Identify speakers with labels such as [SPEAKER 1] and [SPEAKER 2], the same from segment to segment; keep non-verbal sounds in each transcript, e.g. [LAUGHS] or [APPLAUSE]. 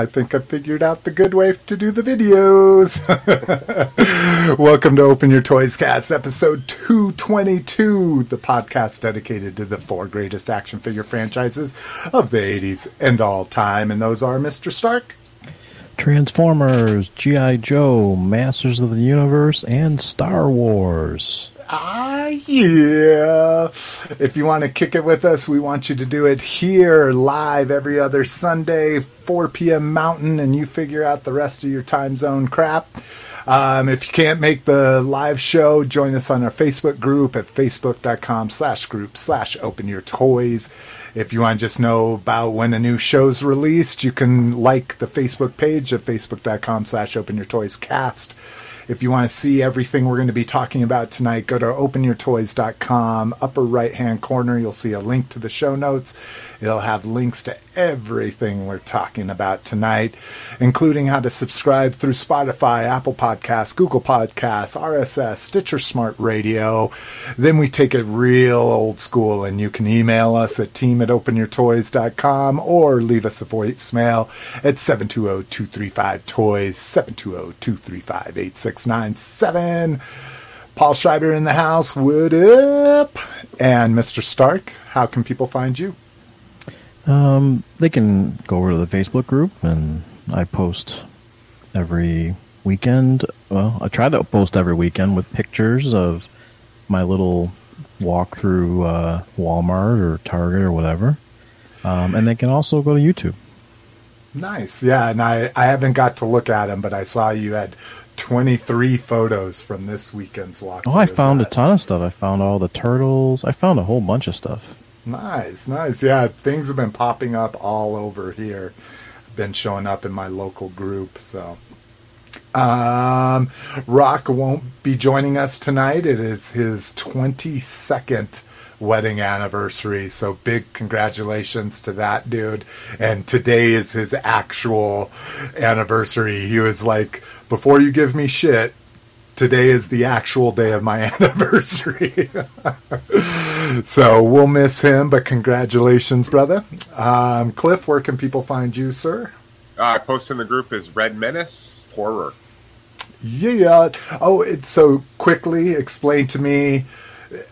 [SPEAKER 1] I think I figured out the good way to do the videos. [LAUGHS] Welcome to Open Your Toys Cast, episode 222, the podcast dedicated to the four greatest action figure franchises of the 80s and all time. And those are Mr. Stark,
[SPEAKER 2] Transformers, G.I. Joe, Masters of the Universe, and Star Wars.
[SPEAKER 1] Ah, yeah. If you want to kick it with us, we want you to do it here live every other Sunday, 4 p.m. Mountain, and you figure out the rest of your time zone crap. Um, if you can't make the live show, join us on our Facebook group at facebook.com slash group slash open your toys. If you want to just know about when a new show's released, you can like the Facebook page at facebook.com slash open your toys cast. If you want to see everything we're going to be talking about tonight, go to openyourtoys.com. Upper right hand corner, you'll see a link to the show notes. It'll have links to everything we're talking about tonight, including how to subscribe through Spotify, Apple Podcasts, Google Podcasts, RSS, Stitcher Smart Radio. Then we take it real old school, and you can email us at team at openyourtoys.com or leave us a voicemail at 720 235 toys, 720 235 8697. Paul Schreiber in the house. What up? And Mr. Stark, how can people find you?
[SPEAKER 2] Um, they can go over to the Facebook group, and I post every weekend. Well, I try to post every weekend with pictures of my little walk through uh, Walmart or Target or whatever. Um, and they can also go to YouTube.
[SPEAKER 1] Nice, yeah. And I, I haven't got to look at them, but I saw you had 23 photos from this weekend's walk.
[SPEAKER 2] Oh, I found that? a ton of stuff. I found all the turtles. I found a whole bunch of stuff.
[SPEAKER 1] Nice, nice. Yeah, things have been popping up all over here. Been showing up in my local group. So, um, Rock won't be joining us tonight. It is his 22nd wedding anniversary. So big congratulations to that dude. And today is his actual anniversary. He was like, before you give me shit, today is the actual day of my [LAUGHS] anniversary. [LAUGHS] so we'll miss him, but congratulations, brother. Um, Cliff, where can people find you, sir?
[SPEAKER 3] Uh, post in the group is Red Menace Horror.
[SPEAKER 1] Yeah. Oh, it's so quickly explain to me.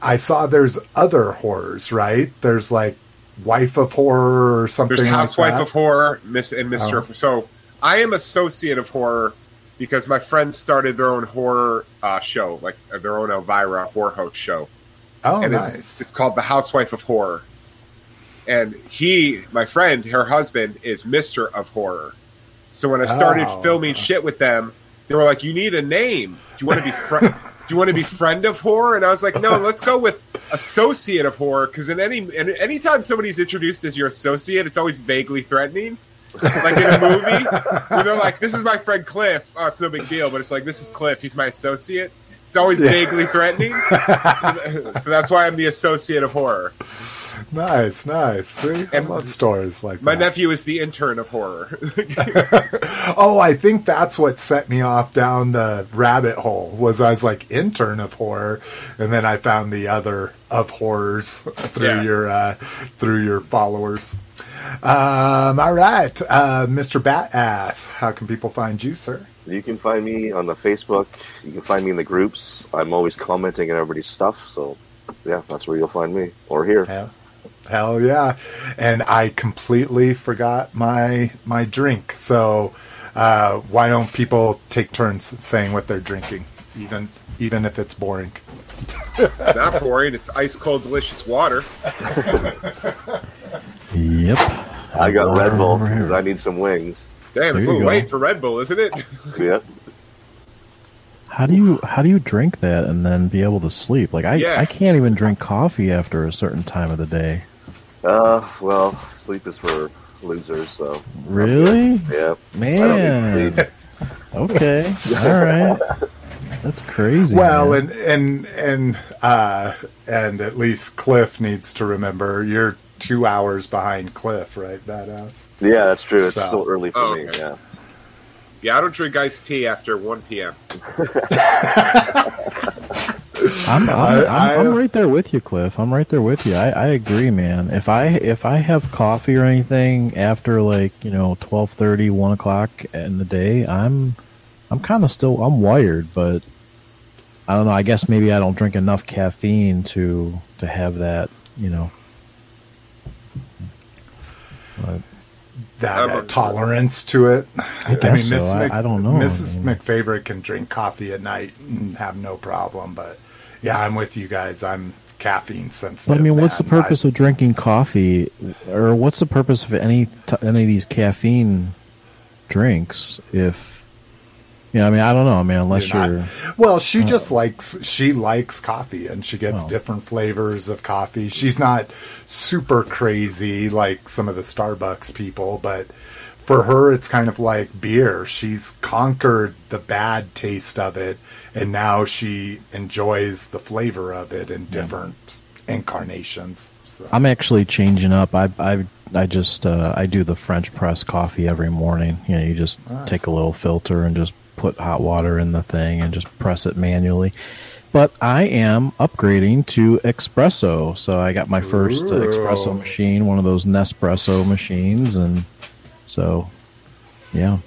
[SPEAKER 1] I saw there's other horrors, right? There's like Wife of Horror or something. There's
[SPEAKER 3] Housewife
[SPEAKER 1] like
[SPEAKER 3] of Horror, Miss and Mister. Oh. So I am associate of horror because my friends started their own horror uh, show, like uh, their own Elvira horror host show.
[SPEAKER 1] Oh,
[SPEAKER 3] and
[SPEAKER 1] nice!
[SPEAKER 3] It's, it's, called The Housewife of Horror, and he, my friend, her husband, is Mister of Horror. So when I started oh. filming shit with them, they were like, "You need a name. Do you want to be friend? [LAUGHS] do you want to be friend of horror?" And I was like, "No, let's go with associate of horror." Because in any in, anytime somebody's introduced as your associate, it's always vaguely threatening like in a movie where they're like, "This is my friend Cliff." Oh, it's no big deal, but it's like, "This is Cliff. He's my associate." It's always yeah. vaguely threatening. so, so, that's why I'm the associate of horror.
[SPEAKER 1] Nice, nice. See, and I love stories like
[SPEAKER 3] my
[SPEAKER 1] that.
[SPEAKER 3] nephew is the intern of horror. [LAUGHS]
[SPEAKER 1] oh, I think that's what set me off down the rabbit hole. Was I was like intern of horror, and then I found the other of horrors through yeah. your uh, through your followers. Um, all right, uh, Mr. Bat Ass, how can people find you, sir?
[SPEAKER 4] You can find me on the Facebook. You can find me in the groups. I'm always commenting on everybody's stuff, so yeah, that's where you'll find me or here.
[SPEAKER 1] Hell, hell yeah! And I completely forgot my my drink. So uh, why don't people take turns saying what they're drinking, even even if it's boring?
[SPEAKER 3] it's not boring. It's ice cold, delicious water. [LAUGHS]
[SPEAKER 2] Yep.
[SPEAKER 4] I got Red Bull because I need some wings.
[SPEAKER 3] Damn, it's a little late for Red Bull, isn't it? [LAUGHS]
[SPEAKER 4] yep.
[SPEAKER 2] How do you how do you drink that and then be able to sleep? Like I yeah. I can't even drink coffee after a certain time of the day.
[SPEAKER 4] Uh, well, sleep is for losers. So
[SPEAKER 2] really,
[SPEAKER 4] yeah,
[SPEAKER 2] man. [LAUGHS] okay, all right. That's crazy.
[SPEAKER 1] Well, man. and and and uh, and at least Cliff needs to remember you're two hours behind Cliff, right? Badass.
[SPEAKER 4] Yeah, that's true. It's so. still early for oh, me. Okay. Yeah.
[SPEAKER 3] Yeah, I don't drink iced tea after 1 p.m. [LAUGHS]
[SPEAKER 2] I'm, I'm,
[SPEAKER 1] I-
[SPEAKER 2] I'm,
[SPEAKER 1] I-
[SPEAKER 2] I'm right there with you, Cliff. I'm right there with you. I, I agree, man. If I if I have coffee or anything after like you know twelve thirty, one o'clock in the day, I'm I'm kind of still I'm wired, but I don't know. I guess maybe I don't drink enough caffeine to to have that. You know. But
[SPEAKER 1] that, that tolerance to it. I,
[SPEAKER 2] guess so. I- I don't know.
[SPEAKER 1] Mrs.
[SPEAKER 2] I mean-
[SPEAKER 1] McFavorite can drink coffee at night and have no problem, but yeah, I'm with you guys. I'm caffeine sensitive.
[SPEAKER 2] But I mean, what's the purpose
[SPEAKER 1] I-
[SPEAKER 2] of drinking coffee, or what's the purpose of any t- any of these caffeine drinks? If know, I mean, I don't know. I mean, unless
[SPEAKER 1] You're
[SPEAKER 2] you're,
[SPEAKER 1] not- Well, she just likes she likes coffee and she gets
[SPEAKER 2] Oh.
[SPEAKER 1] different flavors of coffee. She's not super crazy like some of the Starbucks people, but for her it's kind of like beer. She's conquered the bad taste of it and now she enjoys the flavor of it in different incarnations. So.
[SPEAKER 2] I'm actually changing up. I I I just uh, I do the French press coffee every morning. You know, you just
[SPEAKER 1] Nice.
[SPEAKER 2] take a little filter and just put hot water in the thing and just press it manually. But I am upgrading to espresso, so I got my first uh, espresso machine, one of those Nespresso machines, and so yeah.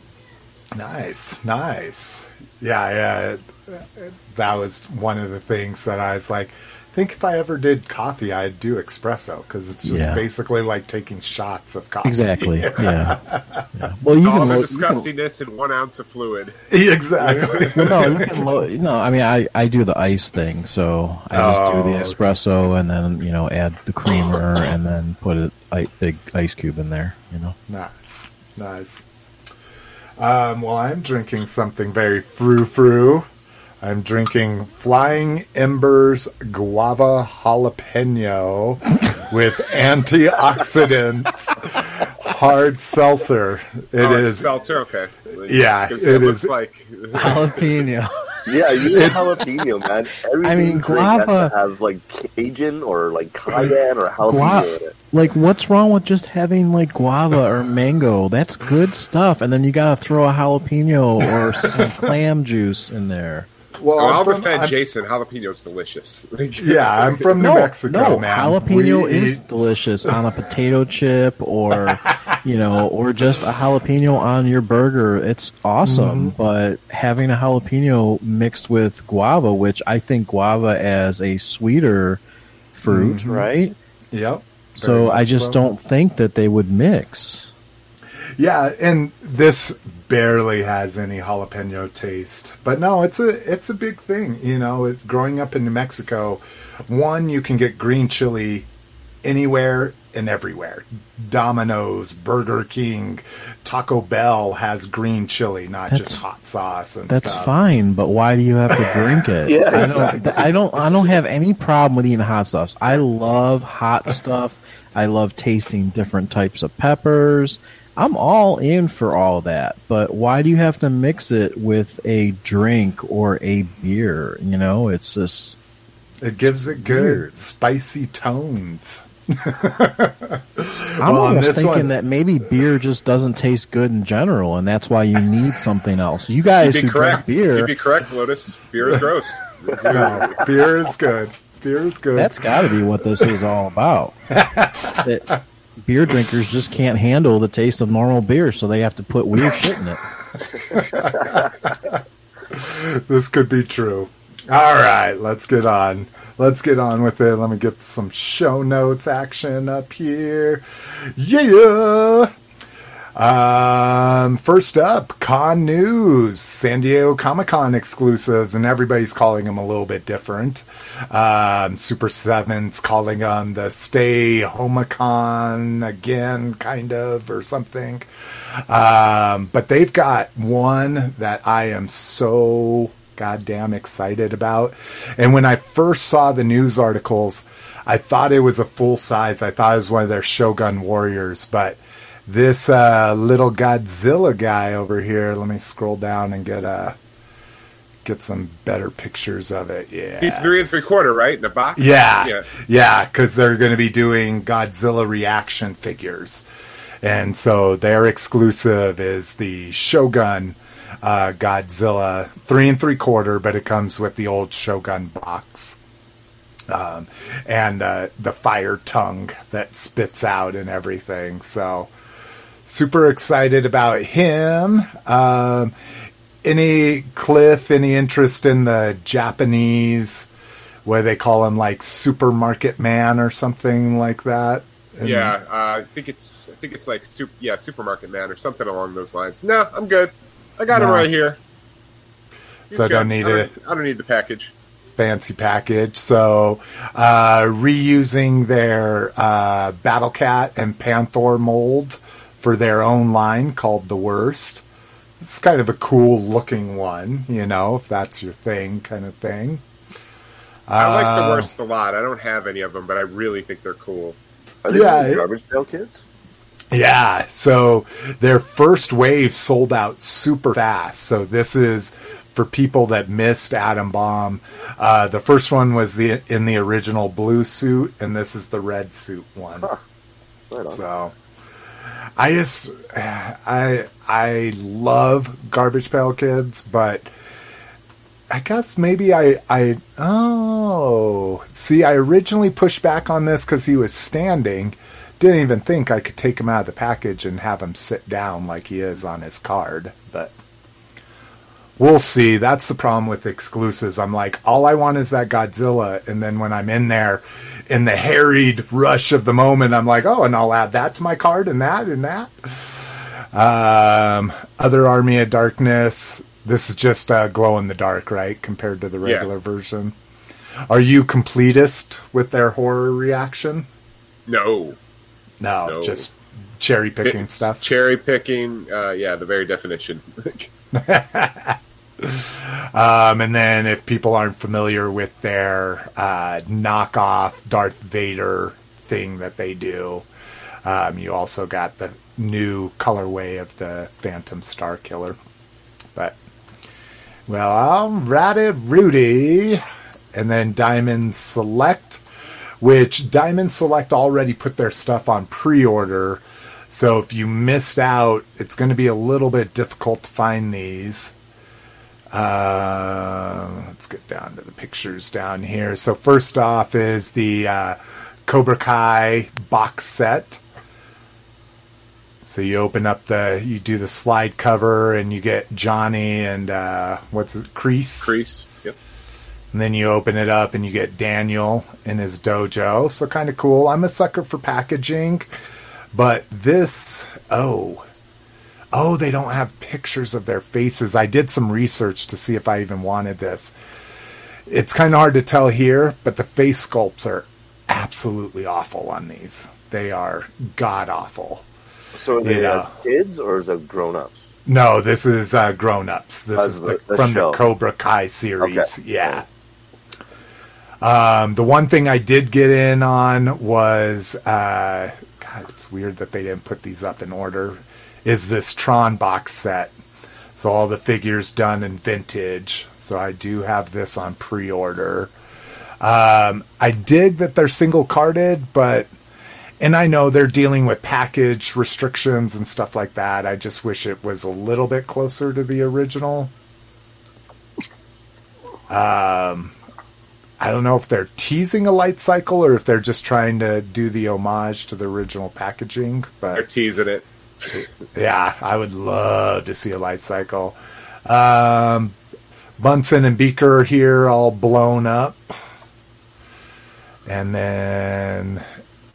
[SPEAKER 1] Nice, nice. Yeah, yeah. That was one of the things that I was like, think if I ever did coffee, I'd do espresso because it's just
[SPEAKER 2] Yeah.
[SPEAKER 1] basically like taking shots of coffee.
[SPEAKER 2] Exactly. [LAUGHS] Yeah. yeah. Well, you
[SPEAKER 3] All
[SPEAKER 2] can,
[SPEAKER 3] the
[SPEAKER 2] lo- you can
[SPEAKER 3] disgustingness in one ounce of fluid. [LAUGHS]
[SPEAKER 1] exactly.
[SPEAKER 2] well, [LAUGHS] no, you can lo- no. I mean, I, I do the ice thing, so I just do the
[SPEAKER 1] Oh.
[SPEAKER 2] espresso and then you know add the creamer and then put a i- big ice cube in there. You know,
[SPEAKER 1] nice, nice. Um, well, I'm drinking something very frou frou. I'm drinking Flying Embers Guava Jalapeno with antioxidants hard seltzer. It
[SPEAKER 3] oh, it's
[SPEAKER 1] is
[SPEAKER 3] seltzer. Okay.
[SPEAKER 1] Yeah, it
[SPEAKER 3] it, looks
[SPEAKER 1] is-
[SPEAKER 3] like
[SPEAKER 2] jalapeno.
[SPEAKER 4] Yeah, you need jalapeno, man. Everything
[SPEAKER 2] I mean,
[SPEAKER 4] you drink has to have like Cajun or like cayenne or jalapeno
[SPEAKER 2] Gua-
[SPEAKER 4] in it.
[SPEAKER 2] like, what's wrong with just having like guava or mango? That's good stuff. And then you gotta throw a jalapeno or some [LAUGHS] clam juice in there.
[SPEAKER 1] Well.
[SPEAKER 3] Oh,
[SPEAKER 1] I'm
[SPEAKER 3] I'll
[SPEAKER 1] from-
[SPEAKER 3] defend
[SPEAKER 1] I'm-
[SPEAKER 3] Jason. Jalapeno's is delicious. [LAUGHS]
[SPEAKER 1] Yeah, I'm from New
[SPEAKER 2] no,
[SPEAKER 1] Mexico,
[SPEAKER 2] no,
[SPEAKER 1] man.
[SPEAKER 2] jalapeno
[SPEAKER 1] We
[SPEAKER 2] is
[SPEAKER 1] eat-
[SPEAKER 2] delicious on a potato [LAUGHS] chip or you know, or just a jalapeno on your burger. It's awesome. Mm-hmm. But having a jalapeno mixed with guava, which I think guava as a sweeter fruit, mm-hmm. right?
[SPEAKER 1] Yep.
[SPEAKER 2] So I just
[SPEAKER 1] so.
[SPEAKER 2] don't think that they would mix.
[SPEAKER 1] Yeah, and this barely has any jalapeno taste. But no, it's a it's a big thing. You know, it, growing up in New Mexico, one you can get green chili anywhere and everywhere. Domino's, Burger King, Taco Bell has green chili, not
[SPEAKER 2] That's-
[SPEAKER 1] just hot sauce and
[SPEAKER 2] That's
[SPEAKER 1] stuff.
[SPEAKER 2] fine, but why do you have to drink it? [LAUGHS]
[SPEAKER 4] Yeah,
[SPEAKER 2] I don't.
[SPEAKER 4] exactly.
[SPEAKER 2] I don't. I don't have any problem with eating hot stuff. I love hot stuff. I love tasting different types of peppers. I'm all in for all that. But why do you have to mix it with a drink or a beer? You know, it's just
[SPEAKER 1] It gives it good
[SPEAKER 2] Weird.
[SPEAKER 1] spicy tones. [LAUGHS]
[SPEAKER 2] I'm
[SPEAKER 1] Well,
[SPEAKER 2] almost thinking
[SPEAKER 1] one-
[SPEAKER 2] that maybe beer just doesn't taste good in general, and that's why you need something else. You guys
[SPEAKER 3] You'd
[SPEAKER 2] who
[SPEAKER 3] be
[SPEAKER 2] drink beer,
[SPEAKER 3] You'd be correct, Lotus. Beer is gross. [LAUGHS]
[SPEAKER 1] No, beer is good. Beer is good.
[SPEAKER 2] That's got to be what this is all about. [LAUGHS] that beer drinkers just can't handle the taste of normal beer, so they have to put weird shit in it. [LAUGHS]
[SPEAKER 1] this could be true. All right, let's get on. Let's get on with it. Let me get some show notes action up here. Yeah. Um, first up, Con News, San Diego Comic Con exclusives, and everybody's calling them a little bit different. Um, Super Seven's calling them the Stay Homicon again, kind of, or something. Um, but they've got one that I am so goddamn excited about. And when I first saw the news articles, I thought it was a full size. I thought it was one of their Shogun Warriors, but this uh, little Godzilla guy over here. Let me scroll down and get uh, get some better pictures of it. Yeah,
[SPEAKER 3] He's three and three quarter, right? In the box.
[SPEAKER 1] yeah,
[SPEAKER 3] Yeah.
[SPEAKER 1] yeah, because they're going to be doing Godzilla reaction figures, and so their exclusive is the Shogun uh, Godzilla three and three quarter, but it comes with the old Shogun box. um, and uh, the fire tongue that spits out and everything. So super excited about him. Um, any Cliff? Any interest in the Japanese? Where they call him, like supermarket man or something like that? And
[SPEAKER 3] yeah, uh, I think it's I think it's like super, yeah, supermarket man or something along those lines. No, I'm good. I got him right here. He's
[SPEAKER 1] So
[SPEAKER 3] good.
[SPEAKER 1] don't need
[SPEAKER 3] I
[SPEAKER 1] it.
[SPEAKER 3] I don't need the package.
[SPEAKER 1] fancy package. So, uh, reusing their uh, Battle Cat and Panther mold for their own line called The Worst. It's kind of a cool looking one, you know, if that's your thing, kind of thing.
[SPEAKER 3] I like the
[SPEAKER 1] Uh,
[SPEAKER 3] worst a lot. I don't have any of them, but I really think they're cool.
[SPEAKER 4] Are they
[SPEAKER 1] Yeah,
[SPEAKER 4] doing garbage pail kids?
[SPEAKER 1] Yeah, so their first wave sold out super fast. So this is for people that missed Adam Bomb. Uh, the first one was the in the original blue suit, and this is the red suit one.
[SPEAKER 4] Huh. Right on.
[SPEAKER 1] So I just I I love Garbage Pail Kids, but I guess maybe I I oh see I originally pushed back on this because he was standing. Didn't even think I could take him out of the package and have him sit down like he is on his card, but we'll see. That's the problem with exclusives. I'm like, all I want is that Godzilla, and then when I'm in there, in the harried rush of the moment, I'm like, oh, and I'll add that to my card, and that, and that. Um, other Army of Darkness. This is just uh, glow in the dark, right? Compared to the
[SPEAKER 3] Yeah.
[SPEAKER 1] regular version. Are you completist with their horror reaction?
[SPEAKER 3] No,
[SPEAKER 1] No,
[SPEAKER 3] No.
[SPEAKER 1] just cherry picking
[SPEAKER 3] Pick-
[SPEAKER 1] stuff.
[SPEAKER 3] cherry picking. Uh, yeah, the very definition. [LAUGHS] [LAUGHS]
[SPEAKER 1] Um, and then, if people aren't familiar with their uh, knockoff Darth Vader thing that they do, um, you also got the new colorway of the Phantom Star Killer. But, well, I'm righty, Rudy. And then Diamond Select, which Diamond Select already put their stuff on pre order. So if you missed out, it's going to be a little bit difficult to find these. Uh, let's get down to the pictures down here. So first off is the uh, Cobra Kai box set. So you open up the, you do the slide cover, and you get Johnny and uh, what's it, Kreese.
[SPEAKER 3] Kreese. Yep.
[SPEAKER 1] And then you open it up and you get Daniel in his dojo. So kind of cool. I'm a sucker for packaging, but this, oh, oh, they don't have pictures of their faces. I did some research to see if I even wanted this. It's kind of hard to tell here, but the face sculpts are absolutely awful on these. They are god awful.
[SPEAKER 4] So
[SPEAKER 1] Yeah.
[SPEAKER 4] as kids or is it grown ups?
[SPEAKER 1] No, this is uh, grown ups. This is
[SPEAKER 4] the-
[SPEAKER 1] the,
[SPEAKER 4] the
[SPEAKER 1] from
[SPEAKER 4] show.
[SPEAKER 1] the Cobra Kai series.
[SPEAKER 4] Okay.
[SPEAKER 1] Yeah. Um, the one thing I did get in on was, uh, God, it's weird that they didn't put these up in order. Is this Tron box set? So all the figures done in vintage. So I do have this on pre-order. Um, I dig that they're single carded, but and I know they're dealing with package restrictions and stuff like that. I just wish it was a little bit closer to the original. Um, I don't know if they're teasing a light cycle or if they're just trying to do the homage to the original packaging. But they're
[SPEAKER 3] teasing it.
[SPEAKER 1] Yeah, I would love to see a light cycle. Um, Bunsen and Beaker here all blown up. And then,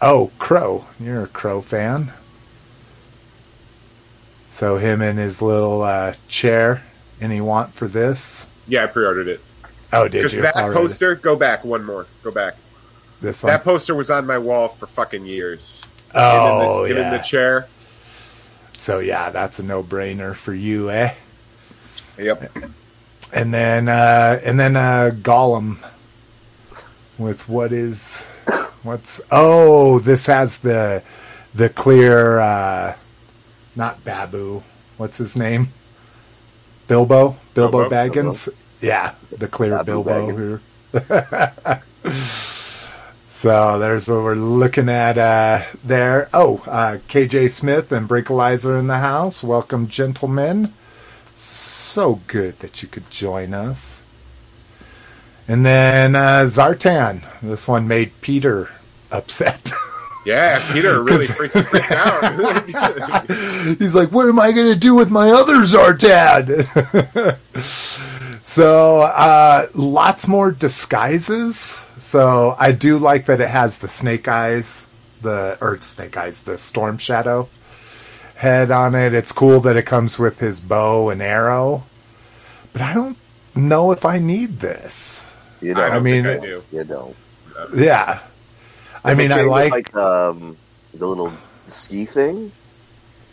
[SPEAKER 1] oh, Crow. You're a Crow fan. So him in his little uh, chair. Any want for this?
[SPEAKER 3] Yeah, I pre-ordered it.
[SPEAKER 1] Oh, did you?
[SPEAKER 3] that
[SPEAKER 1] Already.
[SPEAKER 3] poster, go back one more. Go back.
[SPEAKER 1] This one.
[SPEAKER 3] That poster was on my wall for fucking years.
[SPEAKER 1] oh,
[SPEAKER 3] in the, him in the chair.
[SPEAKER 1] So yeah, that's a no-brainer for you, eh?
[SPEAKER 3] Yep.
[SPEAKER 1] and then uh, and then uh, Gollum with what is what's oh this has the the clear uh, not Babu what's his name Bilbo Bilbo,
[SPEAKER 3] Bilbo.
[SPEAKER 1] Baggins yeah the clear
[SPEAKER 4] Babu
[SPEAKER 1] Bilbo here [LAUGHS] so there's what we're looking at uh, there oh uh, KJ Smith and Brinkalizer in the house welcome gentlemen so good that you could join us. And then uh, Zartan. This one made Peter upset. [LAUGHS]
[SPEAKER 3] Yeah, Peter really [LAUGHS] freaked, freaked out. [LAUGHS]
[SPEAKER 1] He's like, "What am I going to do with my other Zartan?" So, uh, lots more disguises. So, I do like that it has the snake eyes, the or snake eyes, the storm shadow head on it. It's cool that it comes with his bow and arrow, but I don't know if I need this.
[SPEAKER 4] You
[SPEAKER 3] I,
[SPEAKER 4] don't.
[SPEAKER 3] don't
[SPEAKER 1] I mean,
[SPEAKER 3] think I do.
[SPEAKER 4] you don't.
[SPEAKER 1] Yeah, I mean, I like,
[SPEAKER 4] like um, the little ski thing.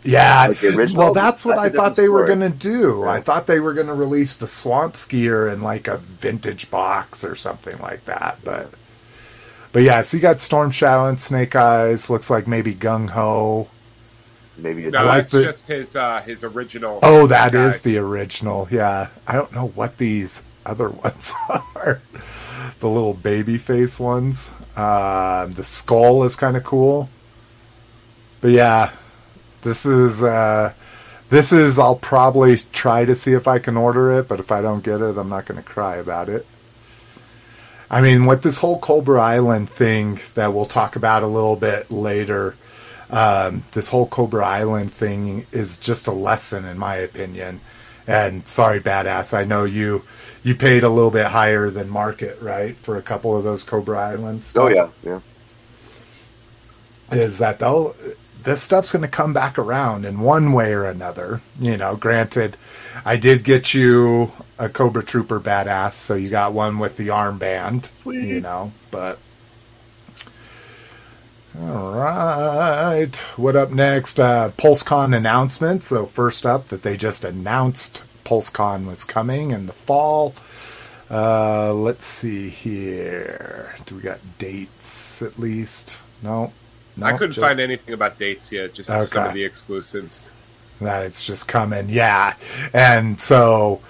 [SPEAKER 1] Yeah.
[SPEAKER 4] like original,
[SPEAKER 1] well, that's what
[SPEAKER 4] that's a
[SPEAKER 1] I thought
[SPEAKER 4] different
[SPEAKER 1] they were going to do.
[SPEAKER 4] Yeah.
[SPEAKER 1] I thought they were going to release the Swamp Skier in like a vintage box or something like that, but. But yeah, so you got Storm Shadow and Snake Eyes. Looks like maybe Gung Ho.
[SPEAKER 4] Maybe
[SPEAKER 3] No,
[SPEAKER 1] I like
[SPEAKER 3] that's
[SPEAKER 1] the-
[SPEAKER 3] just his uh, his original.
[SPEAKER 1] Oh, that is
[SPEAKER 3] guys.
[SPEAKER 1] the original. Yeah, I don't know what these other [LAUGHS] ones are. the little baby face ones. Uh, the skull is kind of cool. But yeah, this is uh, this is. I'll probably try to see if I can order it, but if I don't get it, I'm not going to cry about it. I mean, what this whole Cobra Island thing that we'll talk about a little bit later um, this whole Cobra Island thing is just a lesson, in my opinion. And sorry, badass, I know you you paid a little bit higher than market, right, for a couple of those Cobra Islands.
[SPEAKER 4] Oh yeah, yeah.
[SPEAKER 1] is that though this stuff's going to come back around in one way or another. You know, granted, I did get you a Cobra Trooper badass, so you got one with the armband. You know, but all right. What up next? Uh, PulseCon announcement. So first up, that they just announced PulseCon was coming in the fall. Uh, let's see here. Do we got dates at least? No.
[SPEAKER 3] I couldn't
[SPEAKER 1] just
[SPEAKER 3] find anything about dates yet. Just some of the exclusives.
[SPEAKER 1] that it's just coming. Yeah. And so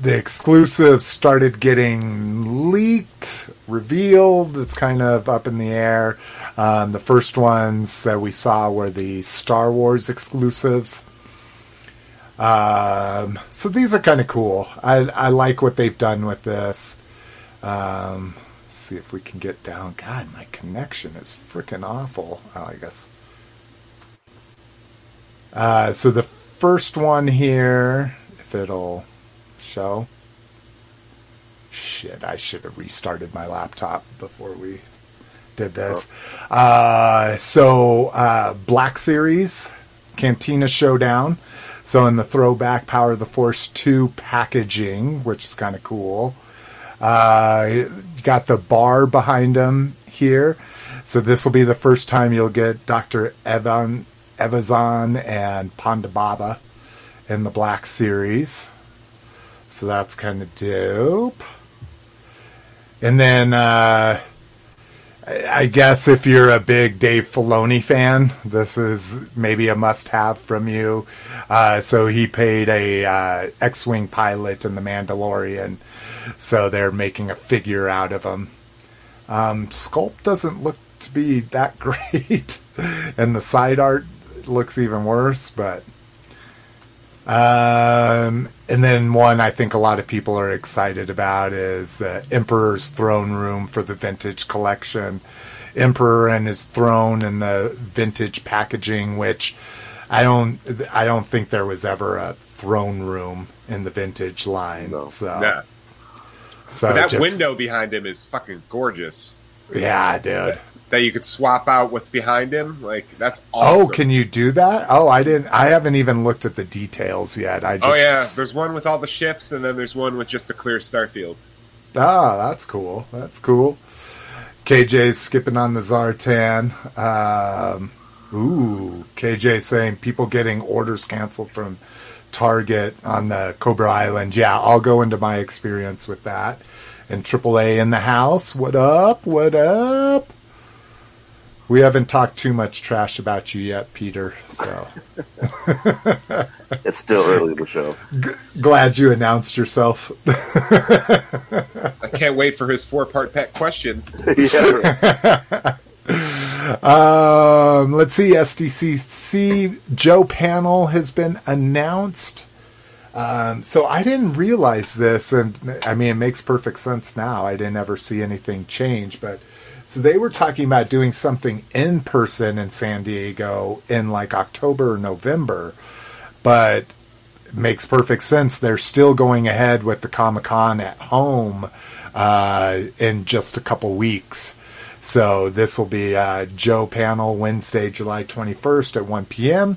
[SPEAKER 1] the exclusives started getting leaked, revealed. It's kind of up in the air. Um, the first ones that we saw were the Star Wars exclusives. Um, so these are kind of cool. I, I like what they've done with this. Um, see if we can get down. God, my connection is freaking awful. Oh, I guess. Uh, so the first one here, if it'll show. Shit, I should have restarted my laptop before we did this. Uh, so, uh, Black Series, Cantina Showdown. So, in the throwback Power of the Force 2 packaging, which is kind of cool. Uh, got the bar behind him here. So, this will be the first time you'll get Dr. Evan, Evazan and Ponda Baba in the Black Series. So, that's kind of dope. And then, uh, I guess if you're a big Dave Filoni fan, this is maybe a must-have from you. Uh, so he paid a uh, X-wing pilot in The Mandalorian, so they're making a figure out of him. Um, sculpt doesn't look to be that [LAUGHS] great, and the side art looks even worse. But um, and then one I think a lot of people are excited about is the Emperor's Throne Room for the vintage collection. Emperor and his throne in the vintage packaging, which I don't I don't think there was ever a throne room in the vintage line.
[SPEAKER 4] No.
[SPEAKER 1] So,
[SPEAKER 3] yeah.
[SPEAKER 1] So
[SPEAKER 3] But that
[SPEAKER 1] just-
[SPEAKER 3] window behind him is fucking gorgeous.
[SPEAKER 1] yeah, dude.
[SPEAKER 3] That you could swap out what's behind him. Like that's awesome.
[SPEAKER 1] Oh, can you do that? Oh, I didn't. I haven't even looked at the details yet. I just.
[SPEAKER 3] Oh yeah, there's one with all the ships, and then there's one with just a clear starfield.
[SPEAKER 1] Ah, that's cool. That's cool. KJ's skipping on the Zartan. Um, ooh, KJ saying people getting orders canceled from Target on the Cobra Island. Yeah, I'll go into my experience with that. And AAA in the house. What up? What up? We haven't talked too much trash about you yet, Peter. So [LAUGHS]
[SPEAKER 4] It's still early in the show.
[SPEAKER 1] glad you announced yourself. [LAUGHS]
[SPEAKER 3] I can't wait for his four part pet question. [LAUGHS]
[SPEAKER 4] yeah, right.
[SPEAKER 1] Um, let's see. SDCC Joe panel has been announced. Um, so I didn't realize this, and I mean, it makes perfect sense now. I didn't ever see anything change, but so they were talking about doing something in person in San Diego in like October or November, but makes perfect sense. They're still going ahead with the Comic Con at home uh, in just a couple weeks. So this will be uh, Joe panel Wednesday, July 21st at 1 p.m.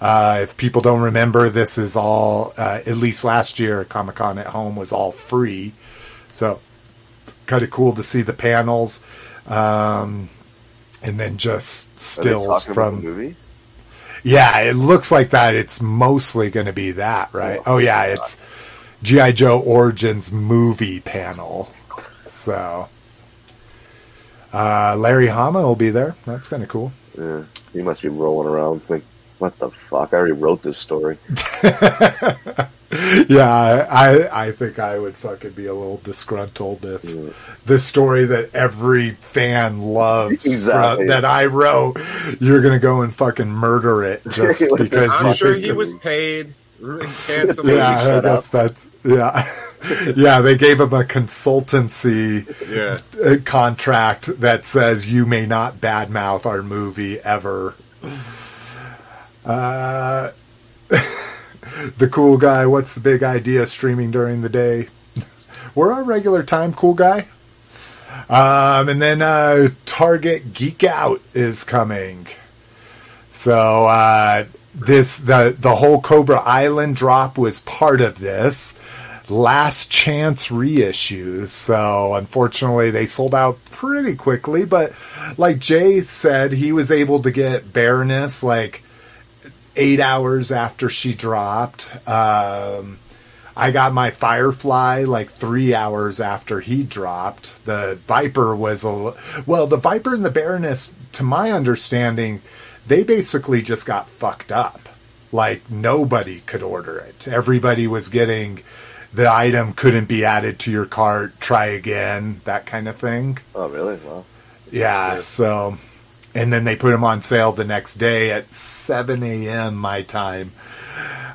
[SPEAKER 1] Uh, if people don't remember, this is all, uh, at least last year, Comic Con at Home was all free. So kind of cool to see the panels. Um, and then just stills from.
[SPEAKER 4] movie?
[SPEAKER 1] Yeah, it looks like that. It's mostly going to be that, right? Oh, oh yeah, it's G.I. Joe Origins movie panel. So. Uh, Larry Hama will be there. That's kind of cool.
[SPEAKER 4] Yeah, he must be rolling around think, what the fuck? I already wrote this story. [LAUGHS]
[SPEAKER 1] yeah, I I think I would fucking be a little disgruntled if yeah. the story that every fan loves [LAUGHS]
[SPEAKER 4] exactly.
[SPEAKER 1] from, that I wrote, you're gonna go and fucking murder it [LAUGHS] just because
[SPEAKER 3] I'm sure he was paid handsomely.
[SPEAKER 1] Yeah, I guess that's yeah. [LAUGHS] yeah, they gave him a consultancy
[SPEAKER 3] yeah.
[SPEAKER 1] Uh, contract that says you may not badmouth our movie ever. Uh, [LAUGHS] the cool guy, what's the big idea streaming during the day? [LAUGHS] We're our regular time, cool guy. Um, and then uh, Target Geek Out is coming. So uh, this the the whole Cobra Island drop was part of this last chance reissues. So unfortunately, they sold out pretty quickly. But like Jay said, he was able to get Baroness like eight hours after she dropped. Um, I got my Firefly like three hours after he dropped. The Viper was a well, the Viper and the Baroness, to my understanding, they basically just got fucked up. Like nobody could order it. Everybody was getting the item couldn't be added to your cart, try again, that kind of thing.
[SPEAKER 4] Oh, really? Wow.
[SPEAKER 1] Yeah, yeah. so and then they put them on sale the next day at 7 a.m. my time.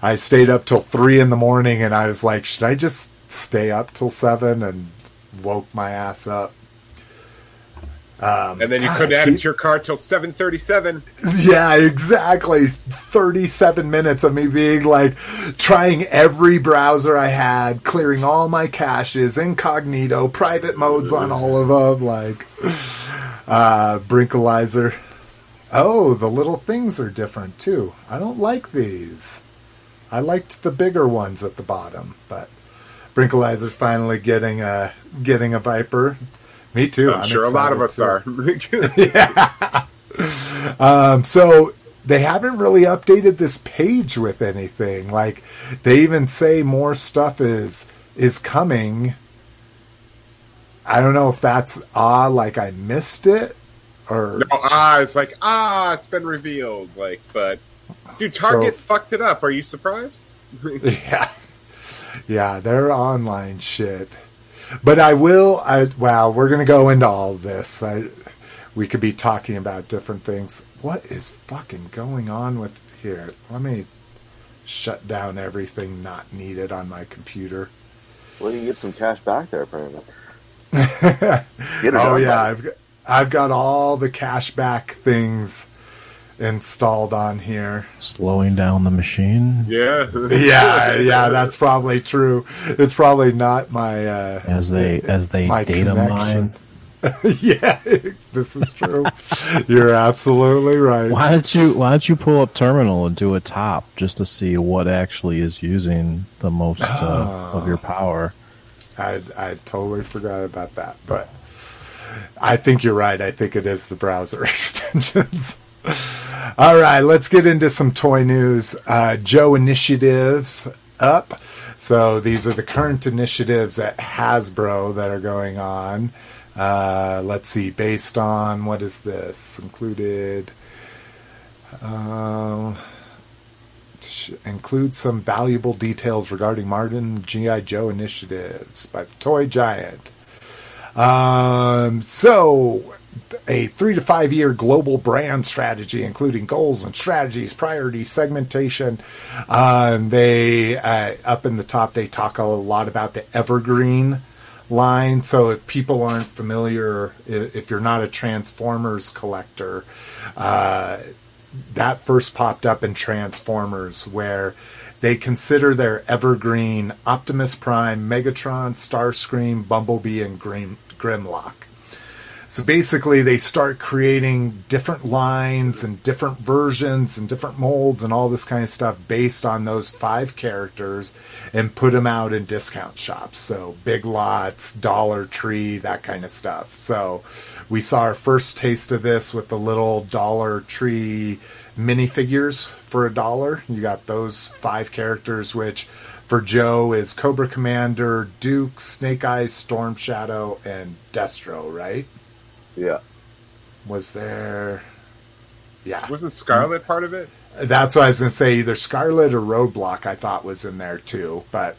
[SPEAKER 1] I stayed up till 3 in the morning and I was like, should I just stay up till 7 and woke my ass up.
[SPEAKER 3] Um, and then you God, couldn't add keep... it to your car till seven thirty-seven.
[SPEAKER 1] Yeah, exactly. Thirty-seven minutes of me being like trying every browser I had, clearing all my caches, incognito, private modes on all of them, like uh, Brinkalizer. Oh, the little things are different too. I don't like these. I liked the bigger ones at the bottom, but Brinkalizer finally getting a getting a Viper. Me too.
[SPEAKER 3] I'm, I'm sure a lot of us too. are. [LAUGHS]
[SPEAKER 1] yeah. Um, so they haven't really updated this page with anything. Like they even say more stuff is is coming. I don't know if that's ah like I missed it or
[SPEAKER 3] no ah it's like ah it's been revealed like but dude Target so, fucked it up. Are you surprised? [LAUGHS] [LAUGHS]
[SPEAKER 1] yeah, yeah, their online shit but I will. I well, we're gonna go into all this. I we could be talking about different things. What is fucking going on with here? Let me shut down everything not needed on my computer.
[SPEAKER 4] Well, you can get some cash back there, apparently. [LAUGHS]
[SPEAKER 1] oh yeah, I've got, I've got all the cash back things installed on here.
[SPEAKER 2] Slowing down the machine.
[SPEAKER 3] Yeah. [LAUGHS]
[SPEAKER 1] yeah, yeah, that's probably true. It's probably not my uh,
[SPEAKER 2] as they as they data connection. mine. [LAUGHS]
[SPEAKER 1] yeah, this is true. [LAUGHS] You're absolutely right.
[SPEAKER 2] Why don't you Why don't you pull up terminal and do a top just to see what actually is using the most uh, of your power?
[SPEAKER 1] I I totally forgot about that, but I think you're right. I think it is the browser extensions. [LAUGHS] All right, let's get into some toy news. Uh, Joe initiatives up. So these are the current initiatives at Hasbro that are going on. Uh, let's see, based on what is this included? Um, include some valuable details regarding Martin GI Joe initiatives by the Toy Giant. Um, so a three to five year global brand strategy, including goals and strategies, priority segmentation. Um, they uh, up in the top, they talk a lot about the evergreen line. So if people aren't familiar, if you're not a Transformers collector, uh, that first popped up in Transformers where they consider their evergreen Optimus Prime, Megatron, Starscream, Bumblebee, and Grim- Grimlock. So basically, they start creating different lines and different versions and different molds and all this kind of stuff based on those five characters and put them out in discount shops. So Big Lots, Dollar Tree, that kind of stuff. So we saw our first taste of this with the little Dollar Tree minifigures for a dollar. You got those five characters, which for Joe is Cobra Commander, Duke, Snake Eyes, Storm Shadow, and Destro, right?
[SPEAKER 4] Yeah.
[SPEAKER 1] Was there? Yeah.
[SPEAKER 3] Wasn't Scarlet part of it?
[SPEAKER 1] That's what I was going to say. Either Scarlet or Roadblock, I thought was in there too, but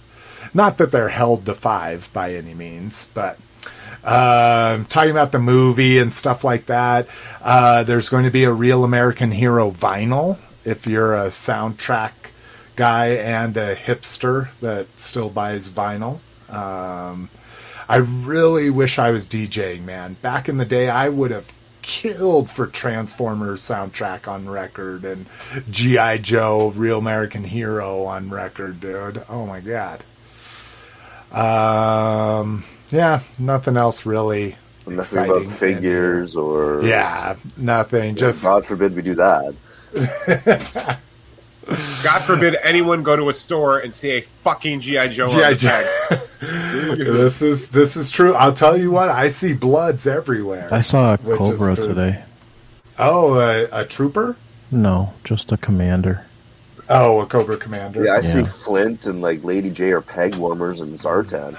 [SPEAKER 1] not that they're held to five by any means. But um, talking about the movie and stuff like that, uh, there's going to be a Real American Hero vinyl. If you're a soundtrack guy and a hipster that still buys vinyl. Um, I really wish I was DJing, man. Back in the day, I would have killed for Transformers soundtrack on record and G.I. Joe, Real American Hero on record, dude. Oh my god. Um, yeah, nothing else really.
[SPEAKER 4] Nothing
[SPEAKER 1] exciting
[SPEAKER 4] about figures or
[SPEAKER 1] Yeah, nothing. Just
[SPEAKER 4] God forbid we do that. [LAUGHS]
[SPEAKER 3] God forbid anyone go to a store and see a fucking GI Joe.
[SPEAKER 1] G.I.
[SPEAKER 3] on
[SPEAKER 1] Joe. [LAUGHS] this is this is true. I'll tell you what. I see bloods everywhere.
[SPEAKER 2] I saw a Cobra today.
[SPEAKER 1] Oh, a, a trooper.
[SPEAKER 2] No, just a commander.
[SPEAKER 1] Oh, a Cobra Commander.
[SPEAKER 4] Yeah, I see Flint and like Lady Jaye are peg warmers and Zartan.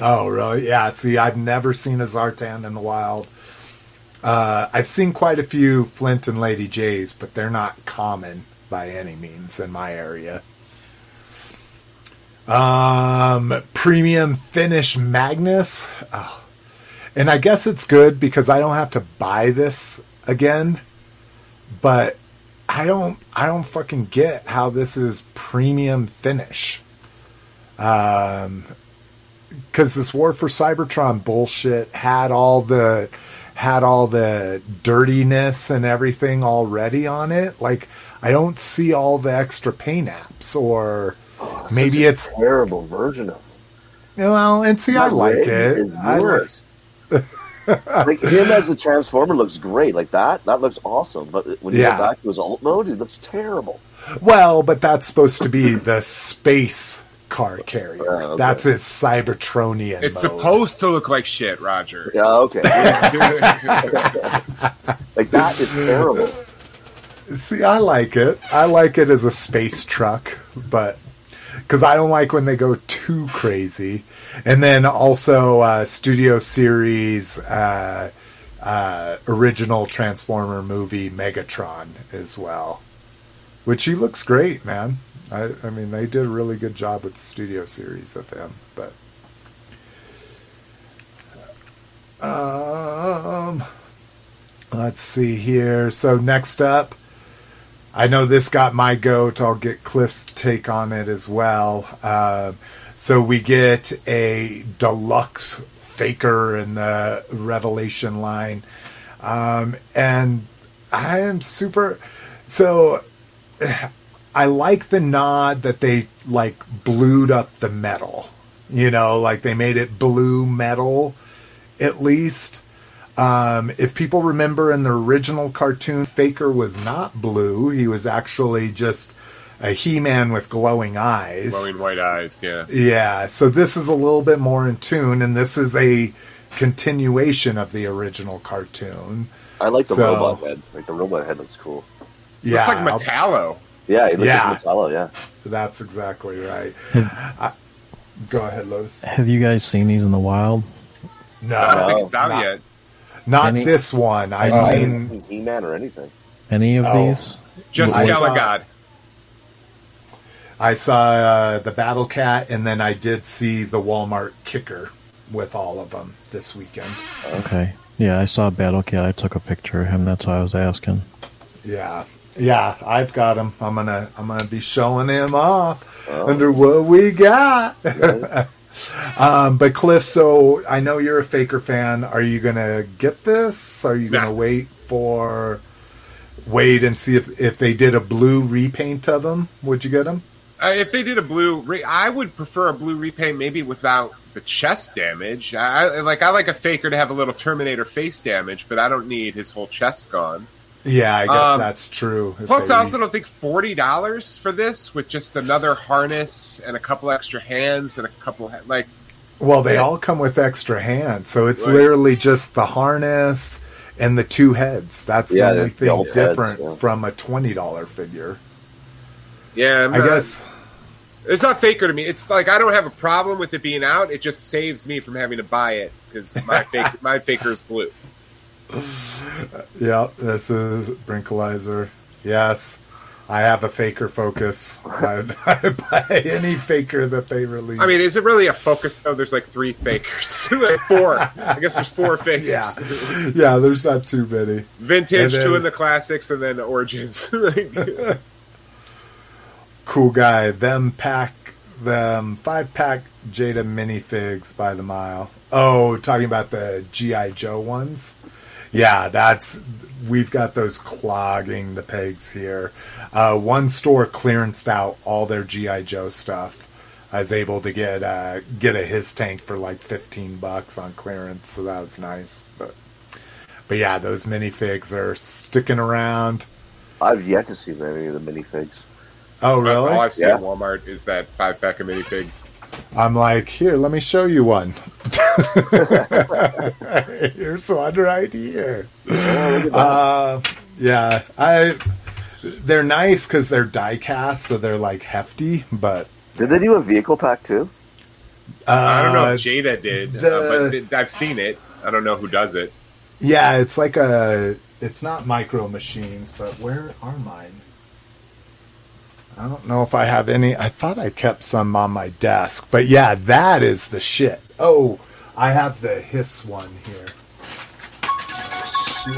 [SPEAKER 1] Oh, really? Yeah. See, I've never seen a Zartan in the wild. Uh, I've seen quite a few Flint and Lady Jaye's, but they're not common by any means in my area. Um, premium finish Magnus. Oh. And I guess it's good because I don't have to buy this again. But I don't I don't fucking get how this is premium finish. Um because this War for Cybertron bullshit had all the had all the dirtiness and everything already on it. Like I don't see all the extra paint apps or
[SPEAKER 4] Oh,
[SPEAKER 1] maybe
[SPEAKER 4] such a
[SPEAKER 1] it's
[SPEAKER 4] terrible version of
[SPEAKER 1] well and see I like
[SPEAKER 4] red
[SPEAKER 1] it.
[SPEAKER 4] Is
[SPEAKER 1] I like-
[SPEAKER 4] worse. like him as a transformer looks great. Like that, that looks awesome. But when you
[SPEAKER 1] Yeah.
[SPEAKER 4] go back to his alt mode, it looks terrible.
[SPEAKER 1] well, but that's supposed to be the space car carrier.
[SPEAKER 4] Oh, okay.
[SPEAKER 1] That's his Cybertronian.
[SPEAKER 3] It's
[SPEAKER 1] mode.
[SPEAKER 3] supposed to look like shit, Roger.
[SPEAKER 4] Yeah, okay. [LAUGHS] [LAUGHS] like that is terrible.
[SPEAKER 1] See, I like it. I like it as a space truck, but because I don't like when they go too crazy. And then also uh, Studio Series uh, uh, original Transformer movie Megatron as well, which he looks great, man. I, I mean, they did a really good job with the Studio Series of him, but. Um, let's see here. So next up, I know this got my goat. I'll get Cliff's take on it as well. Uh, so we get a deluxe faker in the Revelation line, um, and I am super. So I like the nod that they like blued up the metal. You know, like they made it blue metal at least. Um, if people remember in the original cartoon, Faker was not blue. He was actually just a He Man with glowing eyes.
[SPEAKER 3] Glowing white eyes, yeah.
[SPEAKER 1] Yeah, so this is a little bit more in tune, and this is a continuation of the original cartoon.
[SPEAKER 4] I like the
[SPEAKER 1] So-
[SPEAKER 4] robot head. Like the robot head looks cool.
[SPEAKER 1] Yeah,
[SPEAKER 3] Looks like Metallo.
[SPEAKER 4] Yeah, it looks
[SPEAKER 1] Yeah.
[SPEAKER 4] like Metallo. Yeah.
[SPEAKER 1] that's exactly right. I, go ahead, Lotus.
[SPEAKER 2] Have you guys seen these in the wild?
[SPEAKER 1] No,
[SPEAKER 3] I don't think it's out
[SPEAKER 1] not,
[SPEAKER 3] yet.
[SPEAKER 1] Not
[SPEAKER 2] Any-
[SPEAKER 1] this one. I've
[SPEAKER 4] I
[SPEAKER 1] seen.
[SPEAKER 4] seen He-Man or anything.
[SPEAKER 2] Any of
[SPEAKER 1] Oh.
[SPEAKER 2] these?
[SPEAKER 3] Just
[SPEAKER 1] I saw-
[SPEAKER 3] Skelegod.
[SPEAKER 1] I saw uh, the Battle Cat, and then I did see the Walmart Kicker with all of them this weekend.
[SPEAKER 2] Okay. Yeah, I saw Battle Cat. I took a picture of him. That's why I was asking.
[SPEAKER 1] Yeah, yeah, I've got him. I'm gonna I'm gonna be showing him off under what we got. [LAUGHS] um, but Cliff, so I know you're a Faker fan. Are you gonna get this? Are you gonna
[SPEAKER 3] Nah.
[SPEAKER 1] wait for wait and see if if they did a blue repaint of them? Would you get them?
[SPEAKER 3] Uh, if they did a blue, re- I would prefer a blue repaint, maybe without the chest damage. I, I like I like a faker to have a little Terminator face damage, but I don't need his whole chest gone.
[SPEAKER 1] Yeah, I guess
[SPEAKER 3] Um,
[SPEAKER 1] that's true.
[SPEAKER 3] Plus,
[SPEAKER 1] they-
[SPEAKER 3] I also don't think forty dollars for this with just another harness and a couple extra hands and a couple like
[SPEAKER 1] Well, they
[SPEAKER 3] Yeah.
[SPEAKER 1] all come with extra hands, so it's
[SPEAKER 3] Right.
[SPEAKER 1] literally just the harness and the two heads. That's
[SPEAKER 4] Yeah,
[SPEAKER 1] the only thing
[SPEAKER 4] old heads,
[SPEAKER 1] different
[SPEAKER 4] yeah.
[SPEAKER 1] from a twenty dollar figure.
[SPEAKER 3] yeah. I'm
[SPEAKER 1] I
[SPEAKER 3] not-
[SPEAKER 1] guess.
[SPEAKER 3] it's not faker to me. It's like I don't have a problem with it being out. It just saves me from having to buy it because my [LAUGHS] fake, my faker is blue. [LAUGHS]
[SPEAKER 1] Yeah, this is Brinkalizer. Yes, I have a faker focus. I, [LAUGHS] I buy any faker that they release.
[SPEAKER 3] I mean, is it really a focus though? There's like three fakers, [LAUGHS] like four. I guess there's four fakers.
[SPEAKER 1] yeah, yeah. There's not too many.
[SPEAKER 3] Vintage,
[SPEAKER 1] then-
[SPEAKER 3] two in the classics, and then origins.
[SPEAKER 1] Cool guy. Them pack them five pack Jada minifigs by the mile. Oh, talking about the GI Joe ones. Yeah, that's we've got those clogging the pegs here. Uh, one store clearanced out all their GI Joe stuff. I was able to get uh, get a HISS tank for like fifteen bucks on clearance, so that was nice. But but yeah, those minifigs are sticking around.
[SPEAKER 4] I've yet to see any of the minifigs.
[SPEAKER 1] Oh really?
[SPEAKER 3] All I've seen
[SPEAKER 4] Yeah.
[SPEAKER 3] at Walmart is that five pack of minifigs.
[SPEAKER 1] I'm like, here, let me show you one. [LAUGHS] Here's one right here.
[SPEAKER 4] Oh, look at that.
[SPEAKER 1] Uh, yeah, I. They're nice because they're die cast, so they're like hefty. But
[SPEAKER 4] Did they do a vehicle pack too?
[SPEAKER 1] uh,
[SPEAKER 3] I don't know if Jada did,
[SPEAKER 1] the-
[SPEAKER 3] uh, but th- I've seen it. I don't know who does it.
[SPEAKER 1] yeah, it's like a. It's not micro machines, but where are mine? I don't know if I have any. I thought I kept some on my desk, but yeah, that is the shit. Oh, I have the hiss one here. Oh, shit.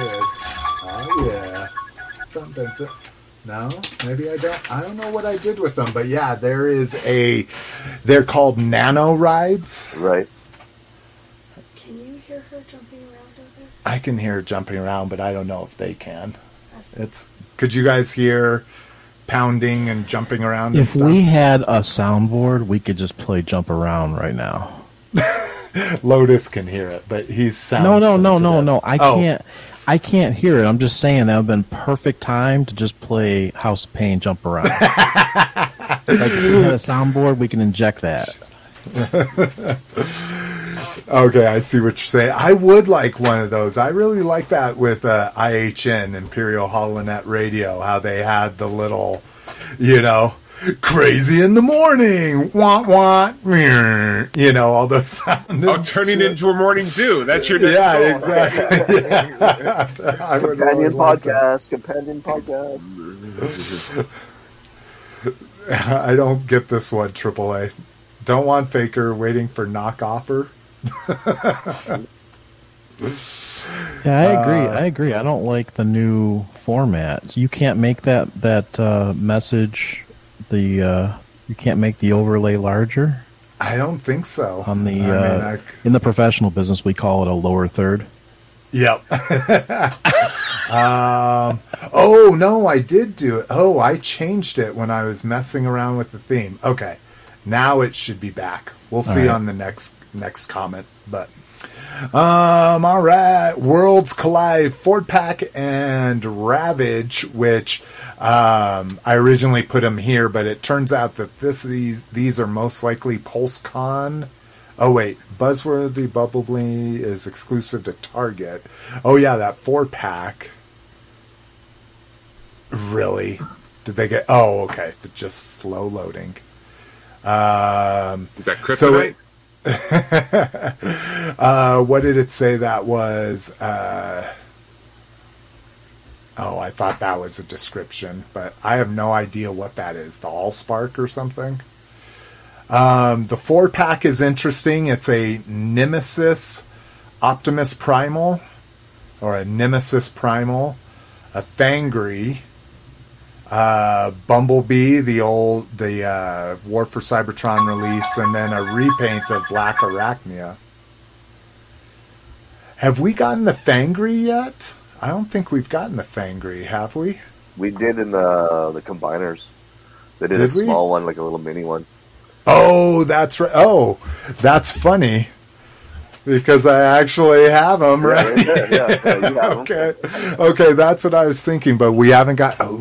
[SPEAKER 1] Oh yeah. Dun, dun, dun. No, maybe I don't. I don't know what I did with them, but yeah, there is a. They're called nano rides.
[SPEAKER 4] Right.
[SPEAKER 5] Can you hear her jumping around over there?
[SPEAKER 1] I can hear it jumping around, but I don't know if they can. It's. Could you guys hear pounding and jumping around?
[SPEAKER 2] If we had a soundboard, we could just play jump around right now. [LAUGHS]
[SPEAKER 1] Lotus can hear it, but he's sound.
[SPEAKER 2] No, no, no, no, no. I
[SPEAKER 1] Oh,
[SPEAKER 2] can't. I can't hear it. I'm just saying that would have been perfect time to just play House of Pain jump around. [LAUGHS] like if we had a soundboard, we can inject that. [LAUGHS]
[SPEAKER 1] Okay, I see what you're saying. I would like one of those. I really like that with uh, IHN Imperial Holonet Radio. How they had the little, you know, crazy in the morning, want want, [LAUGHS] you know, all those [LAUGHS] sound.
[SPEAKER 3] Oh, turning into a morning zoo. That's your next
[SPEAKER 1] yeah,
[SPEAKER 3] goal.
[SPEAKER 1] exactly. Yeah. [LAUGHS] I would
[SPEAKER 4] Companion
[SPEAKER 1] really like that.
[SPEAKER 4] podcast. Companion podcast.
[SPEAKER 1] I don't get this one, AAA. Don't want Faker waiting for knock offer. [LAUGHS]
[SPEAKER 2] Yeah, I agree. I agree. I don't like the new formats. You can't make that that uh, message. The uh, you can't make the overlay larger
[SPEAKER 1] I don't think so.
[SPEAKER 2] on the
[SPEAKER 1] I mean,
[SPEAKER 2] uh,
[SPEAKER 1] I-
[SPEAKER 2] in the professional business. We call it a lower third.
[SPEAKER 1] Yep. [LAUGHS] um, oh no, I did do it. Oh, I changed it when I was messing around with the theme. Okay, now it should be back. We'll see
[SPEAKER 2] right.
[SPEAKER 1] on the next next comment. But um, all right, Worlds Collide, Ford Pack, and Ravage, which um, I originally put them here, but it turns out that this these, these are most likely PulseCon. Oh wait, Buzzworthy Bumblebee is exclusive to Target. Oh yeah, that four pack. Really? Did they get? Oh, okay. Just slow loading. Um,
[SPEAKER 3] Is that
[SPEAKER 1] So
[SPEAKER 3] kryptonite?
[SPEAKER 1] it- [LAUGHS] uh, what did it say that was? Uh, oh, I thought that was a description, but I have no idea what that is. The Allspark or something? Um, the four pack is interesting. It's a Nemesis Optimus Primal. or a Nemesis Primal, a Thangri, uh, Bumblebee, the old the uh, War for Cybertron release, and then a repaint of Black Arachnia. Have we gotten the Thangri yet? I don't think we've gotten the Thangri, have we?
[SPEAKER 4] We did in the the combiners. They did,
[SPEAKER 1] Did
[SPEAKER 4] a
[SPEAKER 1] we?
[SPEAKER 4] small one, like a little mini one.
[SPEAKER 1] Oh, that's right. Oh, that's funny because I actually have them, right?
[SPEAKER 4] yeah, yeah, you have 'em. [LAUGHS]
[SPEAKER 1] okay, okay, that's what I was thinking, but we haven't got. Oh,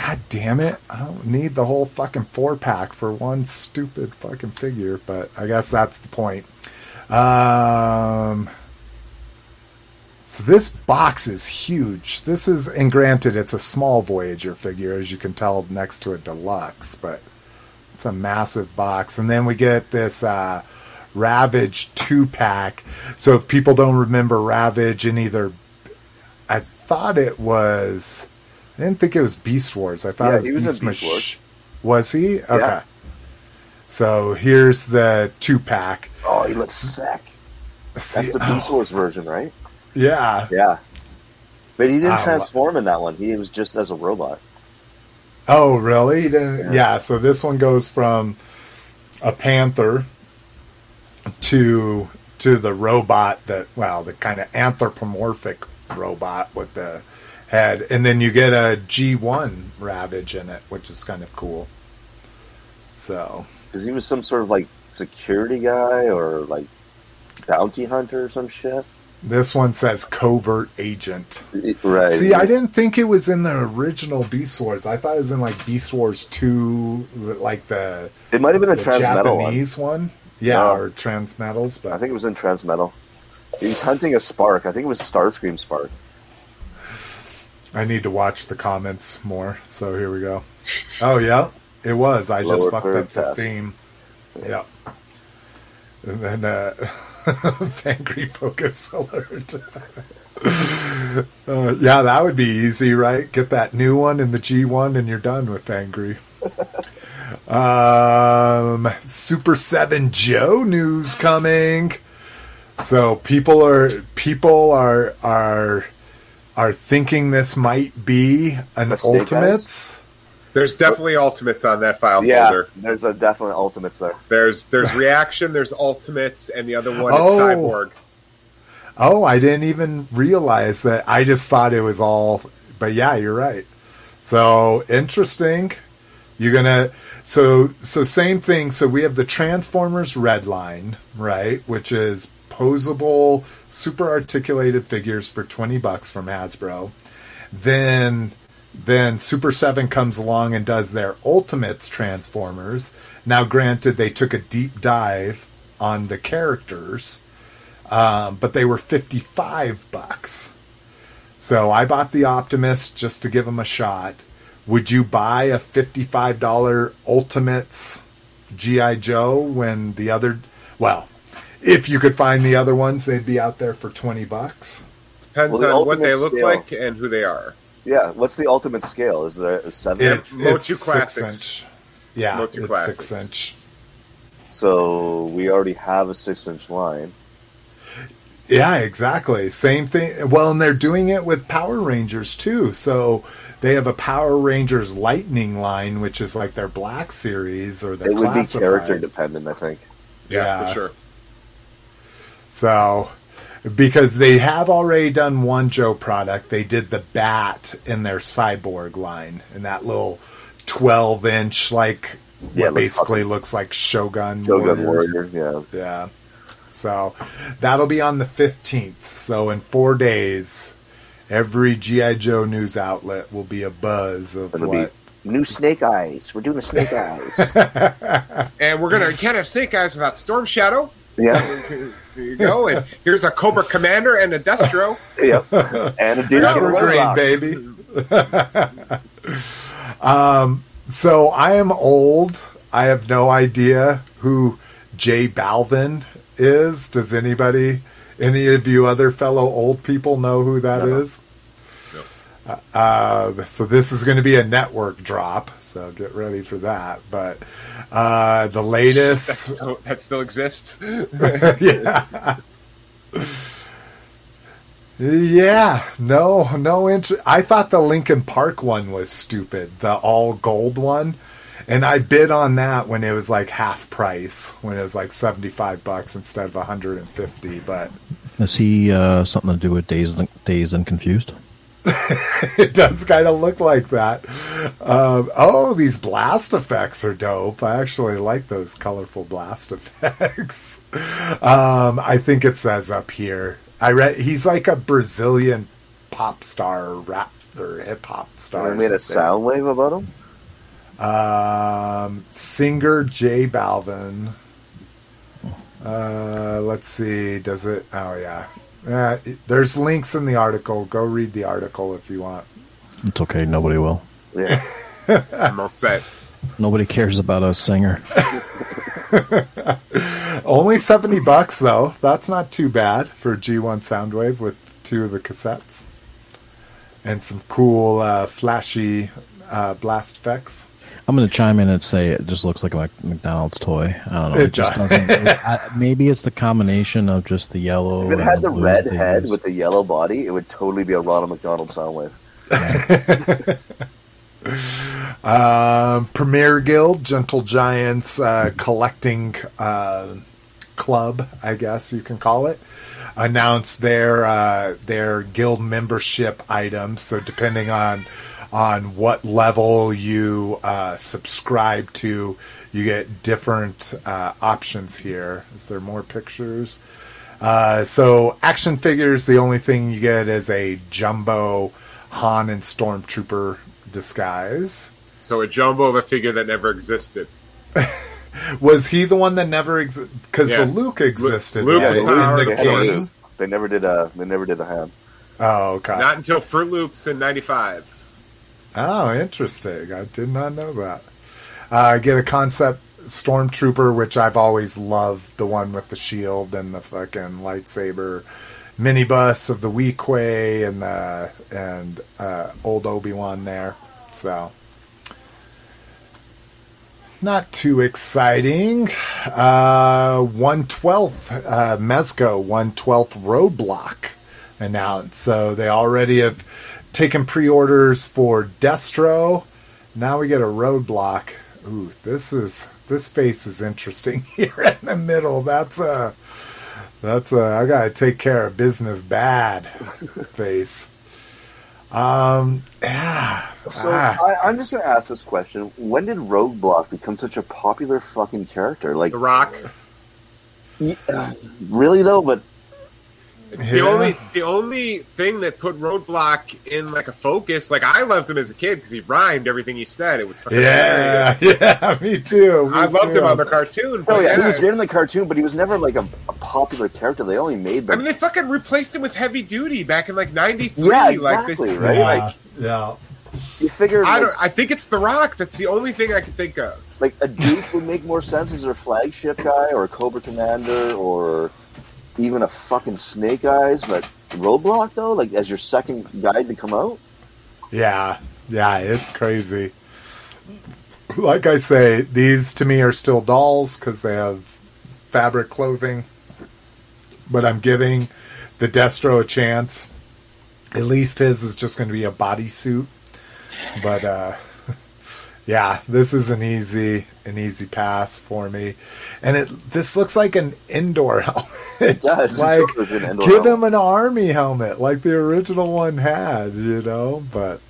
[SPEAKER 1] god damn it! I don't need the whole fucking four pack for one stupid fucking figure, but I guess that's the point. Um. So this box is huge. This is, and granted, it's a small Voyager figure, as you can tell next to a deluxe, but it's a massive box. And then we get this uh, Ravage two pack. So if people don't remember Ravage in either, I thought it was, I didn't think it was Beast Wars. I thought
[SPEAKER 4] Yeah,
[SPEAKER 1] it was,
[SPEAKER 4] he was
[SPEAKER 1] Beast
[SPEAKER 4] Beast
[SPEAKER 1] Mach-
[SPEAKER 4] Wars.
[SPEAKER 1] Was he? Okay.
[SPEAKER 4] Yeah.
[SPEAKER 1] So here's the two pack.
[SPEAKER 4] Oh, he looks sick. That's the Beast Wars version, right?
[SPEAKER 1] Yeah.
[SPEAKER 4] Yeah. But he didn't
[SPEAKER 1] Ah,
[SPEAKER 4] transform in that one. He was just as a robot.
[SPEAKER 1] Oh, really? He didn't, yeah.
[SPEAKER 4] Yeah.
[SPEAKER 1] So this one goes from a panther to to the robot that well, the kind of anthropomorphic robot with the head, and then you get a G one Ravage in it, which is kind of cool. So
[SPEAKER 4] Because he was some sort of like security guy or like bounty hunter or some shit.
[SPEAKER 1] this one says covert agent.
[SPEAKER 4] Right.
[SPEAKER 1] See, I didn't think it was in the original Beast Wars. I thought it was in like Beast Wars two, like the
[SPEAKER 4] It might have been the,
[SPEAKER 1] the
[SPEAKER 4] Transmetal one.
[SPEAKER 1] Japanese one. Yeah,
[SPEAKER 4] No.
[SPEAKER 1] or Transmetals, but
[SPEAKER 4] I think it was in Transmetal. He's hunting a spark. I think it was Starscream Spark.
[SPEAKER 1] I need to watch the comments more. So here we go. [LAUGHS] Oh yeah, it was. I just fucked
[SPEAKER 4] third
[SPEAKER 1] up the
[SPEAKER 4] test.
[SPEAKER 1] theme. Yeah. And then uh [LAUGHS] angry focus alert. [LAUGHS] uh, yeah, that would be easy, right? Get that new one in the G one, and you're done with angry. um, Super Seven Joe news coming. So people are people are are are thinking this might be an
[SPEAKER 4] The Snake
[SPEAKER 1] Ultimates.
[SPEAKER 3] There's definitely ultimates on that file
[SPEAKER 4] Yeah,
[SPEAKER 3] folder.
[SPEAKER 4] there's a definite Ultimates there.
[SPEAKER 3] There's there's [LAUGHS] reaction, there's ultimates, and the other one is
[SPEAKER 1] Oh.
[SPEAKER 3] cyborg.
[SPEAKER 1] Oh, I didn't even realize that. I just thought it was all. But yeah, you're right. So interesting. You're gonna. So so same thing. So we have the Transformers Red Line, right, which is posable, super articulated figures for twenty bucks from Hasbro. Then then Super 7 comes along and does their Ultimates Transformers. Now, granted, they took a deep dive on the characters, um, but they were 55 bucks. So I bought the Optimus just to give them a shot. Would you buy a $55 Ultimates GI Joe when the other well, if you could find the other ones, they'd be out there for 20 bucks.
[SPEAKER 3] Depends
[SPEAKER 4] Well, the
[SPEAKER 3] on what they look
[SPEAKER 4] scale-
[SPEAKER 3] like and who they are.
[SPEAKER 4] Yeah, what's the Ultimate scale? Is there a seven?
[SPEAKER 1] It's,
[SPEAKER 3] Motu
[SPEAKER 1] it's six inch. Yeah,
[SPEAKER 3] Motu
[SPEAKER 1] it's
[SPEAKER 3] Classics.
[SPEAKER 1] six inch.
[SPEAKER 4] So we already have a six-inch line.
[SPEAKER 1] Yeah, exactly. Same thing. Well, and they're doing it with Power Rangers too. So they have a Power Rangers Lightning line, which is like their Black series or their
[SPEAKER 4] It would be character dependent, I think.
[SPEAKER 3] Yeah,
[SPEAKER 1] Yeah.
[SPEAKER 3] for sure.
[SPEAKER 1] So, because they have already done one Joe product, they did the Bat in their Cyborg line, in that little twelve inch, like
[SPEAKER 4] Yeah,
[SPEAKER 1] what
[SPEAKER 4] like
[SPEAKER 1] basically
[SPEAKER 4] fucking-
[SPEAKER 1] looks like Shogun.
[SPEAKER 4] Shogun
[SPEAKER 1] Warriors.
[SPEAKER 4] Warrior, yeah.
[SPEAKER 1] Yeah. So that'll be on the 15th. So in four days, every G.I. Joe news outlet will be a buzz of
[SPEAKER 4] It'll
[SPEAKER 1] what.
[SPEAKER 4] be new Snake Eyes. We're doing a Snake [LAUGHS] Eyes.
[SPEAKER 3] And we're gonna you can't have Snake Eyes without Storm Shadow.
[SPEAKER 4] yeah, [LAUGHS]
[SPEAKER 3] Here you go. And here's a Cobra Commander and a Destro. [LAUGHS]
[SPEAKER 4] yeah. And a dude
[SPEAKER 1] Evergreen, baby. [LAUGHS] um, so I am old. I have no idea who J Balvin is. Does anybody, any of you other fellow old people know who that
[SPEAKER 4] No.
[SPEAKER 1] is? Uh, so this is going to be a network drop, so get ready for that. But uh, the [LAUGHS]
[SPEAKER 3] That
[SPEAKER 1] latest,
[SPEAKER 3] still, that still exists. [LAUGHS]
[SPEAKER 1] yeah. Yeah, no, no interest. I thought the Linkin Park one was stupid, the all gold one, and I bid on that when it was like half price, when it was like seventy five bucks instead of hundred and fifty. But
[SPEAKER 2] Is he uh, something to do with Days Dazed and Confused? [LAUGHS]
[SPEAKER 1] it does kind of look like that. Um, oh, these blast effects are dope. I actually like those colorful blast [LAUGHS] effects. um, I think it says up here. I read he's like a Brazilian pop star, rap or hip hop star.
[SPEAKER 4] They made a sound wave about him.
[SPEAKER 1] Um, singer J Balvin. Uh, let's see. Does it? Oh yeah. Uh, there's links in the article. Go read the article if you want.
[SPEAKER 2] It's okay. Nobody will.
[SPEAKER 4] Yeah. [LAUGHS]
[SPEAKER 3] I'm all set.
[SPEAKER 2] Nobody cares about a singer. [LAUGHS]
[SPEAKER 1] Only 70 bucks though. That's not too bad for G1 Soundwave with two of the cassettes. And some cool uh, flashy uh, blast effects.
[SPEAKER 2] I'm going to chime in and say it just looks like a McDonald's toy. I don't know.
[SPEAKER 1] It
[SPEAKER 2] It, just
[SPEAKER 1] does.
[SPEAKER 2] doesn't. it- [LAUGHS] I, maybe it's the combination of just the yellow.
[SPEAKER 4] If it
[SPEAKER 2] and
[SPEAKER 4] had the
[SPEAKER 2] blue
[SPEAKER 4] red
[SPEAKER 2] figures.
[SPEAKER 4] head with the yellow body, it would totally be a Ronald McDonald Soundwave. [LAUGHS]
[SPEAKER 1] Um, Premier Guild, Gentle Giants uh, collecting uh, club, I guess you can call it, announced their uh, their guild membership items. So depending on on what level you uh, subscribe to, you get different uh, options here. Is there more pictures? Uh, so action figures, the only thing you get is a jumbo Han and Stormtrooper disguise.
[SPEAKER 3] So a jumbo of a figure that never existed. [LAUGHS]
[SPEAKER 1] Was he the one that never existed? Because
[SPEAKER 3] Yeah.
[SPEAKER 1] the Luke existed
[SPEAKER 3] Luke
[SPEAKER 1] right,
[SPEAKER 3] was
[SPEAKER 1] in the
[SPEAKER 4] They, never
[SPEAKER 1] game.
[SPEAKER 4] did, they never did a. They never did a Han.
[SPEAKER 1] Oh, okay.
[SPEAKER 3] Not until Froot Loops in '95.
[SPEAKER 1] Oh, interesting. I did not know that. Uh, I get a concept stormtrooper, which I've always loved, the one with the shield and the fucking lightsaber minibus of the Weequay and the and uh, old Obi Wan there. So. Not too exciting. Uh, one twelfth uh, Mezco, one twelfth Roadblock announced. So they already have taken pre-orders for Destro. Now we get a Roadblock. Ooh, this is this face is interesting [LAUGHS] here in the middle. That's a that's a I gotta take care of business bad [LAUGHS] face. Um, yeah.
[SPEAKER 4] So
[SPEAKER 1] ah.
[SPEAKER 4] I, I'm just gonna ask this question: When did Roadblock become such a popular fucking character? Like,
[SPEAKER 3] The Rock.
[SPEAKER 4] yeah, really though? But
[SPEAKER 3] It's the only. It's the only thing that put Roadblock in like a focus. Like I loved him as a kid because he rhymed everything he said. It was fucking
[SPEAKER 1] Yeah,
[SPEAKER 3] hilarious. [LAUGHS]
[SPEAKER 1] yeah, me too. me
[SPEAKER 3] I loved
[SPEAKER 1] too.
[SPEAKER 3] him on the cartoon.
[SPEAKER 4] oh
[SPEAKER 3] But
[SPEAKER 4] yeah, he was great in the cartoon, but he was never like a, a popular character. They only made
[SPEAKER 3] I mean, they fucking replaced him with Heavy Duty back in like '93.
[SPEAKER 4] Yeah,
[SPEAKER 3] Like this,
[SPEAKER 4] exactly, right?
[SPEAKER 1] Yeah,
[SPEAKER 3] like
[SPEAKER 1] yeah.
[SPEAKER 4] you figure
[SPEAKER 3] I don't. I think it's The Rock. That's the only thing I can think of.
[SPEAKER 4] like a Duke would make more sense as their flagship guy, or a Cobra Commander, or even a fucking Snake Eyes. But Roadblock though, like as your second guy to come out,
[SPEAKER 1] Yeah, yeah, it's crazy. Like I say, these to me are still dolls because they have fabric clothing. But I'm giving the Destro a chance. At least his is just going to be a bodysuit. But uh, yeah, this is an easy an easy pass for me. And it this looks like an indoor [LAUGHS] helmet.
[SPEAKER 4] It does.
[SPEAKER 1] Like
[SPEAKER 4] looks like an indoor
[SPEAKER 1] give
[SPEAKER 4] helmet.
[SPEAKER 1] him an army helmet like the original one had, you know, but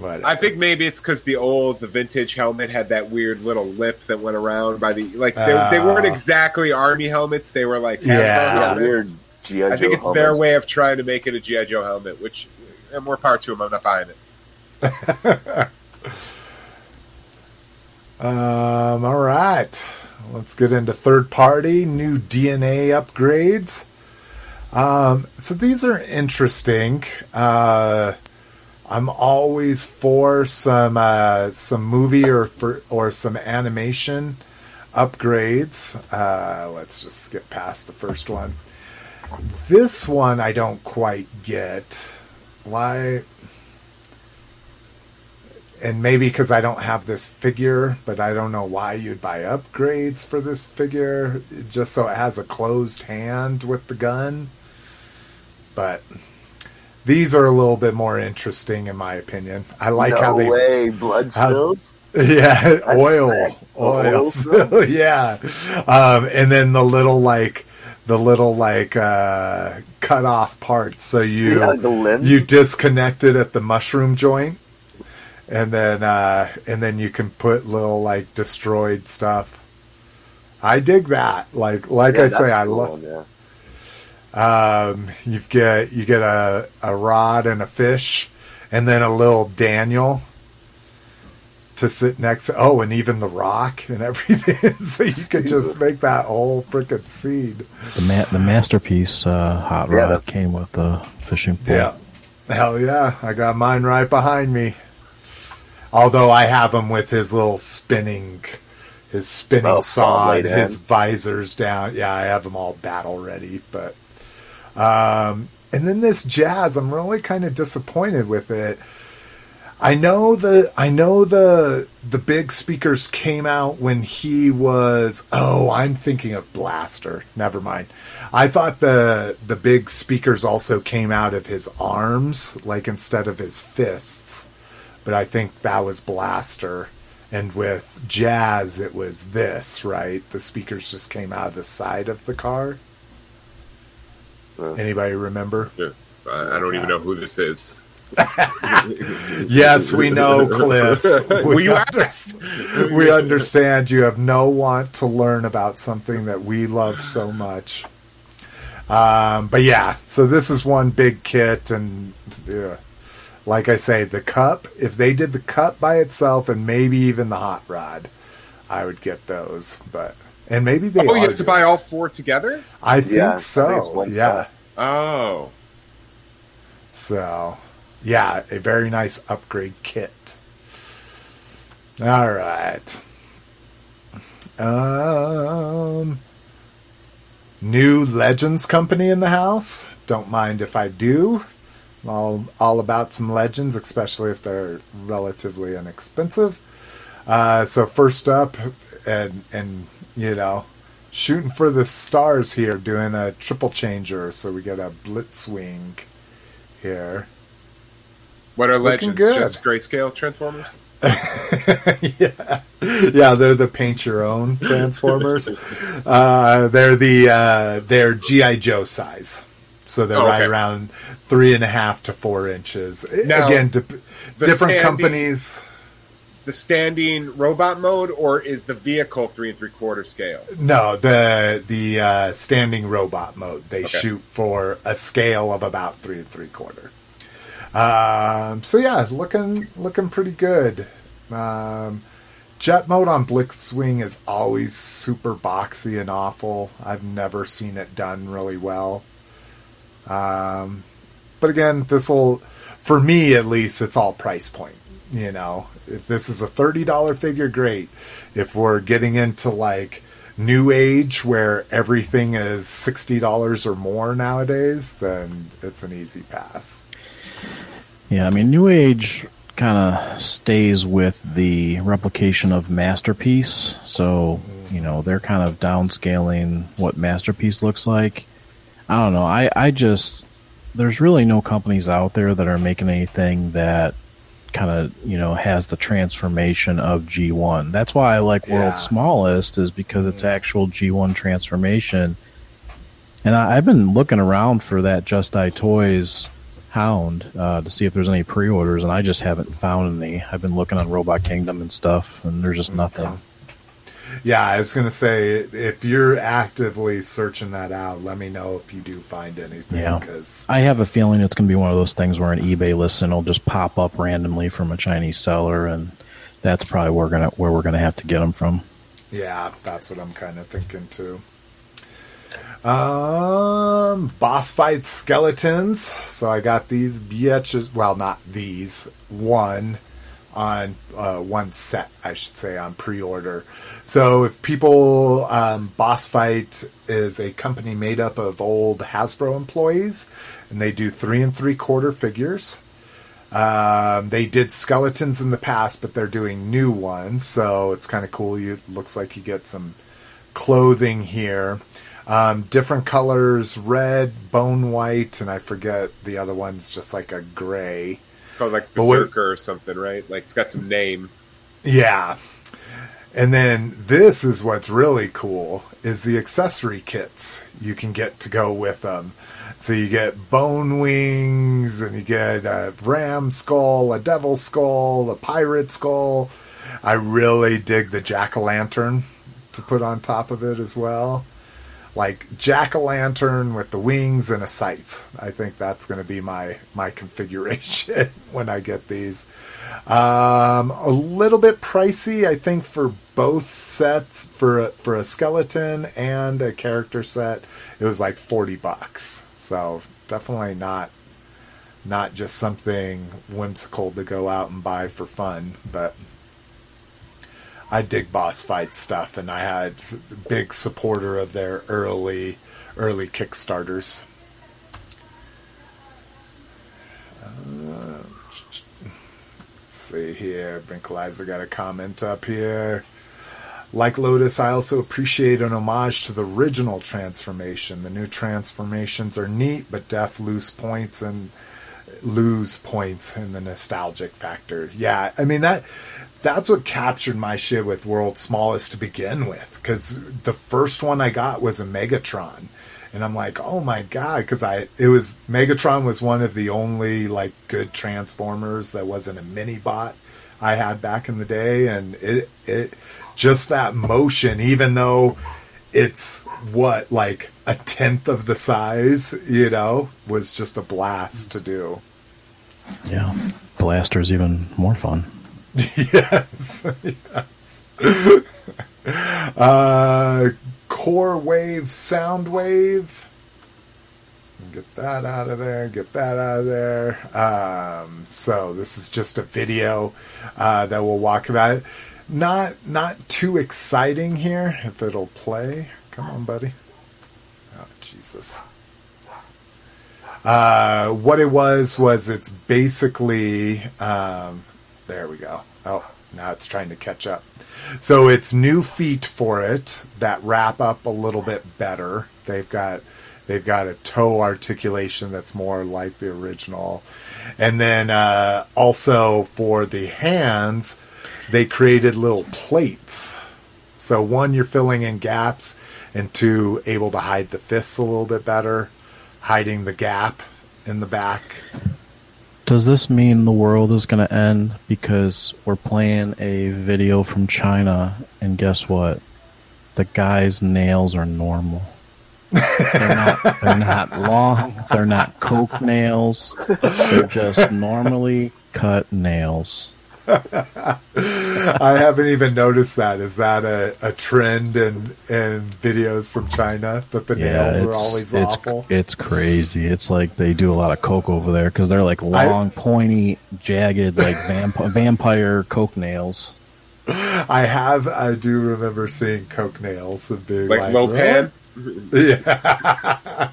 [SPEAKER 1] but
[SPEAKER 3] I think maybe it's because the old, the vintage helmet had that weird little lip that went around by the like. They, they
[SPEAKER 1] Ah.
[SPEAKER 3] weren't exactly army helmets; they were like
[SPEAKER 1] Yeah.
[SPEAKER 4] yeah, weird GI Joe.
[SPEAKER 3] I think it's their way of trying to make it a GI Joe helmet, which and more power to them. I'm not buying it. [LAUGHS]
[SPEAKER 1] Um, all right. Let's get into third party, new DNA upgrades. Um, so these are interesting. Uh, I'm always for some uh, some movie or for or some animation upgrades. Uh, let's just skip past the first one. This one I don't quite get. Why? And maybe because I don't have this figure, but I don't know why you'd buy upgrades for this figure, just so it has a closed hand with the gun. But these are a little bit more interesting in my opinion. I like
[SPEAKER 4] no
[SPEAKER 1] how they
[SPEAKER 4] way, blood
[SPEAKER 1] how-
[SPEAKER 4] spills. [LAUGHS]
[SPEAKER 1] Yeah, oil,
[SPEAKER 4] sick.
[SPEAKER 1] oil,
[SPEAKER 4] Oil [LAUGHS]
[SPEAKER 1] spill, yeah. Um, and then the little like the little like uh, cut off parts. So you
[SPEAKER 4] Yeah, like the limbs.
[SPEAKER 1] you disconnect it at the mushroom joint, and then uh, and then you can put little like destroyed stuff. I dig that. Like like
[SPEAKER 4] Yeah,
[SPEAKER 1] I
[SPEAKER 4] that's
[SPEAKER 1] say, I
[SPEAKER 4] cool,
[SPEAKER 1] love.
[SPEAKER 4] yeah.
[SPEAKER 1] Um, you get you get a a rod and a fish, and then a little Daniel to sit next. to Oh, and even the rock and [LAUGHS] everything, [LAUGHS] so you could just make that whole freaking scene.
[SPEAKER 2] The ma- the masterpiece uh, hot
[SPEAKER 4] Yeah,
[SPEAKER 2] rod
[SPEAKER 4] that-
[SPEAKER 2] came with the fishing pole.
[SPEAKER 1] Yeah, hell yeah! I got mine right behind me. Although I have him with his little spinning, his spinning
[SPEAKER 4] Oh,
[SPEAKER 1] saw, and his visors down. Yeah, I have them all battle ready. But, um, and then this jazz, I'm really kind of disappointed with it. I know the I know the the big speakers came out when he was oh I'm thinking of Blaster. Never mind. I thought the the big speakers also came out of his arms like instead of his fists. But I think that was Blaster and with Jazz it was this, right? The speakers just came out of the side of the car.
[SPEAKER 4] Uh.
[SPEAKER 1] Anybody remember?
[SPEAKER 3] Yeah. I I don't even know who this is. [LAUGHS]
[SPEAKER 1] Yes, we know, Cliff. [LAUGHS]
[SPEAKER 3] Will you
[SPEAKER 1] under- [LAUGHS] we understand you have no want to learn about something that we love so much. Um, but yeah, so this is one big kit, and yeah, like I say, the cup. If they did the cup by itself, and maybe even the hot rod, I would get those. But and maybe they.
[SPEAKER 3] Oh, you
[SPEAKER 1] are
[SPEAKER 3] have to
[SPEAKER 1] good.
[SPEAKER 3] buy all four together?
[SPEAKER 1] I think
[SPEAKER 4] Yeah, I
[SPEAKER 1] so.
[SPEAKER 4] think
[SPEAKER 1] yeah.
[SPEAKER 4] set.
[SPEAKER 3] Oh.
[SPEAKER 1] So, yeah, a very nice upgrade kit. All right. Um, new Legends company in the house. Don't mind if I do. All all about some Legends, especially if they're relatively inexpensive. Uh, so first up, and and you know, shooting for the stars here, doing a triple changer. So we get a Blitzwing here.
[SPEAKER 3] What are
[SPEAKER 1] Looking
[SPEAKER 3] legends?
[SPEAKER 1] good.
[SPEAKER 3] Just grayscale transformers? [LAUGHS]
[SPEAKER 1] yeah, yeah, they're the paint your own Transformers. [LAUGHS] uh, they're the uh, they're GI Joe size, so they're
[SPEAKER 3] Oh,
[SPEAKER 1] right around three and a half to four inches.
[SPEAKER 3] Now,
[SPEAKER 1] Again,
[SPEAKER 3] the
[SPEAKER 1] different
[SPEAKER 3] standing-
[SPEAKER 1] companies.
[SPEAKER 3] The standing robot mode, or is the vehicle three and three quarter scale?
[SPEAKER 1] No, the the uh, standing robot mode. They
[SPEAKER 3] Okay.
[SPEAKER 1] shoot for a scale of about three and three quarter. Um, so yeah, looking looking pretty good. Um, jet mode on Blitzwing is always super boxy and awful. I've never seen it done really well. Um, but again, this will, for me at least, it's all price point. You know, if this is a thirty dollar figure, great. If we're getting into like new age where everything is sixty dollars or more nowadays, then it's an easy pass.
[SPEAKER 2] Yeah, I mean, New Age kind of stays with the replication of Masterpiece. So, you know, they're kind of downscaling what Masterpiece looks like. I don't know. I, I just, there's really no companies out there that are making anything that kind of, you know, has the transformation of G1. That's why I like
[SPEAKER 1] Yeah.
[SPEAKER 2] World's Smallest, is because it's actual G1 transformation. And I, I've been looking around for that Just Die Toys Hound uh, to see if there's any pre-orders, and I just haven't found any. I've been looking on Robot Kingdom and stuff, and there's just nothing.
[SPEAKER 1] Yeah, I was gonna say if you're actively searching that out, let me know if you do find anything.
[SPEAKER 2] Yeah.
[SPEAKER 1] because
[SPEAKER 2] I have a feeling it's going to be one of those things where an eBay listing will just pop up randomly from a Chinese seller, and that's probably where we're gonna where we're gonna have to get them from.
[SPEAKER 1] Yeah, that's what I'm kind of thinking too. Um, boss fight skeletons. So I got these bitches. Well, not these. One on uh, one set, I should say, on pre-order. So if people, um, Boss Fight is a company made up of old Hasbro employees, and they do three and three quarter figures. Um, they did skeletons in the past, but they're doing new ones, so it's kind of cool. You it looks like you get some clothing here. Um, different colors: red, bone white, and I forget the other one's just like a gray.
[SPEAKER 3] It's called like
[SPEAKER 1] what-
[SPEAKER 3] Berserker or something, right? Like it's got some name.
[SPEAKER 1] Yeah. And then this is what's really cool is the accessory kits you can get to go with them. So you get bone wings and you get a ram skull, a devil skull, a pirate skull. I really dig the jack o' lantern to put on top of it as well. Like jack o' lantern with the wings and a scythe. I think that's going to be my my [LAUGHS] configuration when I get these. Um, a little bit pricey, I think, for both sets for a, for a skeleton and a character set. It was like forty bucks, so definitely not not just something whimsical to go out and buy for fun. But I dig boss fight stuff, and I had big supporter of their early early Kickstarters. Uh, see here. Brinkalizer got a comment up here. Like Lotus, I also appreciate an homage to the original transformation. The new transformations are neat, but def lose points and lose points in the nostalgic factor. Yeah, I mean that that's what captured my shit with World's Smallest to begin with because the first one I got was a Megatron. And I'm like, oh my god, because I it was Megatron was one of the only like good Transformers that wasn't a mini bot I had back in the day, and it it just that motion, even though it's what like a tenth of the size, you know, was just a blast to do.
[SPEAKER 2] Yeah. Blaster's even more fun. [LAUGHS]
[SPEAKER 1] yes, [LAUGHS] yes. uh, core wave, Soundwave. Get that out of there. Get that out of there. Um, so this is just a video uh, that we'll walk about it. Not not too exciting here. If it'll play, come on, buddy. Oh Jesus. Uh, what it was was it's basically um, there we go. Oh, now it's trying to catch up. So it's new feet for it that wrap up a little bit better. They've got they've got a toe articulation that's more like the original, and then uh, also for the hands, they created little plates. So one, you're filling in gaps, and two, able to hide the fists a little bit better, hiding the gap in the back.
[SPEAKER 2] Does this mean the world is going to end because we're playing a video from China and guess what? The guy's nails are normal. they're not they're not long, they're not coke nails. They're just normally cut nails. [LAUGHS]
[SPEAKER 1] I haven't even noticed that. Is that a, a trend in in videos from China that the nails are always
[SPEAKER 2] it's,
[SPEAKER 1] awful?
[SPEAKER 2] It's crazy. It's like they do a lot of coke over there because they're like long, pointy, jagged, like vamp- [LAUGHS] vampire coke nails.
[SPEAKER 1] I have. I do remember seeing coke nails and being
[SPEAKER 3] Like
[SPEAKER 1] like,
[SPEAKER 3] Lo Pan.
[SPEAKER 1] "Really?" [LAUGHS] Yeah.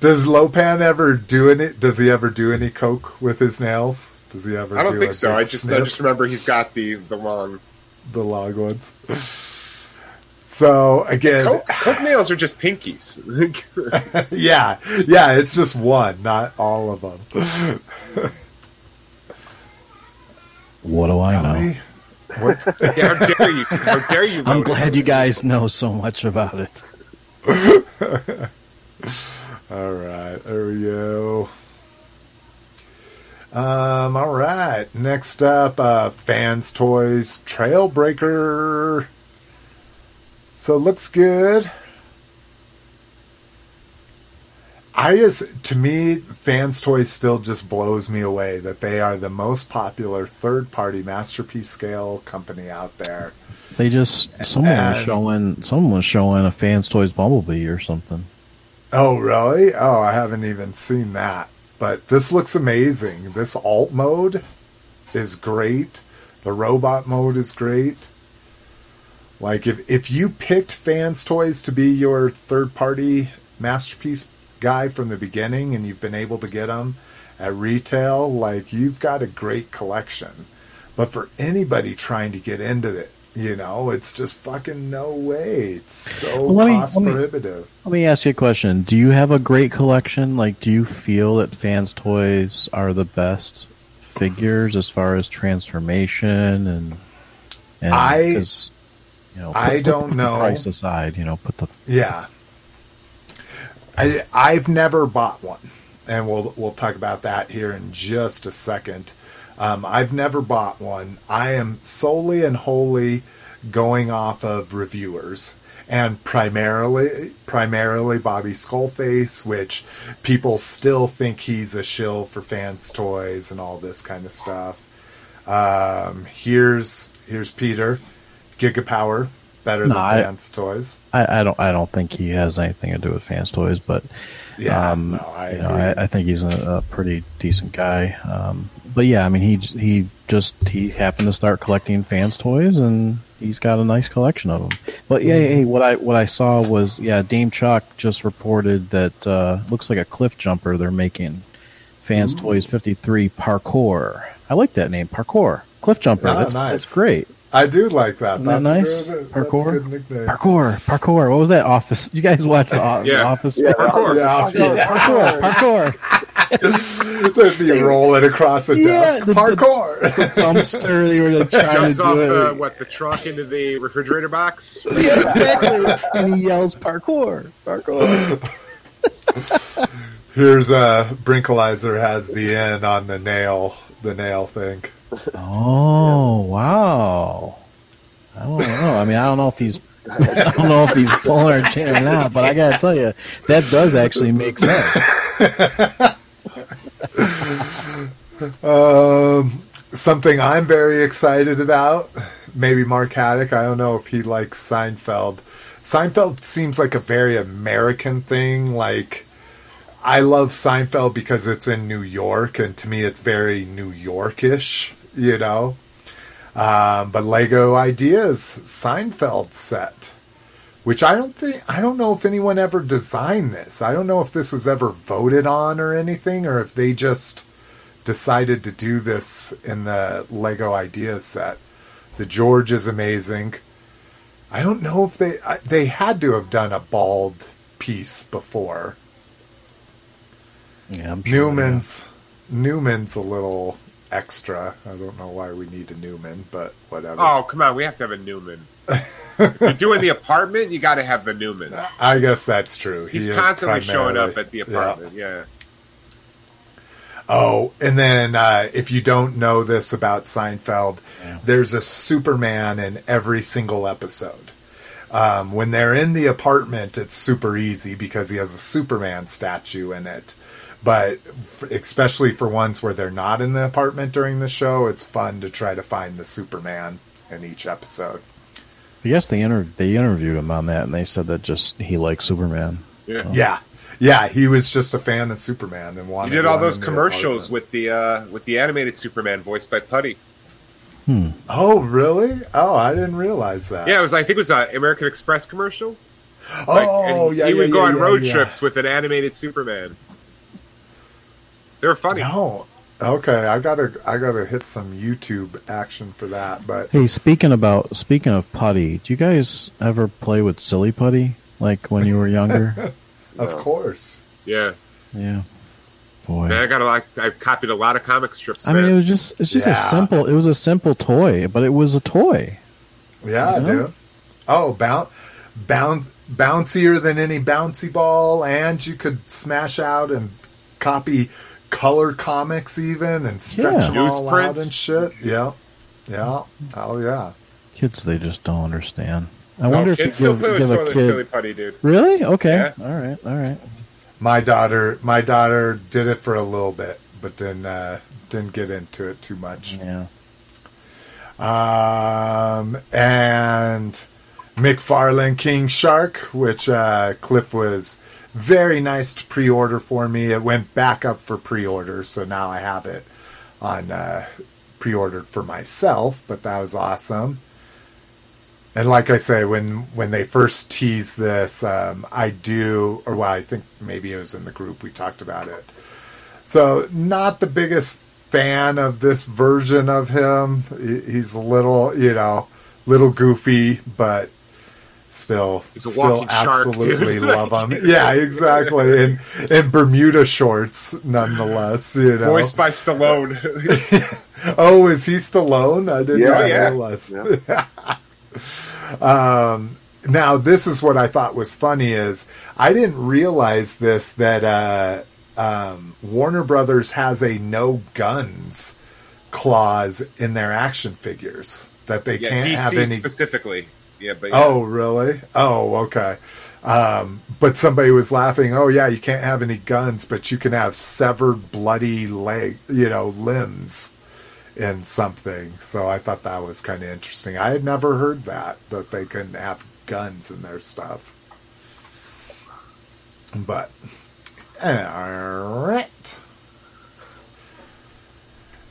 [SPEAKER 1] Does Lo Pan ever do any? Does he ever do any coke with his nails? Does he ever?
[SPEAKER 3] I don't
[SPEAKER 1] do
[SPEAKER 3] think
[SPEAKER 1] a
[SPEAKER 3] so. I
[SPEAKER 1] big
[SPEAKER 3] just I just remember he's got the the long
[SPEAKER 1] the long ones. So again,
[SPEAKER 3] coke, coke nails are just pinkies. [LAUGHS]
[SPEAKER 1] yeah, yeah, it's just one, not all of them.
[SPEAKER 2] What do I know?
[SPEAKER 1] What? [LAUGHS]
[SPEAKER 3] Yeah, how dare you? How dare you?
[SPEAKER 2] I'm glad you guys know so much about it. [LAUGHS] [LAUGHS]
[SPEAKER 1] all right, there we go. Um, all right. Next up, uh, Fans Toys Trailbreaker. So it looks good. I just, to me, Fans Toys still just blows me away that they are the most popular third party masterpiece scale company out there.
[SPEAKER 2] They just someone was showing someone was showing a fans toys bumblebee or something.
[SPEAKER 1] Oh, really? Oh, I haven't even seen that. But this looks amazing. This alt mode is great. The robot mode is great. Like if if you picked Fans Toys to be your third party masterpiece guy from the beginning and you've been able to get them at retail, like you've got a great collection. But for anybody trying to get into it, You know, it's just fucking no way. It's so
[SPEAKER 2] Well, me-
[SPEAKER 1] cost
[SPEAKER 2] let me-
[SPEAKER 1] prohibitive.
[SPEAKER 2] Let me ask you a question. Do you have a great collection? Like, do you feel that fans' toys are the best figures as far as transformation and? and
[SPEAKER 1] I-
[SPEAKER 2] you know,
[SPEAKER 1] I don't
[SPEAKER 2] the
[SPEAKER 1] know.
[SPEAKER 2] price aside, you know, put the
[SPEAKER 1] Yeah. I I've never bought one, and we'll we'll talk about that here in just a second. Um, I've never bought one. I am solely and wholly going off of reviewers and primarily primarily Bobby Skullface, which people still think he's a shill for fans toys and all this kind of stuff. Um, here's here's Peter, Gigapower, better
[SPEAKER 2] No,
[SPEAKER 1] than
[SPEAKER 2] I-
[SPEAKER 1] fans toys.
[SPEAKER 2] I, I don't. I don't think he has anything to do with fans' toys, but
[SPEAKER 1] Yeah,
[SPEAKER 2] um,
[SPEAKER 1] no, I
[SPEAKER 2] you know. I, I think he's a, a pretty decent guy. Um, but yeah, I mean, he he just he happened to start collecting fans' toys, and he's got a nice collection of them. But yeah,
[SPEAKER 1] Mm-hmm.
[SPEAKER 2] hey, what I what I saw was yeah, Dame Chuck just reported that uh, looks like a cliff jumper they're making. Fans' Toys fifty three parkour. I like that name, parkour. Cliff jumper.
[SPEAKER 1] Ah,
[SPEAKER 2] That's,
[SPEAKER 1] nice.
[SPEAKER 2] that's great.
[SPEAKER 1] I do like that.
[SPEAKER 2] Isn't that
[SPEAKER 1] That's
[SPEAKER 2] nice?
[SPEAKER 1] good,
[SPEAKER 2] Parkour?
[SPEAKER 1] That's a good nickname.
[SPEAKER 2] Parkour, parkour. What was that? Office. You guys watch the, o- the Office?
[SPEAKER 4] Yeah,
[SPEAKER 3] Parkour.
[SPEAKER 1] Yeah, yeah.
[SPEAKER 2] Parkour, [LAUGHS] parkour. [LAUGHS]
[SPEAKER 1] They'd be rolling across the
[SPEAKER 2] Yeah,
[SPEAKER 1] desk.
[SPEAKER 2] the- the-
[SPEAKER 1] Parkour. [LAUGHS]
[SPEAKER 2] Dumpster. They were like, trying
[SPEAKER 3] Jumps
[SPEAKER 2] to
[SPEAKER 3] off
[SPEAKER 2] do
[SPEAKER 3] the
[SPEAKER 2] it.
[SPEAKER 3] what the trunk into the refrigerator box. [LAUGHS]
[SPEAKER 2] Yeah, exactly. and he yells parkour, parkour.
[SPEAKER 1] Here's uh Brinkalizer has the N on the nail, the nail thing.
[SPEAKER 2] Oh wow! I don't know. I mean, I don't know if he's. I don't know if he's pulling our chain or not, but I gotta tell you, that does actually make sense.
[SPEAKER 1] Um, something I'm very excited about. Maybe Mark Haddock. I don't know if he likes Seinfeld. Seinfeld seems like a very American thing. Like, I love Seinfeld because it's in New York, and to me, it's very New Yorkish. You know. Um, but Lego Ideas Seinfeld set, which I don't think I don't know if anyone ever designed this. I don't know if this was ever voted on or anything, or if they just decided to do this in the Lego Ideas set. The George is amazing. I don't know if they I, they had to have done a bald piece before.
[SPEAKER 2] Yeah, I'm sure,
[SPEAKER 1] Newman's Newman's a little extra. I don't know why we need a Newman, but whatever.
[SPEAKER 3] Oh come on, we have to have a Newman. You're doing the [LAUGHS] apartment, you got to have the Newman.
[SPEAKER 1] I guess that's true.
[SPEAKER 3] He's
[SPEAKER 1] is
[SPEAKER 3] constantly showing up at the
[SPEAKER 1] Yeah.
[SPEAKER 3] apartment. Yeah.
[SPEAKER 1] Oh, and then uh, if you don't know this about Seinfeld,
[SPEAKER 2] Yeah.
[SPEAKER 1] there's a Superman in every single episode. Um, when they're in the apartment, it's super easy because he has a Superman statue in it. But f- especially for ones where they're not in the apartment during the show, it's fun to try to find the Superman in each episode.
[SPEAKER 2] Yes, they inter- they interviewed him on that, and they said that just he likes Superman.
[SPEAKER 3] Yeah.
[SPEAKER 1] Yeah, yeah, he was just a fan of Superman and
[SPEAKER 3] You
[SPEAKER 1] He
[SPEAKER 3] did all those commercials with the uh, with the animated Superman voiced by Puddy.
[SPEAKER 1] Oh, really? Oh, I didn't realize that.
[SPEAKER 3] Yeah, it was. I think it was an American Express commercial. Like,
[SPEAKER 1] Oh,
[SPEAKER 3] and
[SPEAKER 1] yeah,
[SPEAKER 3] he
[SPEAKER 1] yeah,
[SPEAKER 3] would go on
[SPEAKER 1] yeah,
[SPEAKER 3] road
[SPEAKER 1] yeah.
[SPEAKER 3] trips with an animated Superman. They were funny.
[SPEAKER 1] No. Okay, I gotta I gotta hit some YouTube action for that. But
[SPEAKER 2] Hey, speaking about speaking of putty, do you guys ever play with silly putty like when you were younger? [LAUGHS]
[SPEAKER 1] of course,
[SPEAKER 3] Yeah,
[SPEAKER 2] yeah, boy.
[SPEAKER 3] man, I got a lot. I've copied a lot of comic strips.
[SPEAKER 2] I mean, it was just it's just
[SPEAKER 1] Yeah.
[SPEAKER 2] a simple. It was a simple toy, but it was a toy.
[SPEAKER 1] yeah,
[SPEAKER 2] You know?
[SPEAKER 1] dude. Oh, bounce, bounce, bouncier than any bouncy ball, and you could smash out and copy color comics even and stretch
[SPEAKER 2] Yeah.
[SPEAKER 1] them all
[SPEAKER 3] Newsprint.
[SPEAKER 1] out and shit. Yeah, yeah. Oh yeah.
[SPEAKER 2] Kids, they just don't understand. I wonder
[SPEAKER 3] oh,
[SPEAKER 2] if you
[SPEAKER 3] kids still
[SPEAKER 2] give,
[SPEAKER 3] play with
[SPEAKER 2] give
[SPEAKER 3] some
[SPEAKER 2] a kid.
[SPEAKER 3] silly putty, dude.
[SPEAKER 2] Really? Okay.
[SPEAKER 3] Yeah.
[SPEAKER 2] All right. All right.
[SPEAKER 1] My daughter, my daughter did it for a little bit, but then uh, didn't get into it too much.
[SPEAKER 2] Yeah.
[SPEAKER 1] Um, and McFarlane King Shark, which uh, Cliff was very nice to pre-order for me. It went back up for pre-order, so now I have it on uh, pre-ordered for myself. But that was awesome. And like I say, when when they first teased this, um, I do, or well, I think maybe it was in the group we talked about it. So not the biggest fan of this version of him. He's a little, you know, little goofy, but still, still
[SPEAKER 3] walking shark,
[SPEAKER 1] absolutely [LAUGHS] love him. Yeah, exactly. And and Bermuda shorts, nonetheless. You know.
[SPEAKER 3] Voiced by Stallone. [LAUGHS]
[SPEAKER 1] oh, is he Stallone? I didn't
[SPEAKER 4] Yeah,
[SPEAKER 1] even
[SPEAKER 3] yeah.
[SPEAKER 1] realize.
[SPEAKER 4] Yeah. [LAUGHS]
[SPEAKER 1] Um, now this is what I thought was funny is I didn't realize this that uh, um, Warner Brothers has a no guns clause in their action figures that they
[SPEAKER 3] yeah,
[SPEAKER 1] can't
[SPEAKER 3] DC
[SPEAKER 1] have any.
[SPEAKER 3] specifically. Yeah, but yeah.
[SPEAKER 1] Oh, really? Oh, okay. Um, but somebody was laughing. Oh, yeah, you can't have any guns, but you can have severed, bloody leg, you know, limbs in something. So I thought that was kind of interesting. I had never heard that that they couldn't have guns in their stuff. But all right.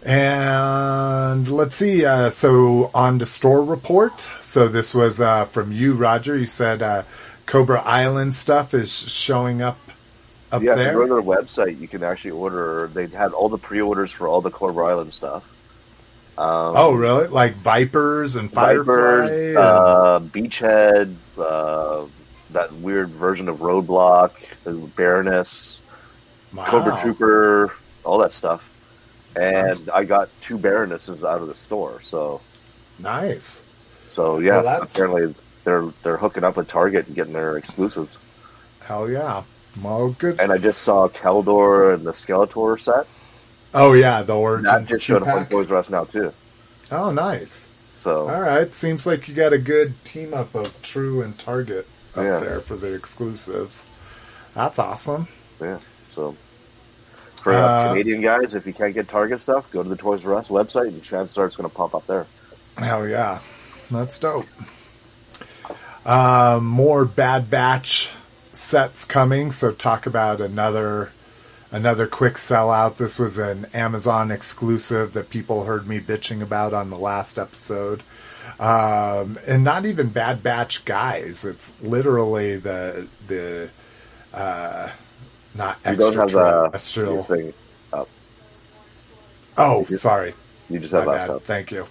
[SPEAKER 1] And let's see. Uh, so on to store report. So this was uh, from you, Roger. You said uh, Cobra Island stuff is showing up up
[SPEAKER 4] yeah,
[SPEAKER 1] there.
[SPEAKER 4] go to their website, you can actually order. They had all the pre-orders for all the Cobra Island stuff. Um,
[SPEAKER 1] oh, really? Like Vipers and Firefly?
[SPEAKER 4] Vipers,
[SPEAKER 1] and-
[SPEAKER 4] uh, Beachhead, uh, that weird version of Roadblock, the Baroness,
[SPEAKER 1] wow.
[SPEAKER 4] Cobra Trooper, all that stuff. And
[SPEAKER 1] That's-
[SPEAKER 4] I got two Baronesses out of the store. So,
[SPEAKER 1] Nice.
[SPEAKER 4] so yeah,
[SPEAKER 1] Well, that's-
[SPEAKER 4] apparently they're they're hooking up with Target and getting their exclusives.
[SPEAKER 1] Hell yeah. Well, good.
[SPEAKER 4] And I just saw Keldor and the Skeletor set.
[SPEAKER 1] Oh, yeah, the Origins
[SPEAKER 4] just showing up on. Toys R Us now too.
[SPEAKER 1] Oh, nice.
[SPEAKER 4] So
[SPEAKER 1] All right. Seems like you got a good team up of True and Target up
[SPEAKER 4] Yeah.
[SPEAKER 1] there for the exclusives. That's awesome.
[SPEAKER 4] yeah, so for uh,
[SPEAKER 1] Uh,
[SPEAKER 4] Canadian guys, if you can't get Target stuff, go to the Toys R Us website and are going to pop up there.
[SPEAKER 1] Hell yeah. That's dope. Um, more Bad Batch sets coming. So talk about another another quick sellout. This was an Amazon exclusive that people heard me bitching about on the last episode. Um, and not even Bad Batch guys. It's literally the the uh, not
[SPEAKER 4] You uh,
[SPEAKER 1] extraterrestrial.
[SPEAKER 4] thing.
[SPEAKER 1] Oh, sorry.
[SPEAKER 4] You just
[SPEAKER 1] My
[SPEAKER 4] have that
[SPEAKER 1] bad.
[SPEAKER 4] stuff.
[SPEAKER 1] Thank you.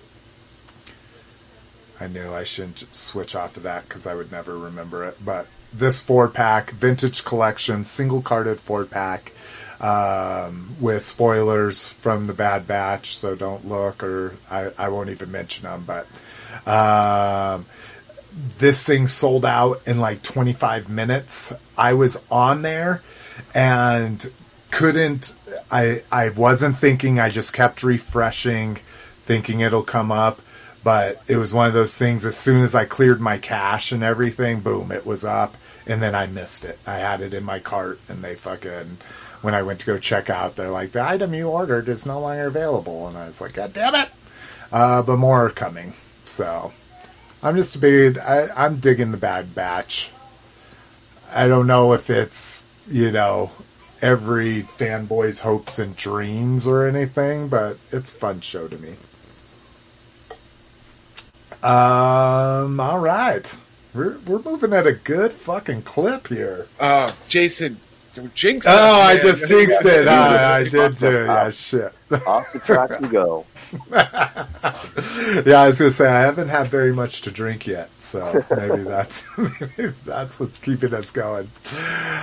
[SPEAKER 1] I knew I shouldn't switch off of that because I would never remember it. But this four pack, vintage collection, single carded four pack, um, with spoilers from the Bad Batch, so don't look or I, I won't even mention them. But um, this thing sold out in like 25 minutes. I was on there and couldn't I I wasn't thinking I just kept refreshing thinking it'll come up but it was one of those things as soon as I cleared my cache and everything boom it was up and then I missed it I had it in my cart and they fucking when I went to go check out they're like the item you ordered is no longer available. And I was like god damn it. Uh, but more are coming. So I'm just a big I, I'm digging the bad batch. I don't know if it's you know every fanboy's hopes and dreams or anything, but it's fun show to me. Um, all right, we're we're moving at a good fucking clip here.
[SPEAKER 3] Uh, Jason, don't jinx us,
[SPEAKER 1] Oh, I just [LAUGHS] jinxed it. I, I did too. Yeah, shit.
[SPEAKER 4] Off the track you go. [LAUGHS]
[SPEAKER 1] Yeah, I was gonna say I haven't had very much to drink yet, so maybe [LAUGHS] that's maybe that's what's keeping us going.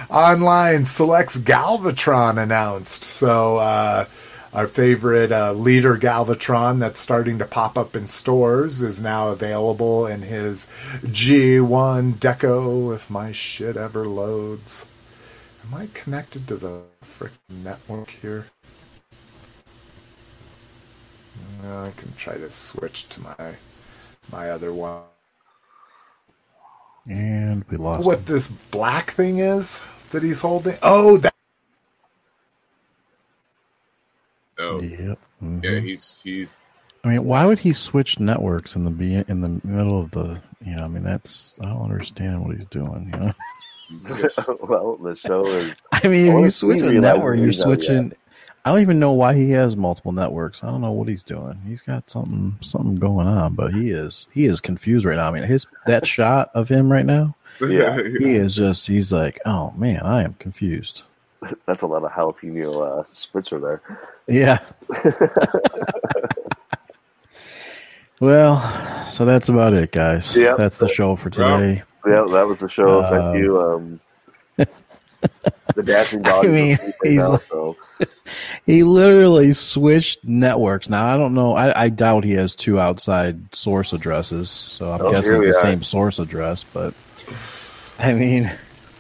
[SPEAKER 1] Online selects Galvatron announced, so uh, our favorite uh, leader Galvatron that's starting to pop up in stores is now available in his G1 Deco. If my shit ever loads, am I connected to the freaking network here? No, I can try to switch to my my other one.
[SPEAKER 2] And we lost
[SPEAKER 1] What
[SPEAKER 2] him.
[SPEAKER 1] this black thing is that he's holding? Oh, that
[SPEAKER 3] Oh,
[SPEAKER 2] Yep. mhm.
[SPEAKER 3] yeah, he's he's
[SPEAKER 2] I mean, why would he switch networks in the be- in the middle of the? You know, I mean, that's I don't understand what he's doing. You know,
[SPEAKER 3] he's [LAUGHS] just [LAUGHS]
[SPEAKER 4] well, the show is. [LAUGHS]
[SPEAKER 2] I mean, if you
[SPEAKER 4] if we
[SPEAKER 2] switch a network, you're
[SPEAKER 4] know, yeah.
[SPEAKER 2] switching. I don't even know why he has multiple networks. I don't know what he's doing. He's got something something going on, but he is he is confused right now. I mean, his that [LAUGHS] shot of him right now,
[SPEAKER 4] Yeah.
[SPEAKER 2] he is just he's like, oh man, I am confused.
[SPEAKER 4] That's a lot of jalapeno uh, spritzer there.
[SPEAKER 2] Yeah. well, so that's about it, guys.
[SPEAKER 4] Yeah.
[SPEAKER 2] That's the show for today.
[SPEAKER 4] Yeah, that was the show.
[SPEAKER 2] Um,
[SPEAKER 4] Thank you. Um, the dashing [LAUGHS] dog.
[SPEAKER 2] I mean,
[SPEAKER 4] is right
[SPEAKER 2] he's
[SPEAKER 4] now,
[SPEAKER 2] like-
[SPEAKER 4] so. [LAUGHS]
[SPEAKER 2] He literally switched networks. Now I don't know. I, I doubt he has two outside source addresses, so I'm
[SPEAKER 4] Oh,
[SPEAKER 2] guessing it's the
[SPEAKER 4] are.
[SPEAKER 2] same source address. But I mean,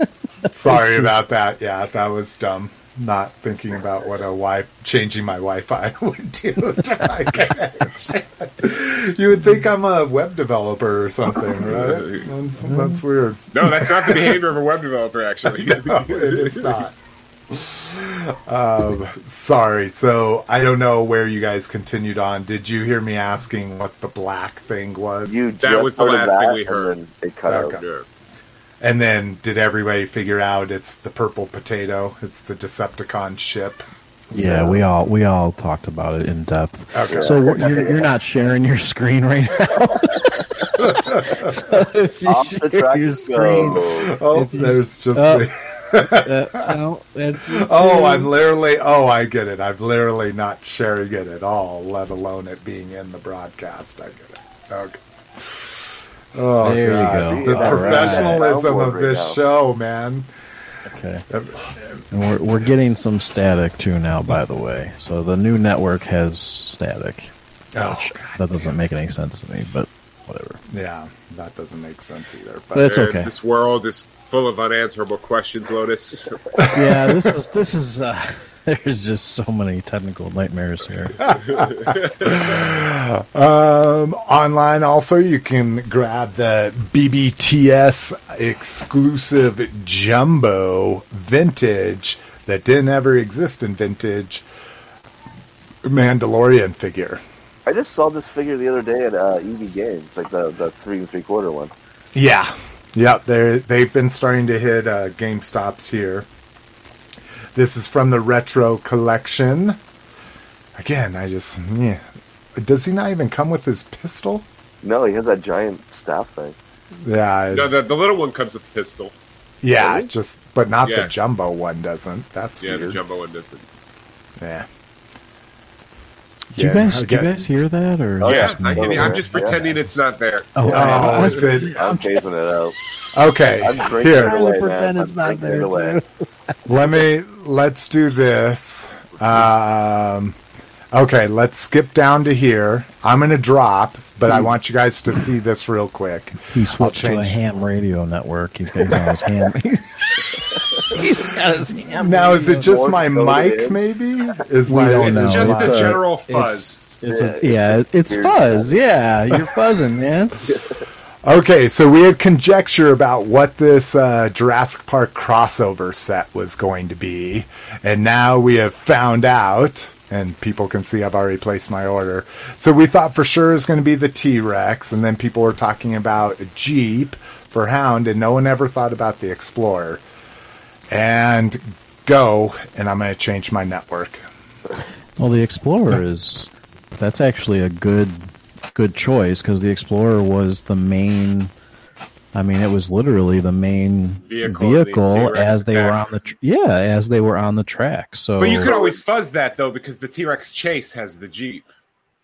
[SPEAKER 2] [LAUGHS]
[SPEAKER 1] Sorry about that. Yeah, that was dumb. Not thinking about what a wife changing my Wi-Fi [LAUGHS] would do to my connection. you would think I'm a web developer or something, right? That's, that's weird.
[SPEAKER 3] No, that's not the behavior of a web developer, actually. [LAUGHS]
[SPEAKER 1] No, it is not. Um, sorry. So I don't know where you guys continued on. Did you hear me asking what the black thing was?
[SPEAKER 4] You
[SPEAKER 3] That was the last thing we heard.
[SPEAKER 4] It cut
[SPEAKER 1] Okay.
[SPEAKER 4] out.
[SPEAKER 3] Yeah.
[SPEAKER 1] and then did everybody figure out it's the purple potato? It's the Decepticon ship.
[SPEAKER 2] yeah, we all we all talked about it in depth.
[SPEAKER 1] Okay.
[SPEAKER 2] So you're, you're not sharing your screen right now. [LAUGHS] so if you
[SPEAKER 4] Off the
[SPEAKER 2] share
[SPEAKER 4] track
[SPEAKER 2] your screen,
[SPEAKER 4] go.
[SPEAKER 1] Oh,
[SPEAKER 2] If you-
[SPEAKER 1] there's just.
[SPEAKER 2] Oh.
[SPEAKER 1] me. [LAUGHS]
[SPEAKER 2] uh, no, [LAUGHS]
[SPEAKER 1] Oh, I'm literally. Oh, I get it. I'm literally not sharing it at all, let alone it being in the broadcast. I get it. Okay. Oh,
[SPEAKER 2] There you go.
[SPEAKER 1] The
[SPEAKER 2] All right.
[SPEAKER 1] professionalism of this
[SPEAKER 4] now.
[SPEAKER 1] show, man.
[SPEAKER 2] Okay. And we're, we're getting some static too now, by the way. So the new network has static.
[SPEAKER 1] Oh,
[SPEAKER 2] that doesn't make any sense to me, but whatever.
[SPEAKER 1] Yeah, that doesn't make sense either.
[SPEAKER 2] But
[SPEAKER 1] But
[SPEAKER 2] it's okay.
[SPEAKER 3] This world is full of unanswerable questions, Lotus. [LAUGHS]
[SPEAKER 2] yeah, this is this is. Uh, [LAUGHS] there's just so many technical nightmares here. [LAUGHS]
[SPEAKER 1] Um, online also, you can grab the BBTS exclusive jumbo vintage that didn't ever exist in vintage Mandalorian figure.
[SPEAKER 4] I just saw this figure the other day at uh, EB Games, like the, the three and three quarter one.
[SPEAKER 1] Yeah, yeah, they they've been starting to hit uh, Game Stops here. This is from the retro collection. Again, I just yeah. Does he not even come with his pistol?
[SPEAKER 4] No, he has that giant staff thing.
[SPEAKER 1] Yeah,
[SPEAKER 3] no, the, the little one comes with a pistol.
[SPEAKER 1] yeah,
[SPEAKER 4] Really?
[SPEAKER 1] just but not
[SPEAKER 3] Yeah.
[SPEAKER 1] the jumbo one doesn't. That's
[SPEAKER 3] Yeah, the jumbo one doesn't.
[SPEAKER 1] Yeah.
[SPEAKER 2] Do you guys do you guys hear that or?
[SPEAKER 4] Oh,
[SPEAKER 3] yeah,
[SPEAKER 4] yeah.
[SPEAKER 2] just?
[SPEAKER 3] I can, I'm just
[SPEAKER 4] Yeah.
[SPEAKER 3] pretending it's not there.
[SPEAKER 2] Oh,
[SPEAKER 1] Oh,
[SPEAKER 2] I-
[SPEAKER 1] is it
[SPEAKER 4] I'm chasing it out.
[SPEAKER 1] Okay?
[SPEAKER 4] I'm drinking
[SPEAKER 1] Here,
[SPEAKER 4] it
[SPEAKER 2] trying to pretend
[SPEAKER 4] man.
[SPEAKER 2] it's
[SPEAKER 4] I'm
[SPEAKER 2] not there, too.
[SPEAKER 1] let me let's do this. Um, okay, let's skip down to here. I'm going to drop, but I want you guys to see this real quick.
[SPEAKER 2] He switched to a ham radio network. He's got on his ham. [LAUGHS] He's got his ham.
[SPEAKER 1] Now, is it just my
[SPEAKER 4] code
[SPEAKER 1] mic? Maybe is
[SPEAKER 2] We
[SPEAKER 1] my
[SPEAKER 2] don't
[SPEAKER 3] It's
[SPEAKER 2] know.
[SPEAKER 3] just
[SPEAKER 2] It's
[SPEAKER 3] the
[SPEAKER 2] a-
[SPEAKER 3] general fuzz.
[SPEAKER 2] It's, it's
[SPEAKER 4] Yeah,
[SPEAKER 2] a, yeah, it's
[SPEAKER 4] weird.
[SPEAKER 2] fuzz. Yeah, you're fuzzing, man. [LAUGHS]
[SPEAKER 1] Okay, so we had conjecture about what this uh, Jurassic Park crossover set was going to be, and now we have found out, and people can see I've already placed my order. So we thought for sure it was going to be the T Rex, and then people were talking about a Jeep for Hound, and no one ever thought about the Explorer. And go, and I'm going to change my network.
[SPEAKER 2] Well, the Explorer is that's actually a good good choice because the Explorer was the main. I mean, it was literally the main
[SPEAKER 3] Vehicle
[SPEAKER 2] vehicle,
[SPEAKER 3] the
[SPEAKER 2] as they were on the tr- yeah as they were on the track. So
[SPEAKER 3] But you could always fuzz that though, because the T Rex Chase has the Jeep.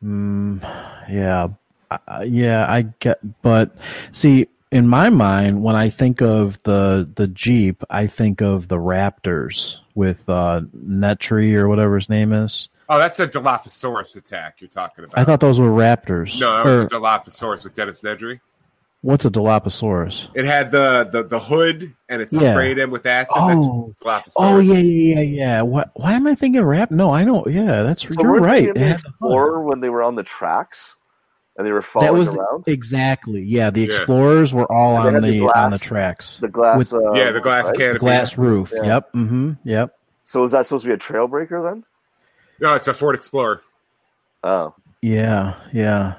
[SPEAKER 2] Yeah, uh, yeah, I get. But see, in my mind, when I think of the the Jeep, I think of the Raptors with uh, Nedry or whatever his name is.
[SPEAKER 3] Oh, that's a Dilophosaurus attack you're talking about.
[SPEAKER 2] I thought those were Raptors.
[SPEAKER 3] no, that was
[SPEAKER 2] Or
[SPEAKER 3] a Dilophosaurus with Dennis Nedry.
[SPEAKER 2] what's a Dilophosaurus?
[SPEAKER 3] It had the, the, the hood and it
[SPEAKER 2] Yeah.
[SPEAKER 3] sprayed him with acid.
[SPEAKER 2] Oh.
[SPEAKER 3] that's Dilophosaurus.
[SPEAKER 2] Oh yeah, yeah, yeah, yeah. What? Why am I thinking rap? No, I know. Yeah, that's
[SPEAKER 4] So
[SPEAKER 2] you're
[SPEAKER 4] weren't they
[SPEAKER 2] right.
[SPEAKER 4] in the
[SPEAKER 2] had.
[SPEAKER 4] Explorer when they were on the tracks and they were falling
[SPEAKER 2] That was
[SPEAKER 4] around.
[SPEAKER 2] the, exactly. Yeah, the
[SPEAKER 3] Yeah.
[SPEAKER 2] Explorers were all on
[SPEAKER 4] had
[SPEAKER 2] the,
[SPEAKER 4] the
[SPEAKER 2] on the
[SPEAKER 4] glass-
[SPEAKER 2] tracks.
[SPEAKER 4] the glass,
[SPEAKER 2] with
[SPEAKER 4] uh,
[SPEAKER 3] yeah, the glass
[SPEAKER 4] right?
[SPEAKER 3] canopy.
[SPEAKER 2] the glass roof.
[SPEAKER 4] Yeah.
[SPEAKER 2] Yep. Mm-hmm. Yep.
[SPEAKER 4] So is that supposed to be a Trailbreaker then?
[SPEAKER 3] No, it's a Ford Explorer.
[SPEAKER 4] Oh,
[SPEAKER 2] Yeah. Yeah.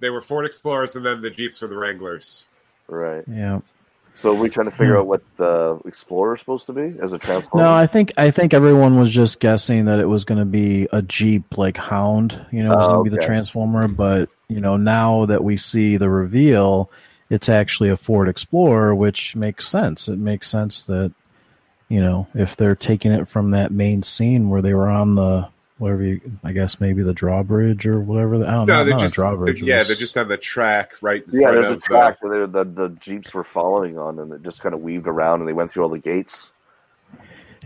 [SPEAKER 3] They were Ford Explorers and then the Jeeps were the Wranglers.
[SPEAKER 4] right.
[SPEAKER 2] Yeah.
[SPEAKER 4] So are we trying to figure hmm. out what the Explorer is supposed to be as a transformer?
[SPEAKER 2] No, I think I think everyone was just guessing that it was going to be a Jeep like Hound. You know, it was
[SPEAKER 4] Oh,
[SPEAKER 2] going to be the. Transformer. But you know, now that we see the reveal, it's actually a Ford Explorer, which makes sense. It makes sense that you know if they're taking it from that main scene where they were on the whatever you, I guess maybe the drawbridge or whatever. The, I don't
[SPEAKER 3] No,
[SPEAKER 2] know.
[SPEAKER 3] they're
[SPEAKER 2] Not
[SPEAKER 3] just
[SPEAKER 2] drawbridge.
[SPEAKER 3] they're- yeah,
[SPEAKER 2] it
[SPEAKER 3] they're just on the track right in
[SPEAKER 4] Yeah,
[SPEAKER 3] front
[SPEAKER 4] there's a track
[SPEAKER 3] the,
[SPEAKER 4] that the, the jeeps were following on, and it just kind of weaved around, and they went through all the gates.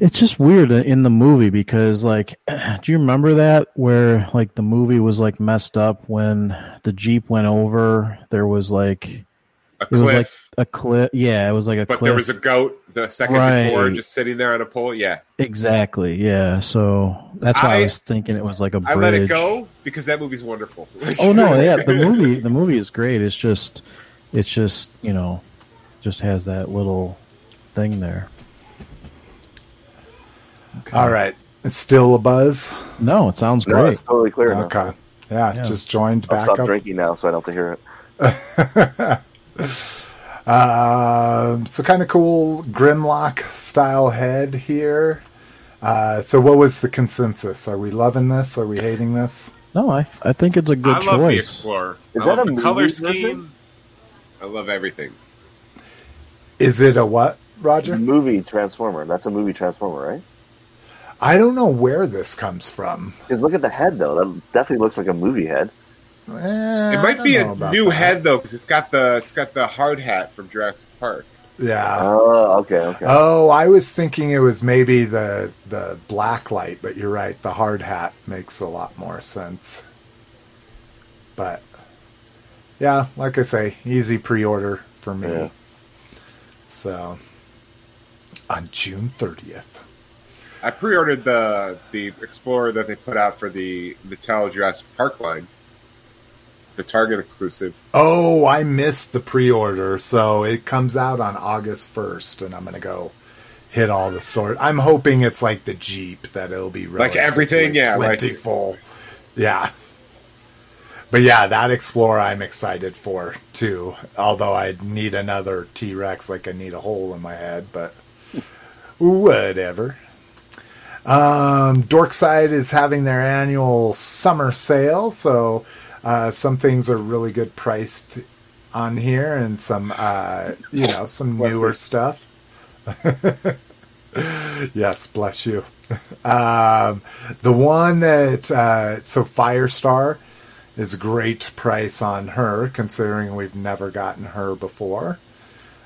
[SPEAKER 2] It's just weird in the movie because, like, [CLEARS THROAT] do you remember that where like the movie was like messed up when the jeep went over? There was like
[SPEAKER 3] a
[SPEAKER 2] it was like a cliff. Yeah, it was like a
[SPEAKER 3] but
[SPEAKER 2] cliff.
[SPEAKER 3] there was a goat the second
[SPEAKER 2] Right.
[SPEAKER 3] before just sitting there on a pole. Yeah,
[SPEAKER 2] exactly. Yeah, so that's why I,
[SPEAKER 3] I-
[SPEAKER 2] was thinking it was like a bridge.
[SPEAKER 3] I let it go because that movie's wonderful.
[SPEAKER 2] Oh no, [LAUGHS] yeah, the movie the movie is great. It's just it's just you know just has that little thing there. Okay.
[SPEAKER 1] All right. It's still a buzz.
[SPEAKER 2] No, it sounds
[SPEAKER 4] No,
[SPEAKER 2] great.
[SPEAKER 4] it's totally clear.
[SPEAKER 1] Okay. Yeah,
[SPEAKER 2] Yeah.
[SPEAKER 1] just joined
[SPEAKER 4] I'll
[SPEAKER 1] back
[SPEAKER 4] stop
[SPEAKER 1] up.
[SPEAKER 4] drinking now, so I don't have to hear it. [LAUGHS]
[SPEAKER 1] Um, so kind of cool Grimlock style head here. Uh, so what was the consensus? Are we loving this? Are we hating this?
[SPEAKER 2] No, I I think it's a good
[SPEAKER 3] I love the
[SPEAKER 2] choice.
[SPEAKER 4] Is
[SPEAKER 3] I
[SPEAKER 4] that
[SPEAKER 3] love
[SPEAKER 4] a
[SPEAKER 3] the
[SPEAKER 4] movie
[SPEAKER 3] color
[SPEAKER 4] version?
[SPEAKER 3] scheme. I love everything.
[SPEAKER 1] Is it a what, Roger?
[SPEAKER 4] Movie Transformer. That's a movie Transformer, right?
[SPEAKER 1] I don't know where this comes from.
[SPEAKER 4] Because look at the head, though. That definitely looks like a movie head.
[SPEAKER 1] Eh,
[SPEAKER 3] It might be a new
[SPEAKER 1] that.
[SPEAKER 3] head though, because it's got the it's got the hard hat from Jurassic Park.
[SPEAKER 1] Yeah.
[SPEAKER 4] Oh, okay, okay.
[SPEAKER 1] Oh, I was thinking it was maybe the the black light, but you're right. The hard hat makes a lot more sense. But yeah, like I say, easy pre-order for me.
[SPEAKER 4] Yeah.
[SPEAKER 1] So on June 30th.
[SPEAKER 3] I pre-ordered the the Explorer that they put out for the Mattel Jurassic Park line, the Target exclusive.
[SPEAKER 1] Oh, I missed the pre-order, so it comes out on August 1st and I'm to go hit all the stores. I'm hoping it's like the Jeep that it'll be
[SPEAKER 3] Like everything, yeah, like-
[SPEAKER 1] plentiful. yeah. But yeah, that Explorer I'm excited for too. Although I need another T-Rex like I need a hole in my head, but [LAUGHS] whatever. Um, Dorkside is having their annual summer sale, so uh, some things are really good priced on here, and some uh, you know some newer stuff. [LAUGHS] yes, bless you. [LAUGHS] Um, the one that uh, so Firestar is a great price on her, considering we've never gotten her before.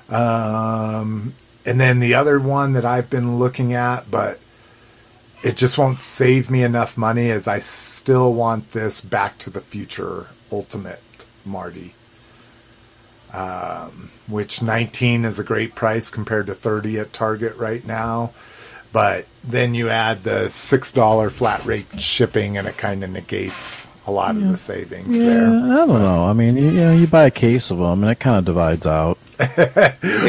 [SPEAKER 1] Um, and then the other one that I've been looking at, but it just won't save me enough money as I still want this Back to the Future Ultimate Marty. Um, which 19 is a great price compared to 30 at Target right now. But then you add the $6 flat rate shipping and it kind of negates a lot of the savings
[SPEAKER 2] Yeah,
[SPEAKER 1] there.
[SPEAKER 2] I don't know. I mean, you, you know, you buy a case of them, and it kind of divides out. [LAUGHS]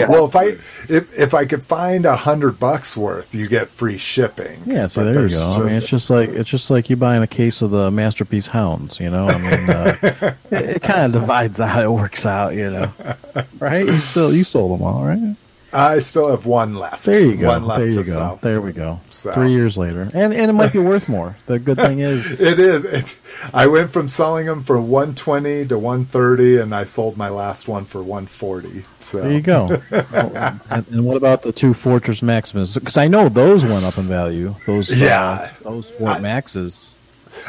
[SPEAKER 1] Well, if I if if I could find a hundred bucks worth, you get free shipping.
[SPEAKER 2] Yeah, so
[SPEAKER 1] But
[SPEAKER 2] there you
[SPEAKER 1] there's
[SPEAKER 2] go. I mean, it's just like it's just like you buying a case of the masterpiece hounds. You know, I mean, uh, [LAUGHS] it, it kind of divides out. It works out. You know, [LAUGHS] right? You still you sold them all, right?
[SPEAKER 1] I still have one left.
[SPEAKER 2] There you go.
[SPEAKER 1] One left
[SPEAKER 2] there you
[SPEAKER 1] to
[SPEAKER 2] go.
[SPEAKER 1] sell.
[SPEAKER 2] There we go.
[SPEAKER 1] So.
[SPEAKER 2] Three years later, and and it might be worth more. The good thing is, [LAUGHS]
[SPEAKER 1] It is. It, I went from selling them for one twenty to one thirty, and I sold my last one for one forty. So
[SPEAKER 2] there you go. Oh, [LAUGHS] and, and what about the two Fortress Maximus? Because I know those went up in value. Those uh,
[SPEAKER 1] Yeah.
[SPEAKER 2] those Fort Maxes.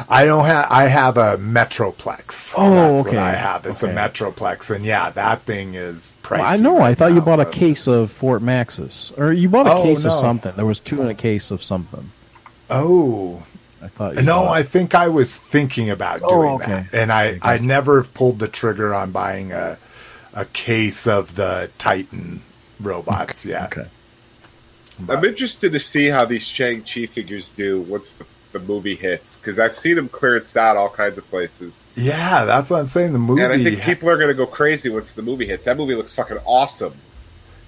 [SPEAKER 1] I don't have. I have a Metroplex.
[SPEAKER 2] Oh,
[SPEAKER 1] That's
[SPEAKER 2] okay.
[SPEAKER 1] what I have. It's
[SPEAKER 2] Okay.
[SPEAKER 1] a Metroplex, and yeah, that thing is pricey.
[SPEAKER 2] Well, I know. I
[SPEAKER 1] right
[SPEAKER 2] thought you
[SPEAKER 1] now,
[SPEAKER 2] bought a case of Fort Maxes, or you bought a
[SPEAKER 1] Oh,
[SPEAKER 2] case
[SPEAKER 1] no.
[SPEAKER 2] of something. There was two in a case of something.
[SPEAKER 1] Oh
[SPEAKER 2] I thought. You
[SPEAKER 1] no,
[SPEAKER 2] bought-
[SPEAKER 1] I think I was thinking about
[SPEAKER 2] Oh,
[SPEAKER 1] doing
[SPEAKER 2] okay.
[SPEAKER 1] that, and I
[SPEAKER 2] Okay.
[SPEAKER 1] I never have pulled the trigger on buying a a case of the Titan robots yet.
[SPEAKER 2] Okay.
[SPEAKER 3] I'm interested to see how these Shang Chi figures do once the, the movie hits because I've seen them clearanced out all kinds of places,
[SPEAKER 1] Yeah, that's what I'm saying. The movie.
[SPEAKER 3] and I think people are going to go crazy once the movie hits. That movie looks fucking awesome.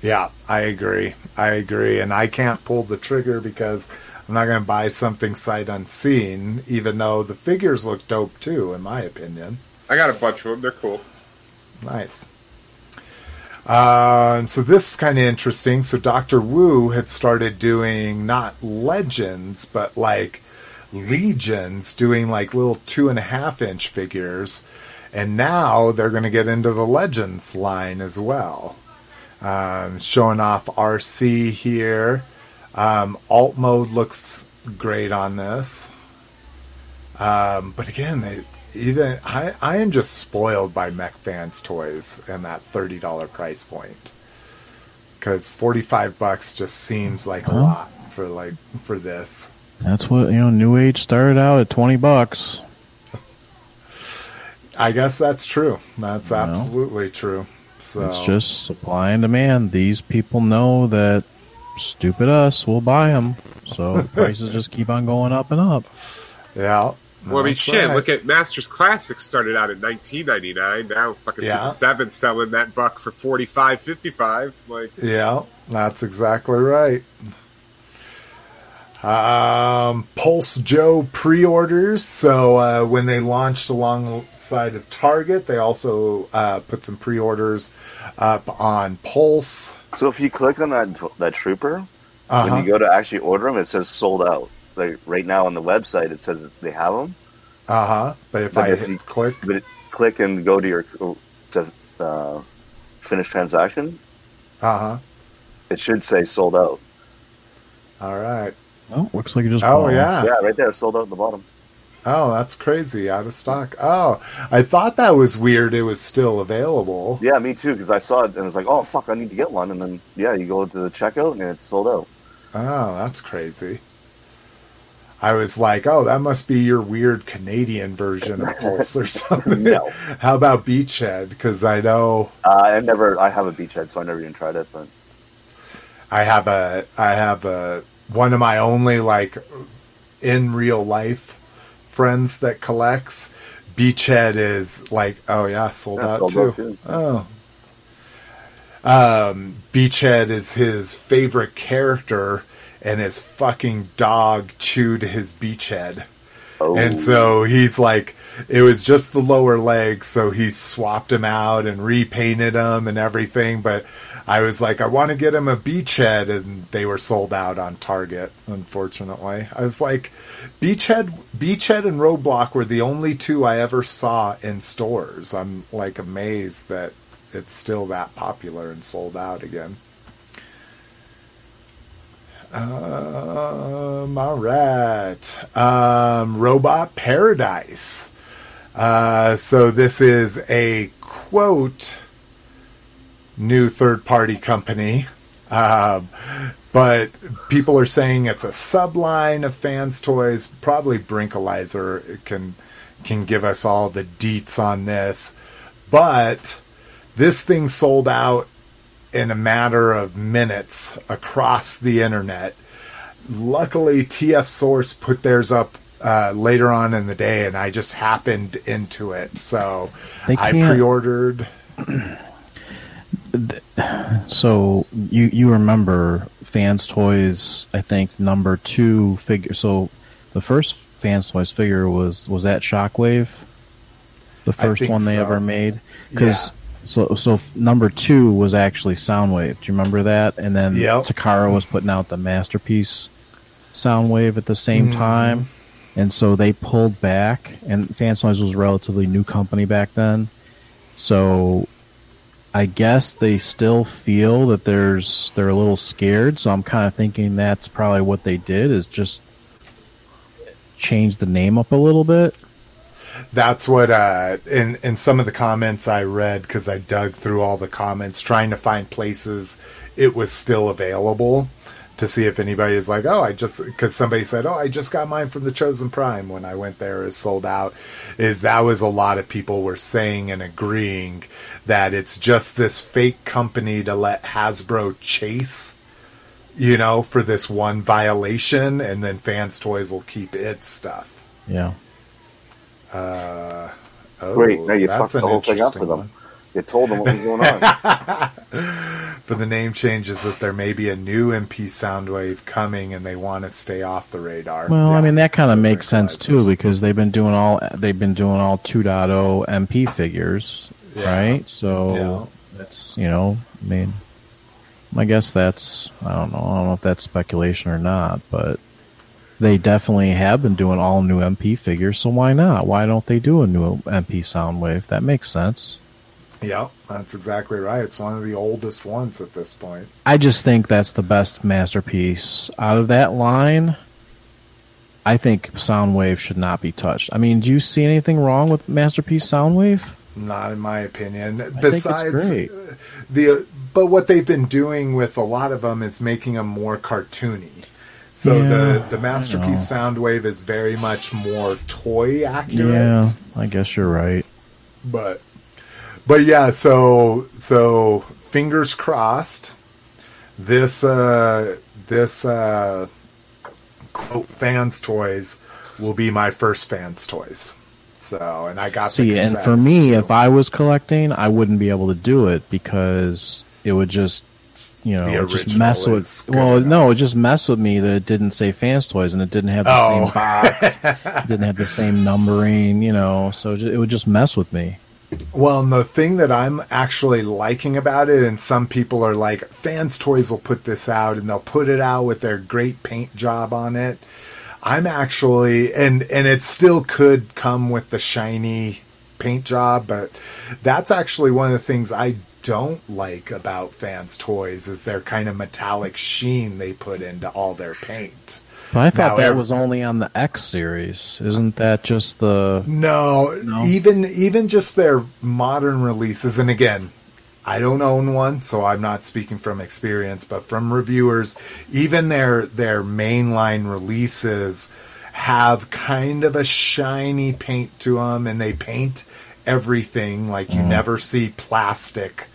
[SPEAKER 1] Yeah, I agree. I agree. And I can't pull the trigger because I'm not going to buy something sight unseen, even though the figures look dope too, in my opinion.
[SPEAKER 3] I got a bunch of them. They're cool.
[SPEAKER 1] Nice. Um, so this is kind of interesting. So Doctor Wu had started doing not legends, but like legions, doing like little two and a half inch figures, and now they're going to get into the legends line as well. Um, showing off RC here. Um, alt mode looks great on this. Um, but again, they, even I, I am just spoiled by Mech Fans toys and that thirty dollar price point because forty five bucks just seems like a lot for like for this.
[SPEAKER 2] That's what you know. New Age started out at twenty bucks.
[SPEAKER 1] I guess that's true. That's
[SPEAKER 2] Well,
[SPEAKER 1] absolutely true. So
[SPEAKER 2] It's just supply and demand. These people know that stupid us will buy them, so [LAUGHS] prices just keep on going up and up.
[SPEAKER 1] yeah.
[SPEAKER 3] Well, I mean, shit.
[SPEAKER 1] right.
[SPEAKER 3] Look at Masters Classics started out in 1999. Now, fucking
[SPEAKER 1] Yeah.
[SPEAKER 3] Super Seven selling that buck for 45, 55. Like,
[SPEAKER 1] Yeah, that's exactly right. Um, Pulse Joe pre-orders. So uh, when they launched alongside of Target, they also uh, put some pre-orders up on Pulse.
[SPEAKER 4] So if you click on that that trooper,
[SPEAKER 1] Uh-huh.
[SPEAKER 4] when you go to actually order them, it says sold out. Like right now on the website, it says they have them.
[SPEAKER 1] Uh huh. But if
[SPEAKER 4] But
[SPEAKER 1] I
[SPEAKER 4] if you-
[SPEAKER 1] click,
[SPEAKER 4] But it, click and go to your to uh, finish transaction.
[SPEAKER 1] uh huh.
[SPEAKER 4] It should say sold out.
[SPEAKER 1] All right.
[SPEAKER 2] Oh, looks like it just.
[SPEAKER 1] Oh
[SPEAKER 2] paused.
[SPEAKER 1] yeah.
[SPEAKER 4] Yeah, right there, sold out at the bottom.
[SPEAKER 1] Oh, that's crazy. Out of stock. Oh, I thought that was weird. It was still available.
[SPEAKER 4] Yeah, me too. Because I saw it and was like, oh fuck, I need to get one. And then yeah, you go to the checkout and it's sold out.
[SPEAKER 1] Oh, that's crazy. I was like, oh, that must be your weird Canadian version of Pulse or [LAUGHS] something.
[SPEAKER 4] No.
[SPEAKER 1] How about Beachhead? Because I know
[SPEAKER 4] Uh, I never, I have a beachhead, so I never even tried it. But
[SPEAKER 1] I have a, I have a one of my only like in real life friends that collects. Beachhead is like, oh yeah, sold
[SPEAKER 4] Yeah,
[SPEAKER 1] out
[SPEAKER 4] sold
[SPEAKER 1] too.
[SPEAKER 4] too.
[SPEAKER 1] Oh. Um, Beachhead is his favorite character, and his fucking dog chewed his beachhead.
[SPEAKER 4] oh,
[SPEAKER 1] And so he's like, it was just the lower legs, so he swapped him out and repainted him and everything. But I was like, I want to get him a beachhead, and they were sold out on Target, unfortunately. I was like, Beachhead, Beachhead and Roadblock were the only two I ever saw in stores. I'm like amazed that it's still that popular and sold out again. Um, all right. Um, Robot Paradise. Uh, so this is a quote new third party company. Um, but people are saying it's a subline of fans toys. Probably Brinkalizer can can give us all the deets on this. But this thing sold out in a matter of minutes across the internet. Luckily, TF Source put theirs up uh, later on in the day, and I just happened into it. So I pre-ordered. [CLEARS THROAT]
[SPEAKER 2] So you you remember Fans Toys? I think number two figure. So the first Fans Toys figure was was that Shockwave, the first one they
[SPEAKER 1] so.
[SPEAKER 2] ever made. Because
[SPEAKER 1] Yeah.
[SPEAKER 2] so so number two was actually Soundwave. Do you remember that? And then
[SPEAKER 1] Yep.
[SPEAKER 2] Takara was putting out the masterpiece Soundwave at the same
[SPEAKER 1] Mm-hmm.
[SPEAKER 2] time, and so they pulled back. And Fans Toys was a relatively new company back then, so I guess they still feel that there's they're a little scared, so I'm kind of thinking that's probably what they did is just change the name up a little bit.
[SPEAKER 1] That's what uh, in in some of the comments I read because I dug through all the comments trying to find places it was still available to see if anybody is like, oh, I just because somebody said, oh, I just got mine from the Chosen Prime when I went there is sold out. Is that was a lot of people were saying and agreeing that it's just this fake company to let Hasbro chase. You know, for this one violation, and then Fans Toys will keep its stuff.
[SPEAKER 2] Yeah.
[SPEAKER 1] Uh, Oh,
[SPEAKER 4] Great. Now you
[SPEAKER 1] that's
[SPEAKER 4] fucked the whole thing up for them.
[SPEAKER 1] one.
[SPEAKER 4] You told them what was going on. [LAUGHS]
[SPEAKER 1] But the name changes that there may be a new MP Soundwave coming, and they want to stay off the radar.
[SPEAKER 2] Well, I mean that kind of
[SPEAKER 1] so
[SPEAKER 2] makes sense too because they've been doing all they've been doing all 2.0 MP figures,
[SPEAKER 1] Yeah.
[SPEAKER 2] right? So
[SPEAKER 1] Yeah.
[SPEAKER 2] that's you know, I mean, I guess that's I don't know, I don't know if that's speculation or not, but they definitely have been doing all new MP figures. So why not? Why don't they do a new MP Soundwave? That makes sense.
[SPEAKER 1] Yeah, that's exactly right. It's one of the oldest ones at this point.
[SPEAKER 2] I just think that's the best masterpiece out of that line. I think Soundwave should not be touched. I mean, do you see anything wrong with Masterpiece Soundwave?
[SPEAKER 1] Not in my opinion. Besides
[SPEAKER 2] great.
[SPEAKER 1] the, but what they've been doing with a lot of them is making them more cartoony. So
[SPEAKER 2] Yeah,
[SPEAKER 1] the the masterpiece Soundwave is very much more toy accurate.
[SPEAKER 2] Yeah, I guess you're right.
[SPEAKER 1] but but yeah so so fingers crossed this uh this uh quote fans toys will be my first fans toys so and i got
[SPEAKER 2] See, and for me,
[SPEAKER 1] too.
[SPEAKER 2] if I was collecting, I wouldn't be able to do it because it would just, you know, it just mess with. Well, no, it just messed with me that it didn't say fans toys and it didn't have the
[SPEAKER 1] Oh.
[SPEAKER 2] same box, [LAUGHS] didn't have the same numbering, you know, so it would just mess with me.
[SPEAKER 1] Well, and the thing that I'm actually liking about it, and some people are like, Fans Toys will put this out and they'll put it out with their great paint job on it. I'm actually, and and it still could come with the shiny paint job, but that's actually one of the things I don't like about Fans Toys is their kind of metallic sheen they put into all their paint.
[SPEAKER 2] But I thought
[SPEAKER 1] Now,
[SPEAKER 2] that
[SPEAKER 1] ev-
[SPEAKER 2] was only on the X series. Isn't that just the?
[SPEAKER 1] No,
[SPEAKER 2] No?
[SPEAKER 1] even even just their modern releases, and again, I don't own one, so I'm not speaking from experience, but from reviewers, even their their mainline releases have kind of a shiny paint to them, and they paint everything like you mm. never see plastic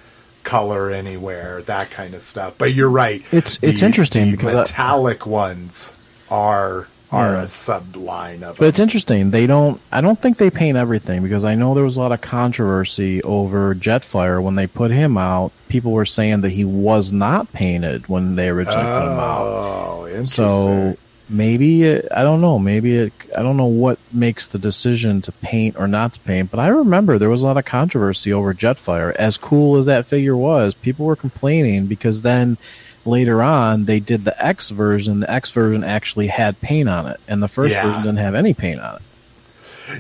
[SPEAKER 1] color anywhere, that kind of stuff. But you're right;
[SPEAKER 2] It's- it's interesting
[SPEAKER 1] the
[SPEAKER 2] because I-
[SPEAKER 1] metallic ones are are
[SPEAKER 2] Yeah.
[SPEAKER 1] a subline of
[SPEAKER 2] But
[SPEAKER 1] them.
[SPEAKER 2] it's interesting. They don't. I don't think they paint everything because I know there was a lot of controversy over Jetfire when they put him out. People were saying that he was not painted when they originally put him out.
[SPEAKER 1] Oh, interesting.
[SPEAKER 2] So maybe it, I don't know. Maybe it, I don't know what makes the decision to paint or not to paint. But I remember there was a lot of controversy over Jetfire. As cool as that figure was, people were complaining because then later on they did the X version. The X version actually had paint on it, and the first
[SPEAKER 1] Yeah.
[SPEAKER 2] version didn't have any paint on it.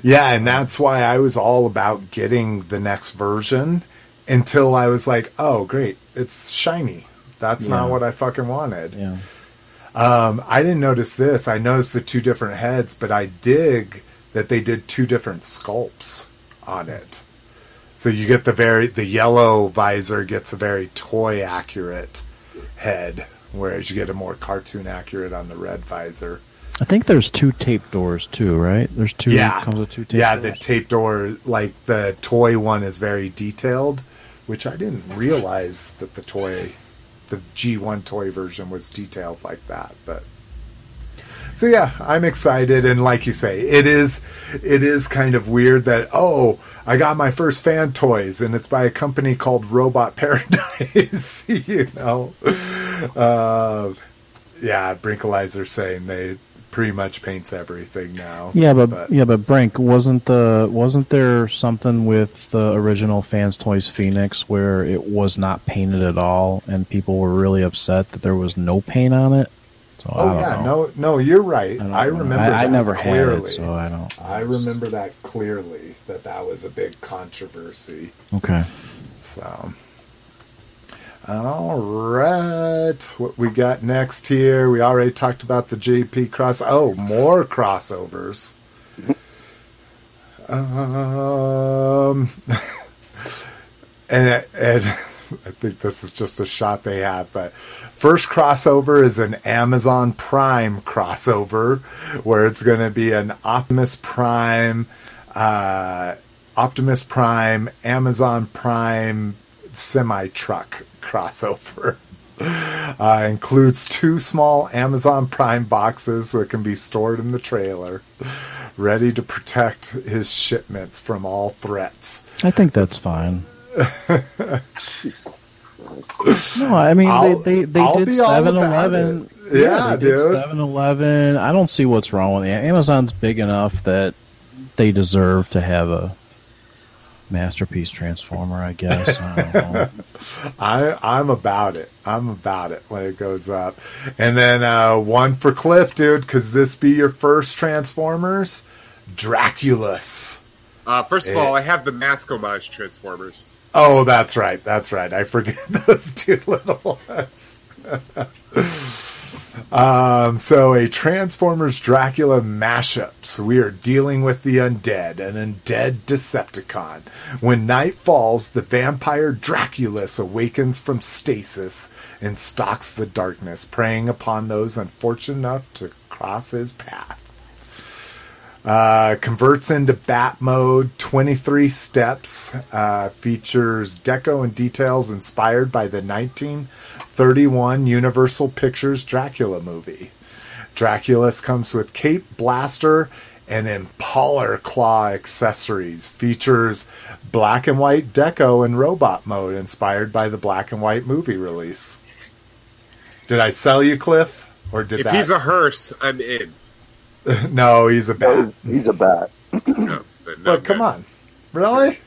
[SPEAKER 1] yeah, and that's why I was all about getting the next version until I was like, oh, great, it's shiny. That's not what I fucking wanted.
[SPEAKER 2] Yeah.
[SPEAKER 1] Um, I didn't notice this. I noticed the two different heads, but I dig that they did two different sculpts on it. So you get the very the yellow visor gets a very toy accurate head, whereas you get a more cartoon accurate on the red visor.
[SPEAKER 2] I think there's two tape doors too, right? There's two.
[SPEAKER 1] yeah,
[SPEAKER 2] comes with two tape
[SPEAKER 1] yeah.
[SPEAKER 2] doors.
[SPEAKER 1] The tape door, like the toy one, is very detailed, which I didn't realize that the toy, the G1 toy version, was detailed like that. But so yeah, I'm excited, and like you say, it is, it is kind of weird that oh, I got my first fan toys, and it's by a company called Robot [LAUGHS] Paradise. [LAUGHS] you know, uh, yeah, Brinkalizer saying they pretty much paints everything now.
[SPEAKER 2] Yeah, but, yeah, but Brink wasn't the wasn't there something with the original Fans Toys Phoenix where it was not painted at all, and people were really upset that there was no paint on it. So
[SPEAKER 1] Oh yeah,
[SPEAKER 2] know.
[SPEAKER 1] no, no, you're right.
[SPEAKER 2] I,
[SPEAKER 1] I, remember.
[SPEAKER 2] I, I never
[SPEAKER 1] clearly.
[SPEAKER 2] had it, so I don't.
[SPEAKER 1] I remember that clearly. That that was a big controversy.
[SPEAKER 2] Okay.
[SPEAKER 1] So, all right, what we got next here? We already talked about the JP cross. Oh, more crossovers. [LAUGHS] um, [LAUGHS] and and I think this is just a shot they have, but first crossover is an Amazon Prime crossover, where it's going to be an Optimus Prime, uh, Optimus Prime, Amazon Prime semi truck crossover. [LAUGHS] Uh, includes two small Amazon Prime boxes that can be stored in the trailer, ready to protect his shipments from all threats.
[SPEAKER 2] I think that's fine. [LAUGHS] No, I mean
[SPEAKER 1] I'll-
[SPEAKER 2] they they, they
[SPEAKER 1] I'll
[SPEAKER 2] did
[SPEAKER 1] be all
[SPEAKER 2] Seven
[SPEAKER 1] about
[SPEAKER 2] Eleven.
[SPEAKER 1] it. Yeah, dude.
[SPEAKER 2] Seven Eleven. I don't see what's wrong with it. Amazon's big enough that they deserve to have a masterpiece transformer. I guess. I, [LAUGHS]
[SPEAKER 1] I I'm about it. I'm about it when it goes up. And then uh, one for Cliff, dude, because this be your first Transformers, Draculus.
[SPEAKER 3] Uh, first of
[SPEAKER 1] Eh.
[SPEAKER 3] all, I have the mask homage Transformers.
[SPEAKER 1] Oh, that's right. That's right. I forget [LAUGHS] those two little ones. [LAUGHS] Um, so a Transformers Dracula mashup. So we are dealing with the undead, an undead Decepticon. When night falls, the vampire Draculus awakens from stasis and stalks the darkness, preying upon those unfortunate enough to cross his path. Uh, converts into bat mode 23 steps uh, features deco and details inspired by the 1931 universal pictures dracula movie. Draculus comes with cape blaster and impaler claw accessories. Features black and white deco and robot mode inspired by the black and white movie release. Did i sell you cliff or did
[SPEAKER 3] If
[SPEAKER 1] that
[SPEAKER 3] he's a hearse, I'm in. [LAUGHS]
[SPEAKER 1] no he's a bat
[SPEAKER 4] He's a bat. [CLEARS THROAT]
[SPEAKER 3] No, but, no,
[SPEAKER 1] But come
[SPEAKER 3] no.
[SPEAKER 1] on, really?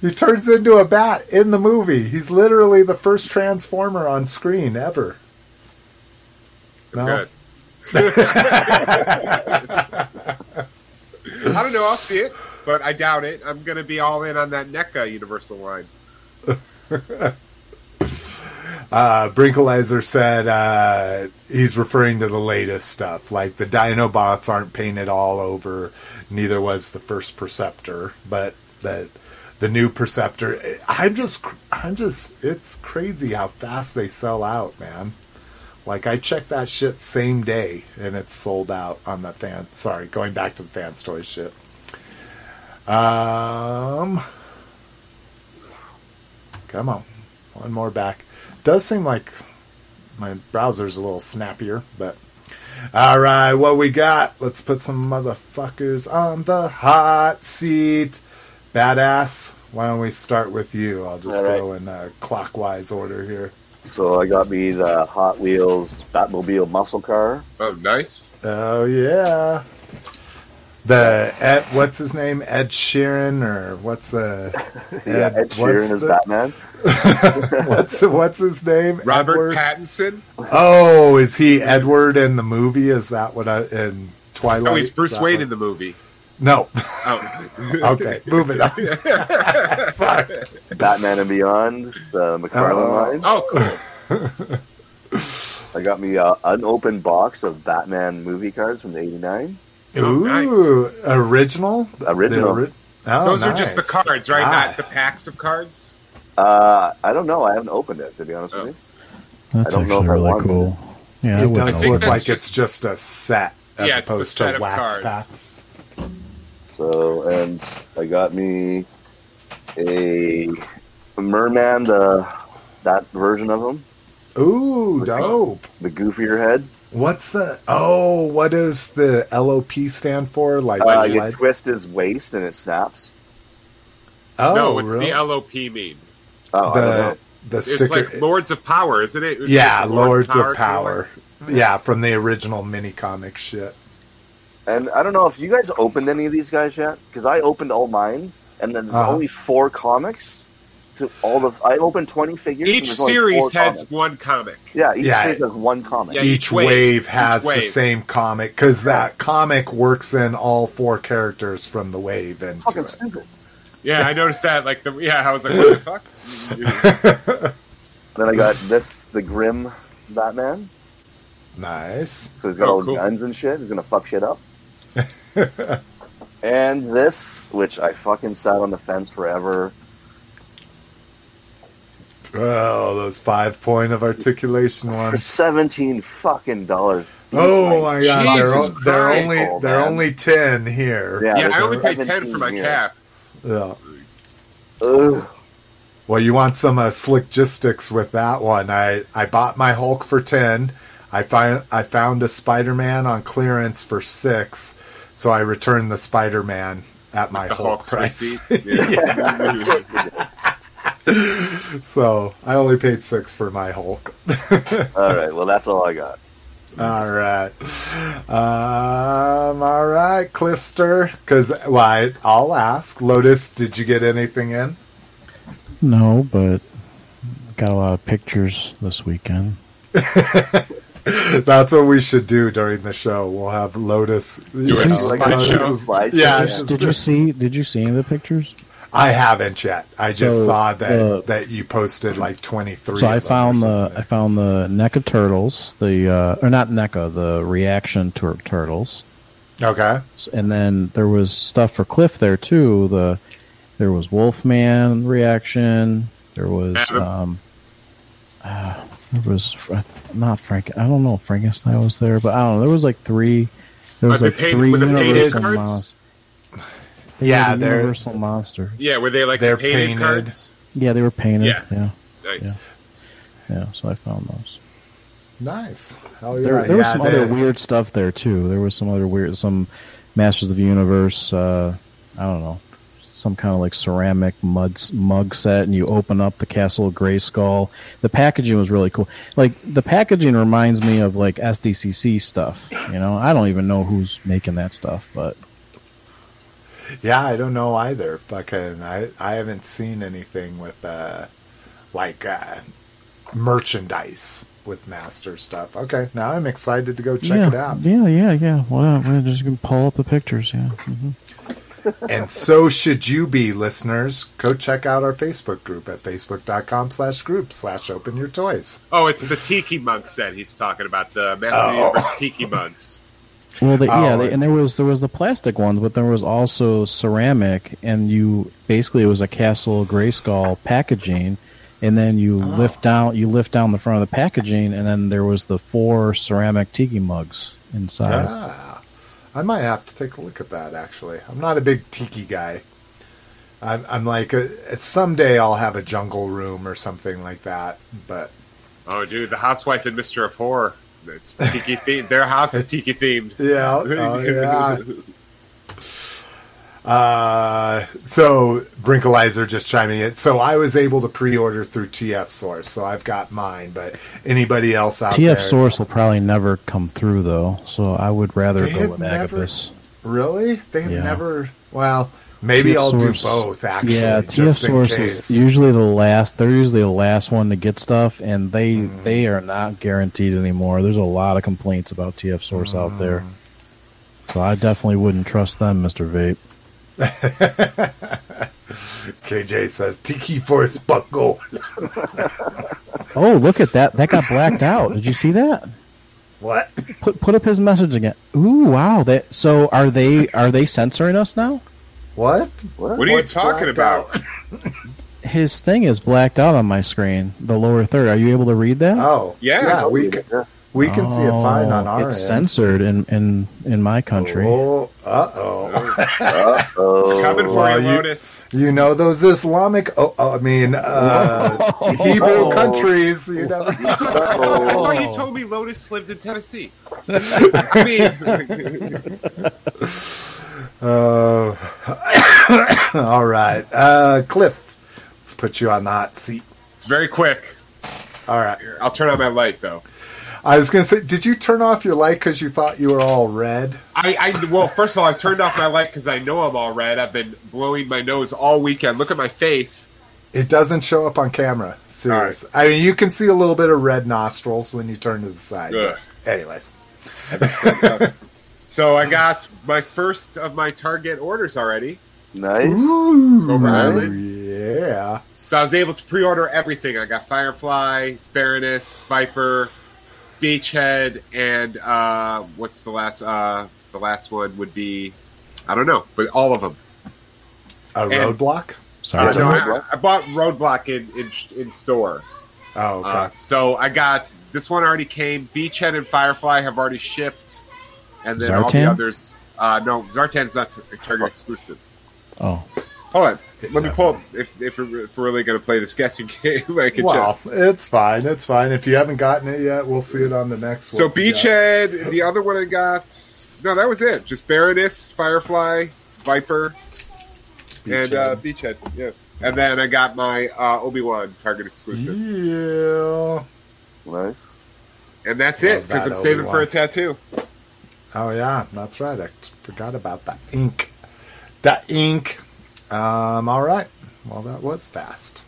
[SPEAKER 1] He turns into a bat in the movie. He's literally the first Transformer on screen ever. No,
[SPEAKER 3] Good. [LAUGHS] I don't know. I'll see it, but I doubt it. I'm going to be all in on that NECA Universal line. [LAUGHS]
[SPEAKER 1] uh, Brinkalizer said uh, he's referring to the latest stuff. Like the Dinobots aren't painted all over. Neither was the first Perceptor, but the the new Perceptor. I'm just, I'm just. It's crazy how fast they sell out, man. Like I checked that shit same day and it's sold out on the fan. Sorry, going back to the fans toy shit. Um, come on, one more back. Does seem like my browser's a little snappier, but all right, what we got? Let's put some motherfuckers on the hot seat. Badass. Why don't we start with you? I'll just
[SPEAKER 4] All right.
[SPEAKER 1] go in uh, clockwise order here.
[SPEAKER 4] So I got me the Hot Wheels Batmobile muscle car.
[SPEAKER 3] Oh, nice.
[SPEAKER 1] Oh yeah. The Ed, what's his name? Ed Sheeran or what's uh [LAUGHS]
[SPEAKER 4] yeah, Ed
[SPEAKER 1] what's
[SPEAKER 4] Sheeran as
[SPEAKER 1] the-
[SPEAKER 4] Batman.
[SPEAKER 1] What's what's his name?
[SPEAKER 3] Robert
[SPEAKER 1] Edward?
[SPEAKER 3] Pattinson.
[SPEAKER 1] Oh, is he Edward in the movie? Is that what I in Twilight?
[SPEAKER 3] No, he's Bruce
[SPEAKER 1] Is
[SPEAKER 3] Wayne
[SPEAKER 1] what-
[SPEAKER 3] in the movie.
[SPEAKER 1] No.
[SPEAKER 3] Oh, [LAUGHS]
[SPEAKER 1] okay, moving on. [LAUGHS] Sorry.
[SPEAKER 4] Batman and Beyond, the McFarlane
[SPEAKER 1] Oh.
[SPEAKER 4] line.
[SPEAKER 3] oh, cool. [LAUGHS]
[SPEAKER 4] I got me an unopened box of Batman movie cards from the '89.
[SPEAKER 1] Ooh, original.
[SPEAKER 4] Original.
[SPEAKER 1] Ori- oh,
[SPEAKER 3] Those are just the cards, right?
[SPEAKER 1] Ah.
[SPEAKER 3] Not the packs of cards.
[SPEAKER 4] Uh, I don't know. I haven't opened it to be honest
[SPEAKER 3] Oh.
[SPEAKER 4] with you.
[SPEAKER 2] That's
[SPEAKER 4] I don't know
[SPEAKER 2] actually
[SPEAKER 4] if I
[SPEAKER 2] really
[SPEAKER 4] wanted
[SPEAKER 2] cool. Yeah,
[SPEAKER 1] It does look like
[SPEAKER 3] just-
[SPEAKER 1] it's just a set as
[SPEAKER 3] Yeah,
[SPEAKER 1] opposed
[SPEAKER 3] set
[SPEAKER 1] to
[SPEAKER 3] of
[SPEAKER 1] wax
[SPEAKER 3] cards.
[SPEAKER 1] packs.
[SPEAKER 4] So, and I got me a Merman, the that version of him,
[SPEAKER 1] Ooh, dope.
[SPEAKER 4] the goofier head.
[SPEAKER 1] What's the oh? What does the LOP stand for? Like
[SPEAKER 4] Uh, you
[SPEAKER 1] lead-
[SPEAKER 4] twist his waist and it snaps.
[SPEAKER 1] oh,
[SPEAKER 3] no, what's
[SPEAKER 1] really?
[SPEAKER 3] the LOP mean?
[SPEAKER 4] Oh, I don't know.
[SPEAKER 1] the the
[SPEAKER 3] It's
[SPEAKER 1] sticker.
[SPEAKER 3] like Lords of Power, isn't it? It's
[SPEAKER 1] yeah,
[SPEAKER 3] like
[SPEAKER 1] Lords of
[SPEAKER 3] kinda
[SPEAKER 1] Power. Yeah, from the original mini comic shit.
[SPEAKER 4] And I don't know if you guys opened any of these guys yet, because I opened all mine, and then there's
[SPEAKER 1] Uh-huh.
[SPEAKER 4] only four comics. To all the I opened twenty figures. and
[SPEAKER 3] Each
[SPEAKER 4] only
[SPEAKER 3] series
[SPEAKER 4] four
[SPEAKER 3] has
[SPEAKER 4] comics.
[SPEAKER 3] one comic.
[SPEAKER 4] yeah, each
[SPEAKER 1] Yeah.
[SPEAKER 4] series has one comic.
[SPEAKER 3] Yeah,
[SPEAKER 1] each,
[SPEAKER 3] each
[SPEAKER 1] wave,
[SPEAKER 3] wave.
[SPEAKER 1] has
[SPEAKER 3] Each
[SPEAKER 1] the
[SPEAKER 3] wave.
[SPEAKER 1] same comic because that comic works in all four characters from the wave into
[SPEAKER 4] Fucking
[SPEAKER 1] it.
[SPEAKER 4] stupid.
[SPEAKER 3] Yeah, I noticed that. Like the yeah, I was like, what the fuck? [LAUGHS]
[SPEAKER 4] Then I got this, the Grim Batman.
[SPEAKER 1] Nice.
[SPEAKER 4] So he's got
[SPEAKER 3] Oh,
[SPEAKER 4] all
[SPEAKER 3] cool.
[SPEAKER 4] guns and shit. He's gonna fuck shit up. [LAUGHS] and this, which I fucking sat on the fence forever.
[SPEAKER 1] Oh, those five point of articulation ones.
[SPEAKER 4] For seventeen fucking dollars.
[SPEAKER 1] Oh my god, they're, o- they're only
[SPEAKER 4] Oh,
[SPEAKER 1] they're
[SPEAKER 4] man.
[SPEAKER 1] only ten here.
[SPEAKER 4] Yeah,
[SPEAKER 3] yeah, I only paid ten for my cap.
[SPEAKER 1] Yeah.
[SPEAKER 4] Ugh.
[SPEAKER 1] Well, you want some uh, slick gistics with that one. I, I bought my Hulk for 10. I find I found a Spider-Man on clearance for 6, so I returned the Spider-Man at my
[SPEAKER 3] The
[SPEAKER 1] Hulk
[SPEAKER 3] Hulk's
[SPEAKER 1] price.
[SPEAKER 3] receipt. [LAUGHS] Yeah.
[SPEAKER 1] so, I only paid 6 for my Hulk. [LAUGHS]
[SPEAKER 4] All right, well that's all I got.
[SPEAKER 1] All right. Um, all right, Clister, cuz well, I, I'll ask. Lotus, did you get anything in?
[SPEAKER 2] No, but got a lot of pictures this weekend. [LAUGHS]
[SPEAKER 1] That's what we should do during the show. We'll have Lotus.
[SPEAKER 3] Do it
[SPEAKER 1] know,
[SPEAKER 3] as a
[SPEAKER 4] Like
[SPEAKER 3] slideshow.
[SPEAKER 4] a slideshow.
[SPEAKER 1] Yeah,
[SPEAKER 4] Yeah.
[SPEAKER 1] just-
[SPEAKER 2] Did you see? Did you see any of the pictures?
[SPEAKER 1] I haven't yet. I just
[SPEAKER 2] So,
[SPEAKER 1] saw that
[SPEAKER 2] uh,
[SPEAKER 1] that you posted like twenty three.
[SPEAKER 2] So I found the I found the NECA turtles, the uh, or not NECA, the reaction tur- turtles,
[SPEAKER 1] okay.
[SPEAKER 2] and then there was stuff for Cliff there too. The there was Wolfman reaction. There was um, uh, there was not Frank. I don't know if Frankenstein was there, but I don't know. There was like three. There was
[SPEAKER 3] Are they
[SPEAKER 2] like
[SPEAKER 3] painted
[SPEAKER 2] three
[SPEAKER 3] with the painted
[SPEAKER 2] Universal.
[SPEAKER 1] Yeah,
[SPEAKER 2] the
[SPEAKER 1] they're
[SPEAKER 2] Universal monster.
[SPEAKER 3] Yeah, were they like
[SPEAKER 1] They're
[SPEAKER 3] the painted,
[SPEAKER 1] painted.
[SPEAKER 3] cards?
[SPEAKER 2] Yeah, they were painted.
[SPEAKER 3] Yeah.
[SPEAKER 2] Yeah,
[SPEAKER 3] Nice.
[SPEAKER 2] Yeah. yeah. So I found those.
[SPEAKER 1] nice. Hell yeah!
[SPEAKER 2] There, there
[SPEAKER 1] yeah,
[SPEAKER 2] was some
[SPEAKER 1] they-
[SPEAKER 2] other weird stuff there too. There was some other weird, some Masters of the Universe. Uh, I don't know, some kind of like ceramic mud mug set, and you open up the Castle of Grayskull. The packaging was really cool. Like the packaging reminds me of like SDCC stuff. You know, I don't even know who's making that stuff, but
[SPEAKER 1] Yeah, I don't know either. Fucking, I I haven't seen anything with uh like uh merchandise with master stuff. Okay, now I'm excited to go check
[SPEAKER 2] yeah,
[SPEAKER 1] it out.
[SPEAKER 2] Yeah, yeah, yeah. Well, we're just gonna pull up the pictures. Yeah. hmm
[SPEAKER 1] and so should you be, listeners. Go check out our Facebook group at facebook.com slash group slash open your toys.
[SPEAKER 3] Oh, it's the Tiki Monk set he's talking about, the Master
[SPEAKER 1] Oh.
[SPEAKER 3] Universe Tiki Monks.
[SPEAKER 2] Well, they, yeah,
[SPEAKER 1] Oh,
[SPEAKER 2] they, and there was there was the plastic ones, but there was also ceramic, and you basically it was a Castle Grayskull packaging, and then you
[SPEAKER 1] Oh.
[SPEAKER 2] lift down you lift down the front of the packaging, and then there was the four ceramic tiki mugs inside.
[SPEAKER 1] Ah, I might have to take a look at that. Actually, I'm not a big tiki guy. I'm, I'm like, uh someday I'll have a jungle room or something like that. But
[SPEAKER 3] Oh, dude, the Housewife and Mister of Horror. It's tiki themed. Their house is tiki themed. [LAUGHS]
[SPEAKER 1] yeah, oh, yeah. Uh, so Brinkalizer just chiming in. So I was able to pre-order through TF Source, so I've got mine. But anybody else out
[SPEAKER 2] TF
[SPEAKER 1] there?
[SPEAKER 2] TF Source will probably never come through though, so I would rather
[SPEAKER 1] They
[SPEAKER 2] go with
[SPEAKER 1] never-
[SPEAKER 2] Agabus.
[SPEAKER 1] Really? They've
[SPEAKER 2] Yeah.
[SPEAKER 1] never. Well, maybe
[SPEAKER 2] TF
[SPEAKER 1] I'll
[SPEAKER 2] Source-
[SPEAKER 1] do both. Actually,
[SPEAKER 2] yeah, TF Source
[SPEAKER 1] case.
[SPEAKER 2] is usually the last. They're usually the last one to get stuff, and they
[SPEAKER 1] Mm-hmm.
[SPEAKER 2] they are not guaranteed anymore. There's a lot of complaints about TF Source out there,
[SPEAKER 1] Mm.
[SPEAKER 2] so I definitely wouldn't trust them, Mister Vape. [LAUGHS]
[SPEAKER 1] KJ says Tiki Force Buckle. [LAUGHS]
[SPEAKER 2] Oh, look at that! That got blacked out. Did you see that?
[SPEAKER 1] what?
[SPEAKER 2] Put put up his message again. Ooh, wow! That so are they are they censoring us now?
[SPEAKER 1] What?
[SPEAKER 4] What?
[SPEAKER 3] What are you
[SPEAKER 1] What's
[SPEAKER 3] talking about? [LAUGHS]
[SPEAKER 2] His thing is blacked out on my screen, the lower third. Are you able to read that?
[SPEAKER 1] Oh,
[SPEAKER 3] Yeah.
[SPEAKER 1] yeah. We can, we can see it fine on
[SPEAKER 2] Oh,
[SPEAKER 1] our
[SPEAKER 2] It's
[SPEAKER 1] end.
[SPEAKER 2] censored in in in my country.
[SPEAKER 1] Oh, uh oh.
[SPEAKER 4] Oh,
[SPEAKER 3] Coming for
[SPEAKER 1] Well,
[SPEAKER 3] you,
[SPEAKER 1] you-
[SPEAKER 3] Lotus.
[SPEAKER 1] You know those Islamic, oh, oh, I mean, uh, [LAUGHS] Hebrew countries. You know,
[SPEAKER 3] I thought you told me Lotus lived in Tennessee. [LAUGHS] I mean,
[SPEAKER 1] uh, [COUGHS] all right, uh, Cliff. Let's put you on the hot seat.
[SPEAKER 3] it's very quick.
[SPEAKER 1] All right.
[SPEAKER 3] Here, I'll turn on my light though.
[SPEAKER 1] I was going to say, did you turn off your light because you thought you were all red?
[SPEAKER 3] I, I well, first of all, I turned off my light because I know I'm all red. I've been blowing my nose all weekend. Look at my face.
[SPEAKER 1] It doesn't show up on camera. Serious. I mean, you can see a little bit of red nostrils when you turn to the side. Anyways, [LAUGHS]
[SPEAKER 3] So I got my first of my Target orders already.
[SPEAKER 4] nice.
[SPEAKER 1] Ooh,
[SPEAKER 3] Over Island?
[SPEAKER 1] yeah.
[SPEAKER 3] So I was able to pre-order everything. I got Firefly, Baroness, Viper, Beachhead, and uh, what's the last? Uh, the last one would be, I don't know, but all of them.
[SPEAKER 1] A
[SPEAKER 3] And-
[SPEAKER 1] roadblock.
[SPEAKER 2] Sorry.
[SPEAKER 3] Uh, no,
[SPEAKER 4] Roadblock?
[SPEAKER 3] I, I bought Roadblock in in, in store.
[SPEAKER 1] Oh, okay.
[SPEAKER 3] Uh, so I got this one already came. Beachhead and Firefly have already shipped, and then all the others. Uh, no, Zartan's not Target exclusive.
[SPEAKER 2] Oh,
[SPEAKER 3] Hold on, let me pull up if, if, we're, if we're really going to play this guessing [LAUGHS] game. I can
[SPEAKER 1] well,
[SPEAKER 3] check.
[SPEAKER 1] it's fine. It's fine. If you haven't gotten it yet, we'll see it on the next
[SPEAKER 3] So
[SPEAKER 1] one. we got.
[SPEAKER 3] Beachhead, the other one I got. No, that was it. Just Baroness, Firefly, Viper, and uh, Beachhead. Yeah, and then I got my uh, Obi Wan Target exclusive,
[SPEAKER 1] Yeah.
[SPEAKER 4] Nice.
[SPEAKER 3] and that's
[SPEAKER 1] Love
[SPEAKER 3] it because
[SPEAKER 1] that
[SPEAKER 3] I'm saving for a tattoo.
[SPEAKER 1] Oh yeah, that's right. I forgot about the ink. The ink. Um. All right. Well, that was fast.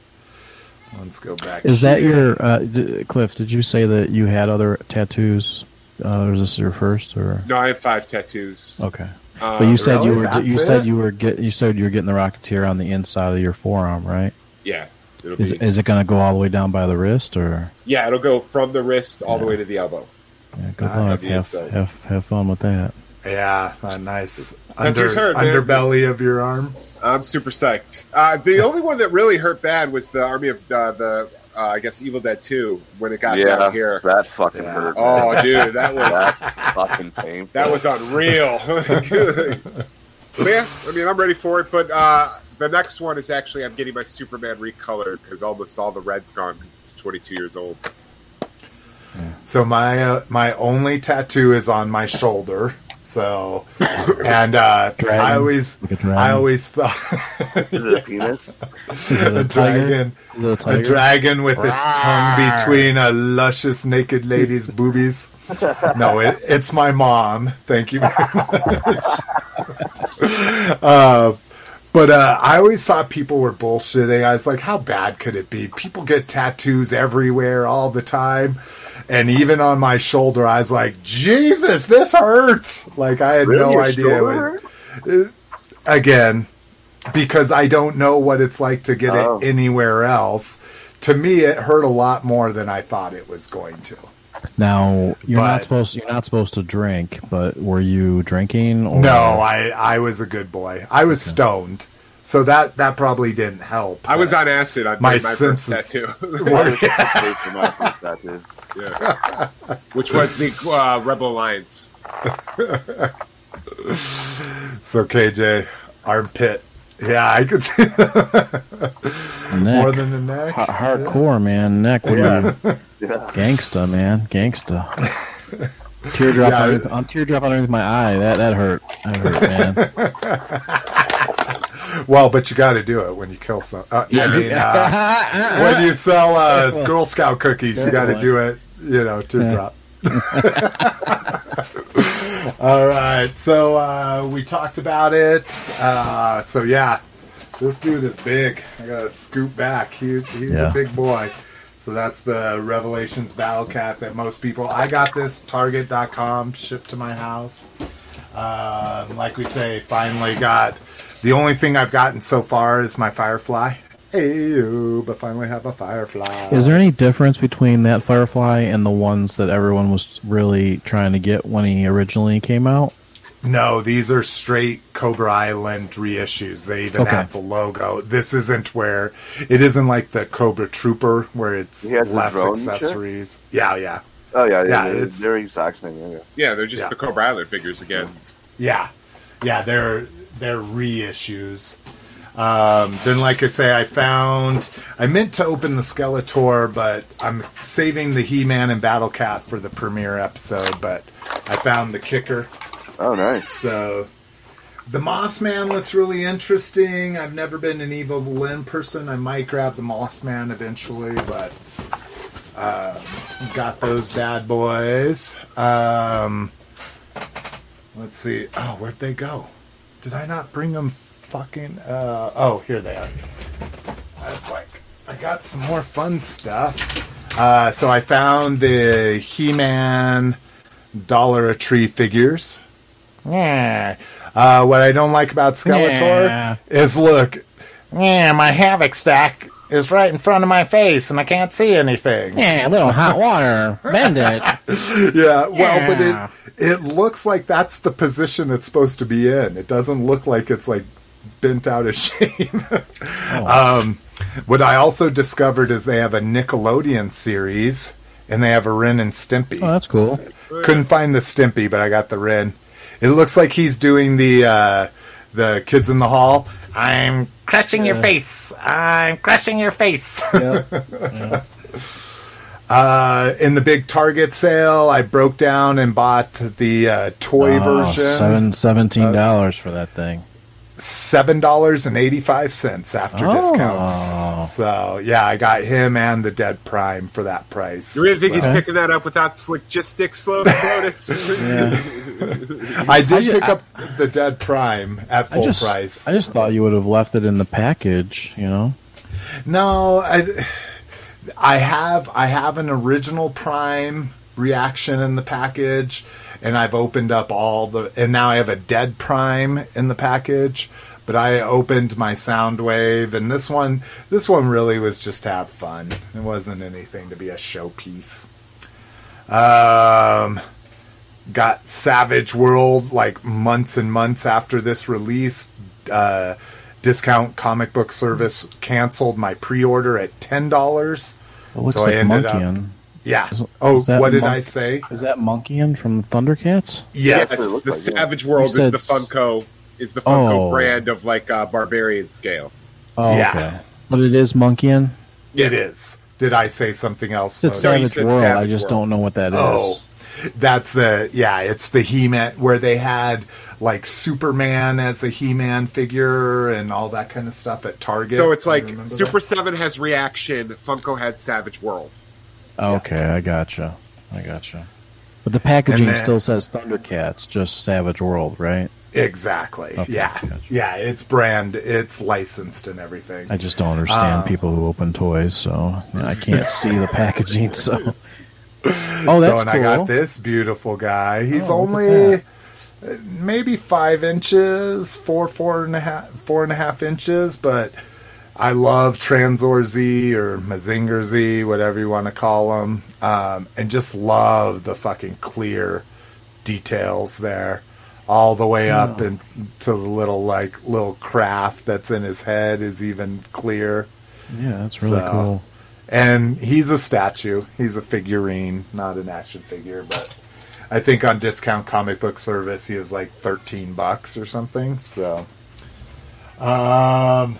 [SPEAKER 1] Let's go back.
[SPEAKER 2] is that
[SPEAKER 1] here.
[SPEAKER 2] your uh, d- Cliff? Did you say that you had other tattoos? Uh, or is this your first? Or
[SPEAKER 3] No, I have five tattoos.
[SPEAKER 2] okay,
[SPEAKER 3] Uh,
[SPEAKER 2] But you said you were
[SPEAKER 1] That's
[SPEAKER 2] you
[SPEAKER 1] it?
[SPEAKER 2] said you were get you said you were getting the Rocketeer on the inside of your forearm, right?
[SPEAKER 3] yeah, it'll
[SPEAKER 2] Is
[SPEAKER 3] be,
[SPEAKER 2] is it going to go all the way down by the wrist or?
[SPEAKER 3] yeah, it'll go from the wrist all the way to the elbow.
[SPEAKER 2] Yeah, good
[SPEAKER 1] Nice.
[SPEAKER 2] luck. Have, have have fun with that.
[SPEAKER 1] Yeah, a nice under,
[SPEAKER 3] who's hurt, man.
[SPEAKER 1] underbelly of your arm.
[SPEAKER 3] I'm super psyched. Uh, the only one that really hurt bad was the Army of uh, the uh, I guess Evil Dead Two when it got
[SPEAKER 4] yeah,
[SPEAKER 3] down here.
[SPEAKER 4] that fucking
[SPEAKER 1] Yeah.
[SPEAKER 4] hurt.
[SPEAKER 3] Oh, dude, that [LAUGHS] was
[SPEAKER 4] That's fucking painful.
[SPEAKER 3] that was unreal. [LAUGHS] but yeah, I mean, I'm ready for it. But uh, the next one is actually I'm getting my Superman recolored because almost all the red's gone because it's 22 years old.
[SPEAKER 1] So my uh, my only tattoo is on my shoulder. So, and uh,
[SPEAKER 2] Dragon.
[SPEAKER 1] I always
[SPEAKER 2] Like.
[SPEAKER 1] I always thought [LAUGHS]
[SPEAKER 4] Is it a penis?
[SPEAKER 1] A dragon.
[SPEAKER 2] A
[SPEAKER 1] A dragon with its tongue between a luscious naked lady's boobies. [LAUGHS] No, it, it's my mom. Thank you very [LAUGHS] much. uh, but uh, I always thought people were bullshitting. I was like, how bad could it be? People get tattoos everywhere all the time. And even on my shoulder, I was like, Jesus, this hurts. Like, I had
[SPEAKER 4] Really?
[SPEAKER 1] no
[SPEAKER 4] Your
[SPEAKER 1] idea.
[SPEAKER 4] shoulder
[SPEAKER 1] what-
[SPEAKER 4] hurt?
[SPEAKER 1] Uh, again because I don't know what it's like to get
[SPEAKER 4] Oh.
[SPEAKER 1] it anywhere else. To me, it hurt a lot more than I thought it was going to.
[SPEAKER 2] Now you're
[SPEAKER 1] But-
[SPEAKER 2] not supposed you're not supposed to drink, but were you drinking? Or?
[SPEAKER 1] No, I I was a good boy. I was stoned, so that that probably didn't help.
[SPEAKER 3] I was on acid on
[SPEAKER 1] My
[SPEAKER 3] my, [LAUGHS] [LAUGHS] my first tattoo,
[SPEAKER 4] I was just afraid for my first tattoo.
[SPEAKER 3] Yeah. which was the uh, Rebel Alliance. [LAUGHS]
[SPEAKER 1] so KJ armpit. Yeah, I could see
[SPEAKER 2] neck.
[SPEAKER 1] more than the neck.
[SPEAKER 2] Ha- hardcore man, neck. What
[SPEAKER 1] Yeah.
[SPEAKER 4] Yeah.
[SPEAKER 2] Gangsta man, gangsta. [LAUGHS] Teardrop,
[SPEAKER 1] Yeah,
[SPEAKER 2] underneath, on teardrop underneath my eye. That that hurt. That hurt, man. [LAUGHS] [LAUGHS]
[SPEAKER 1] Well, but you got to do it when you kill some. Uh, I mean, [LAUGHS] uh, when you sell uh, Girl Scout cookies, you got to do it. You know, teardrop. [LAUGHS] All right, so uh, we talked about it. Uh, so yeah, this dude is big. I gotta scoot back. He, he's
[SPEAKER 2] Yeah.
[SPEAKER 1] a big boy. So that's the Revelations Battle Cat that most people. I got this Target.com shipped to my house. Um, like we say, finally got. The only thing I've gotten so far is my Firefly. Ew, but finally have a Firefly.
[SPEAKER 2] Is there any difference between that Firefly and the ones that everyone was really trying to get when he originally came out?
[SPEAKER 1] No, these are straight Cobra Island reissues. They even
[SPEAKER 2] Okay.
[SPEAKER 1] have the logo. This isn't where it isn't like the Cobra Trooper where it's
[SPEAKER 4] He has the
[SPEAKER 1] less
[SPEAKER 4] drone and shit?
[SPEAKER 1] accessories. Yeah, yeah,
[SPEAKER 4] Oh yeah,
[SPEAKER 1] Yeah,
[SPEAKER 4] yeah. they're,
[SPEAKER 1] it's-
[SPEAKER 4] they're exact same. Yeah, yeah.
[SPEAKER 3] Yeah, they're just
[SPEAKER 1] Yeah.
[SPEAKER 3] the Cobra Island figures again.
[SPEAKER 1] yeah, yeah. They're they're reissues. Um, then, like I say, I found I meant to open the Skeletor, but I'm saving the He-Man and Battle Cat for the premiere episode. But I found the kicker.
[SPEAKER 4] Oh nice.
[SPEAKER 1] So the Moss Man looks really interesting. I've never been an Evil Lynn person. I might grab the Moss Man eventually, but uh, got those bad boys. Um, let's see. Oh, where'd they go? Did I not bring them? Fucking. Uh, oh, here they are. I was like, I got some more fun stuff. Uh, so I found the He-Man dollar a tree figures. Yeah. Uh, what I don't like about Skeletor
[SPEAKER 2] Yeah.
[SPEAKER 1] is look, yeah, my Havoc stack is right in front of my face and I can't see anything.
[SPEAKER 2] Yeah, a little hot water. Bend it. [LAUGHS]
[SPEAKER 1] Yeah, well,
[SPEAKER 2] Yeah.
[SPEAKER 1] but it it looks like that's the position it's supposed to be in. It doesn't look like it's like bent out of [LAUGHS] shape. um, what I also discovered is they have a Nickelodeon series and they have a Ren and Stimpy.
[SPEAKER 2] Oh, that's cool.
[SPEAKER 1] Couldn't find the Stimpy, but I got the Ren. It looks like he's doing the uh, the kids in the hall. I'm crushing your face. I'm crushing your face. [LAUGHS]
[SPEAKER 2] Yep. [LAUGHS]
[SPEAKER 1] Uh, in the big Target sale, I broke down and bought the uh, toy
[SPEAKER 2] Oh,
[SPEAKER 1] version.
[SPEAKER 2] seven seventeen dollars for that thing.
[SPEAKER 1] Seven dollars and eighty five cents after
[SPEAKER 2] Oh.
[SPEAKER 1] discounts. So yeah, I got him and the Dead Prime for that price.
[SPEAKER 3] You really think
[SPEAKER 1] So-
[SPEAKER 3] he's picking that up without logistics, slow Lotus? [LAUGHS] [LAUGHS]
[SPEAKER 1] I did
[SPEAKER 2] I
[SPEAKER 1] pick up the Dead Prime at
[SPEAKER 2] I
[SPEAKER 1] full
[SPEAKER 2] just,
[SPEAKER 1] price.
[SPEAKER 2] I just thought you would have left it in the package. You know.
[SPEAKER 1] No, I, I have I have an original Prime reaction in the package, and I've opened up all the, and now I have a Dead Prime in the package. But I opened my Soundwave, and this one, this one really was just to have fun. It wasn't anything to be a showpiece. Um, got Savage World like months and months after this release. Uh, discount comic book service canceled my pre-order at ten dollars.
[SPEAKER 2] It looks
[SPEAKER 1] So I
[SPEAKER 2] like
[SPEAKER 1] ended up-
[SPEAKER 2] Monkian.
[SPEAKER 1] Yeah.
[SPEAKER 2] Is-
[SPEAKER 1] Oh,
[SPEAKER 2] is
[SPEAKER 1] what did
[SPEAKER 2] Monk-
[SPEAKER 1] I say?
[SPEAKER 2] Is that Monkian from Thundercats?
[SPEAKER 1] Yes.
[SPEAKER 3] Yes, the
[SPEAKER 4] like it.
[SPEAKER 3] Savage World
[SPEAKER 2] You
[SPEAKER 3] is
[SPEAKER 2] said
[SPEAKER 3] the Funko is the Funko
[SPEAKER 2] Oh.
[SPEAKER 3] brand of like uh, barbarian scale.
[SPEAKER 2] Oh,
[SPEAKER 1] Yeah.
[SPEAKER 2] okay. But it is Monkian.
[SPEAKER 1] It is. Did I say something else?
[SPEAKER 2] It's
[SPEAKER 3] No, you
[SPEAKER 2] Savage World. I just
[SPEAKER 3] World.
[SPEAKER 2] don't know what that is.
[SPEAKER 1] Oh, that's the yeah. It's the He-Man where they had like Superman as a He-Man figure and all that kind of stuff at Target.
[SPEAKER 3] So it's like Super
[SPEAKER 1] that?
[SPEAKER 3] Seven has Reaction, Funko has Savage World.
[SPEAKER 2] Okay, I gotcha. I gotcha. But the packaging
[SPEAKER 1] then-
[SPEAKER 2] still says Thundercats, just Savage World, right?
[SPEAKER 1] Exactly.
[SPEAKER 2] Okay,
[SPEAKER 1] yeah.
[SPEAKER 2] gotcha.
[SPEAKER 1] Yeah. It's brand. It's licensed and everything.
[SPEAKER 2] I just don't understand
[SPEAKER 1] Uh,
[SPEAKER 2] people who open toys, so you know, I can't see the packaging. So, [LAUGHS] oh,
[SPEAKER 1] so
[SPEAKER 2] that's
[SPEAKER 1] and
[SPEAKER 2] cool.
[SPEAKER 1] I got this beautiful guy. He's
[SPEAKER 2] Oh,
[SPEAKER 1] only maybe five inches, four, four and a half, four and a half inches, but I love Tranzor Z or Mazinger Z, whatever you want to call them, um, and just love the fucking clear details there, all the way up and to the little like little craft that's in his head is even clear.
[SPEAKER 2] Yeah, that's really
[SPEAKER 1] So-
[SPEAKER 2] cool.
[SPEAKER 1] And he's a statue. He's a figurine, not an action figure, but I think on discount comic book service he was like 13 bucks or something. So um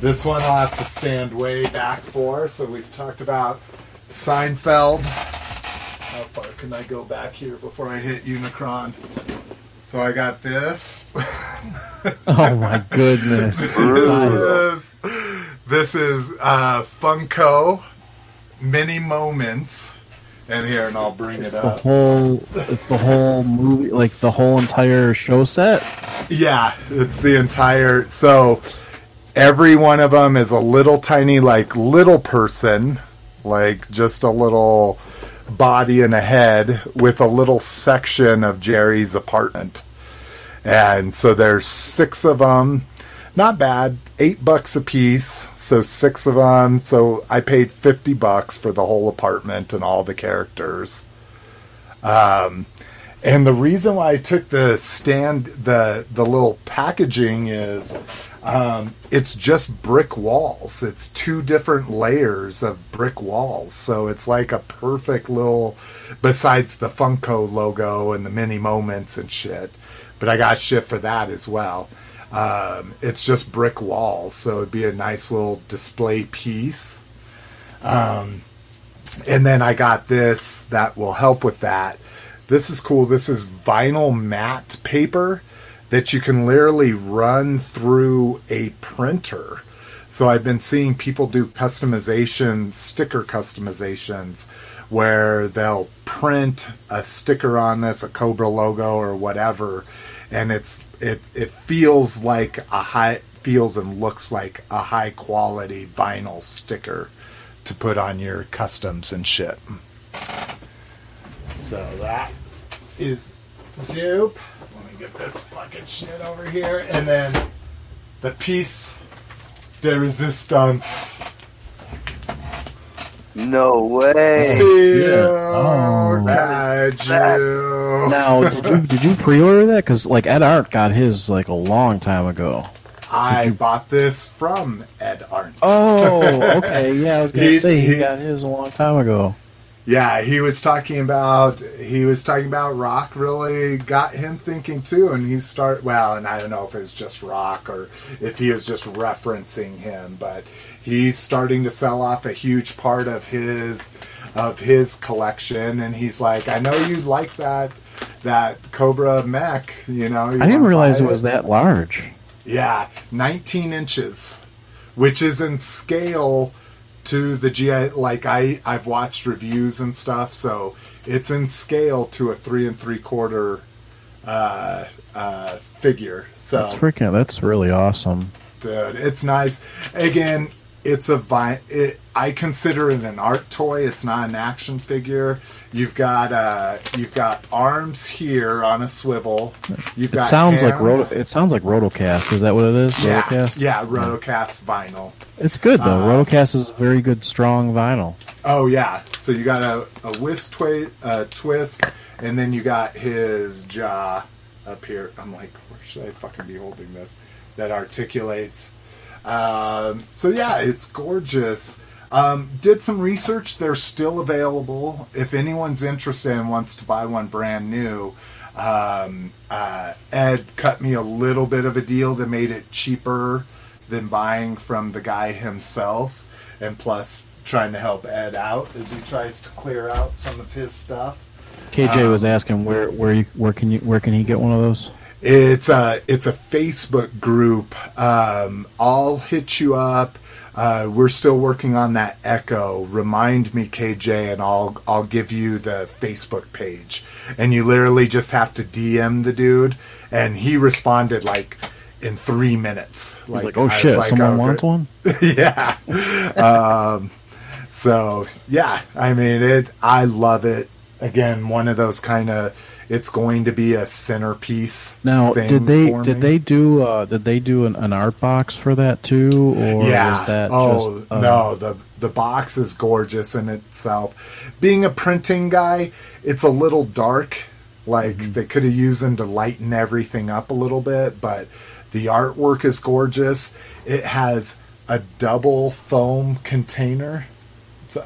[SPEAKER 1] this one I'll have to stand way back for. So we've talked about Seinfeld. How far can I go back here before I hit Unicron? So I got this. [LAUGHS]
[SPEAKER 2] Oh my goodness! [LAUGHS]
[SPEAKER 1] This is, uh, Funko Mini Moments. And here, and I'll bring it up.
[SPEAKER 2] the
[SPEAKER 1] up.
[SPEAKER 2] whole, it's the whole movie, like the whole entire show set.
[SPEAKER 1] Yeah, it's the entire. So every one of them is a little tiny, like little person, like just a little body and a head with a little section of Jerry's apartment. And so there's six of them. Not bad. Eight bucks a piece. So six of them. So I paid 50 bucks for the whole apartment and all the characters. Um, and the reason why I took the stand, the the little packaging is, um, it's just brick walls. It's two different layers of brick walls, so it's like a perfect little. Besides the Funko logo and the mini moments and shit, but I got shit for that as well. Um, it's just brick walls, so it'd be a nice little display piece. Um, and then I got this that will help with that. This is cool. This is vinyl matte paper that you can literally run through a printer. So I've been seeing people do customization, sticker customizations, where they'll print a sticker on this, a Cobra logo or whatever, and it's it it feels like a high feels and looks like a high quality vinyl sticker to put on your customs and shit. So that is dope. Let me get this fucking shit over here. And then the piece de resistance.
[SPEAKER 4] No way.
[SPEAKER 1] Steel
[SPEAKER 2] Oh.
[SPEAKER 4] That is
[SPEAKER 1] kaiju.
[SPEAKER 2] Now, did you did you pre-order that? Because like Ed Art got his like a long time ago.
[SPEAKER 1] I bought this from Ed Arndt.
[SPEAKER 2] Oh, okay. Yeah, I was gonna
[SPEAKER 1] He-
[SPEAKER 2] say he,
[SPEAKER 1] he-
[SPEAKER 2] got his a long time ago.
[SPEAKER 1] Yeah, he was talking about he was talking about rock really got him thinking too, and he start well, and I don't know if it's just rock or if he was just referencing him, but he's starting to sell off a huge part of his of his collection, and he's like, I know you like that that Cobra mech, you know. you
[SPEAKER 2] I didn't realize it was that large.
[SPEAKER 1] yeah, 19 inches, which is in scale to the GI. Like I, I've watched reviews and stuff, so it's in scale to a three and three quarter uh, uh, figure. So
[SPEAKER 2] That's freaking. That's really awesome.
[SPEAKER 1] dude, it's nice. Again, it's a vi- it, I consider it an art toy. It's not an action figure. You've got uh, you've got arms here on a swivel. You've
[SPEAKER 2] It
[SPEAKER 1] got
[SPEAKER 2] sounds like
[SPEAKER 1] hands.
[SPEAKER 2] roto, it sounds like Rotocast. Is that what it is?
[SPEAKER 1] yeah,
[SPEAKER 2] Rotocast.
[SPEAKER 1] yeah, Rotocast vinyl.
[SPEAKER 2] It's good though.
[SPEAKER 1] Uh,
[SPEAKER 2] Rotocast is very good, strong vinyl.
[SPEAKER 1] Oh yeah, so you got a a whisk twi- uh, twist, and then you got his jaw up here. I'm like, where should I fucking be holding this? That articulates. Um, so yeah, it's gorgeous. Um, did some research. They're still available. If anyone's interested and wants to buy one brand new, um, uh, Ed cut me a little bit of a deal that made it cheaper than buying from the guy himself, and plus trying to help Ed out as he tries to clear out some of his stuff.
[SPEAKER 2] KJ was asking where where you where can you where can he get one of those?
[SPEAKER 1] It's a it's a Facebook group. Um, I'll hit you up. Uh, we're still working on that Echo. Remind me, KJ, and I'll I'll give you the Facebook page. And you literally just have to DM the dude, and he responded like in three minutes.
[SPEAKER 2] Like, like oh shit,
[SPEAKER 1] like,
[SPEAKER 2] someone
[SPEAKER 1] oh,
[SPEAKER 2] wants one. [LAUGHS]
[SPEAKER 1] yeah. Um, so yeah, I mean it. I love it. Again, one of those kind of. It's going to be a centerpiece.
[SPEAKER 2] Now,
[SPEAKER 1] thing
[SPEAKER 2] did they did they do uh, did they do an, an art box for that too, or
[SPEAKER 1] yeah.
[SPEAKER 2] that
[SPEAKER 1] oh
[SPEAKER 2] just uh,
[SPEAKER 1] no, the the box is gorgeous in itself. Being a printing guy, it's a little dark. Like
[SPEAKER 2] Mm-hmm.
[SPEAKER 1] they could have used them to lighten everything up a little bit, but the artwork is gorgeous. It has a double foam container. So,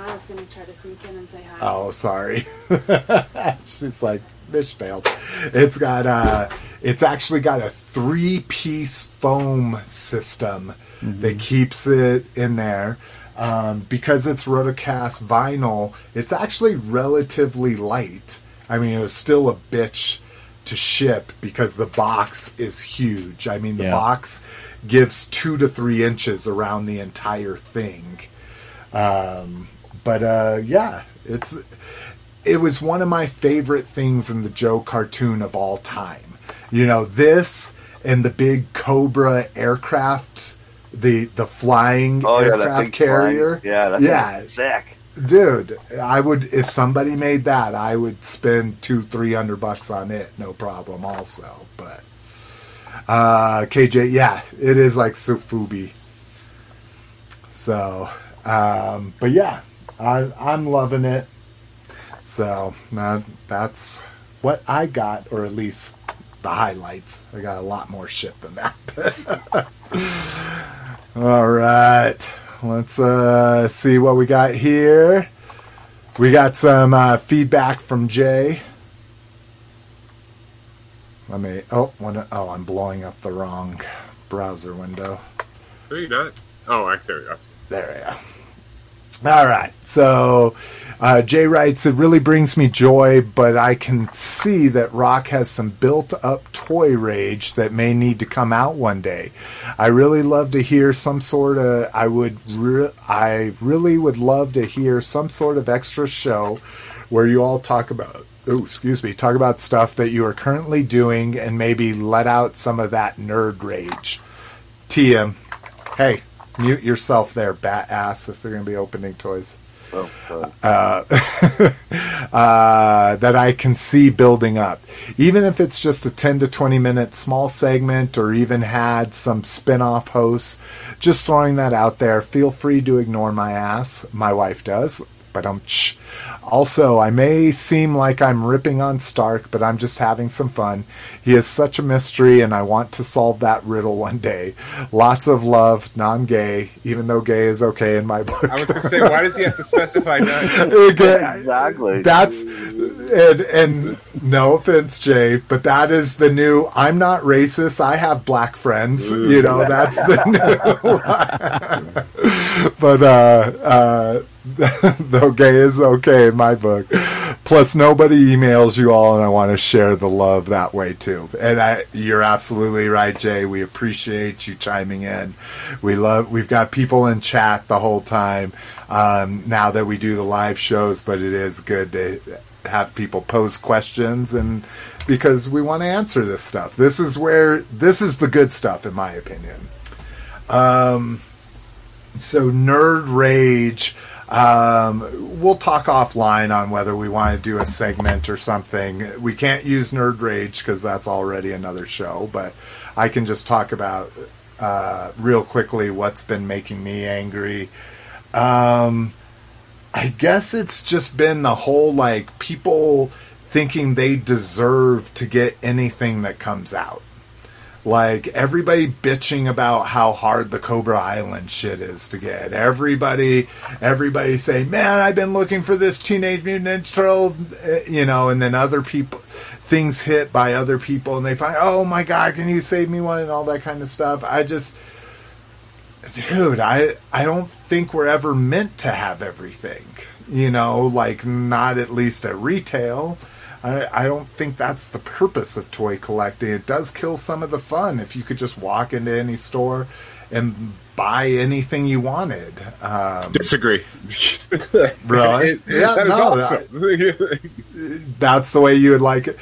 [SPEAKER 5] I was gonna try to sneak in and say hi.
[SPEAKER 1] Oh, sorry. [LAUGHS] She's like, Mish failed. It's got uh it's actually got a three piece foam system that keeps it in there. Um, because it's rotocast vinyl, it's actually relatively light. I mean, it was still a bitch to ship because the box is huge. I mean, the
[SPEAKER 2] Yeah.
[SPEAKER 1] box gives two to three inches around the entire thing. Um, but uh, yeah, it's it was one of my favorite things in the Joe cartoon of all time. You know, this and the big Cobra aircraft, the the flying
[SPEAKER 4] Oh
[SPEAKER 1] aircraft
[SPEAKER 4] big
[SPEAKER 1] carrier.
[SPEAKER 4] flying- Yeah, that
[SPEAKER 1] yeah,
[SPEAKER 4] sick.
[SPEAKER 1] dude. I would if somebody made that, I would spend two three hundred bucks on it, no problem. Also, but uh, KJ, yeah, it is like Sofubi. So, um, but yeah, I, I'm loving it. So uh, that's what I got, or at least the highlights. I got a lot more shit than that. [LAUGHS] All right, let's uh, see what we got here. We got some uh, feedback from Jay. Let me. Oh, one, oh, I'm blowing up the wrong browser window.
[SPEAKER 3] No, you're not. Oh, I see. I see.
[SPEAKER 1] There we go. All right. So uh, Jay writes, It really brings me joy, but I can see that Rock has some built up toy rage that may need to come out one day. I really love to hear some sort of, I would, re- I really would love to hear some sort of extra show where you all talk about, oh, excuse me, talk about stuff that you are currently doing and maybe let out some of that nerd rage. TM, hey, mute yourself there, bat ass, if you're going to be opening toys.
[SPEAKER 4] Oh, God. [LAUGHS]
[SPEAKER 1] uh, that I can see building up. Even if it's just a 10 to 20 minute small segment or even had some spin off hosts, just throwing that out there. Feel free to ignore my ass. My wife does. But um, ch. Also, I may seem like I'm ripping on Stark, but I'm just having some fun. He is such a mystery, and I want to solve that riddle one day. Lots of love, non gay, even though gay is okay in my book.
[SPEAKER 3] I was going to say, why does he have to specify [LAUGHS] not?
[SPEAKER 1] Okay,
[SPEAKER 4] Exactly.
[SPEAKER 1] That's and and no offense, Jay, but that is the new. I'm not racist. I have black friends. You know, that's the [LAUGHS] new. [LAUGHS] but uh, uh, [LAUGHS] though gay is okay in my book. Plus, nobody emails you all, and I want to share the love that way too. And I, you're absolutely right, Jay. We appreciate you chiming in. We love. We've got people in chat the whole time um, now that we do the live shows, but it is good to have people pose questions and because we want to answer this stuff. This is where this is the good stuff, in my opinion. Um, so Nerd Rage. Um, we'll talk offline on whether we want to do a segment or something. We can't use Nerd Rage because that's already another show, but I can just talk about uh, real quickly what's been making me angry. Um, I guess it's just been the whole like people thinking they deserve to get anything that comes out. Like everybody bitching about how hard the Cobra Island shit is to get. Everybody, everybody saying, "Man, I've been looking for this Teenage Mutant Ninja Turtle," eh, you know, and then other people, things hit by other people, and they find, "Oh my god, can you save me one?" and all that kind of stuff. I just, dude, I I don't think we're ever meant to have everything. You know, like not at least at retail. I, I don't think that's the purpose of toy collecting. It does kill some of the fun if you could just walk into any store and buy anything you wanted. Um,
[SPEAKER 3] Disagree. [LAUGHS]
[SPEAKER 1] really?
[SPEAKER 3] It- that is awesome. [LAUGHS]
[SPEAKER 1] that's the way you would like it.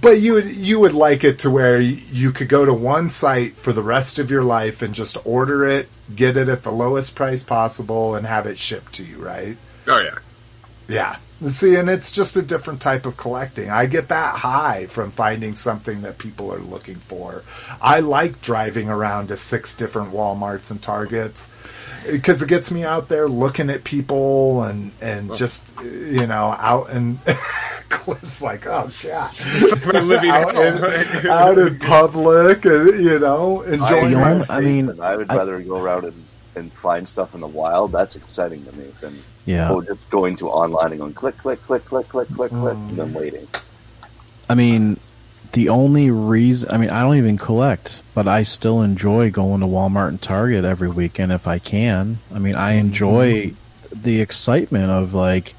[SPEAKER 1] But you would you would like it to where you could go to one site for the rest of your life and just order it, get it at the lowest price possible, and have it shipped to you, right?
[SPEAKER 3] oh yeah.
[SPEAKER 1] Yeah. See, and it's just a different type of collecting. I get that high from finding something that people are looking for. I like driving around to six different Walmarts and Targets because it gets me out there looking at people and and just you know out and [LAUGHS] Cliff's like, oh god, [LAUGHS]
[SPEAKER 3] living
[SPEAKER 1] out,
[SPEAKER 3] hell.
[SPEAKER 1] in, out in public and you know enjoying.
[SPEAKER 2] The
[SPEAKER 1] my-
[SPEAKER 2] only- I mean,
[SPEAKER 4] I would
[SPEAKER 2] I-
[SPEAKER 4] rather go around and, and find stuff in the wild. That's exciting to me than
[SPEAKER 2] Yeah.
[SPEAKER 4] Or just going to online and going click, click, click, click, click, click, click, and then mm. waiting.
[SPEAKER 2] I mean, the only reason, I mean, I don't even collect, but I still enjoy going to Walmart and Target every weekend if I can. I mean, I mm-hmm. enjoy the excitement of like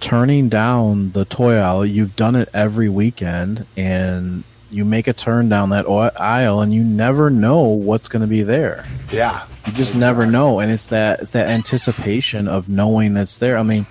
[SPEAKER 2] turning down the toy aisle. You've done it every weekend and you make a turn down that aisle and you never know what's going to be there.
[SPEAKER 1] yeah,
[SPEAKER 2] You just never know, and it's that it's that anticipation of knowing that's there. I mean,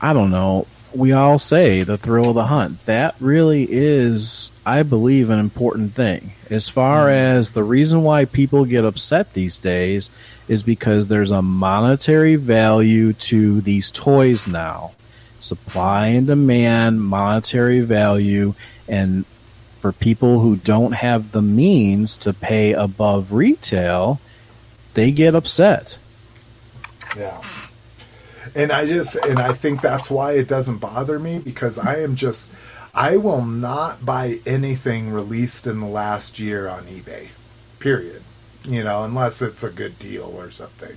[SPEAKER 2] I don't know. We all say the thrill of the hunt. That really is, I believe, an important thing. As far hmm. as the reason why people get upset these days is because there's a monetary value to these toys now. Supply and demand, monetary value, and for people who don't have the means to pay above retail, they get upset.
[SPEAKER 1] Yeah. And I just and I think that's why it doesn't bother me because I am just I will not buy anything released in the last year on eBay. Period. You know, unless it's a good deal or something.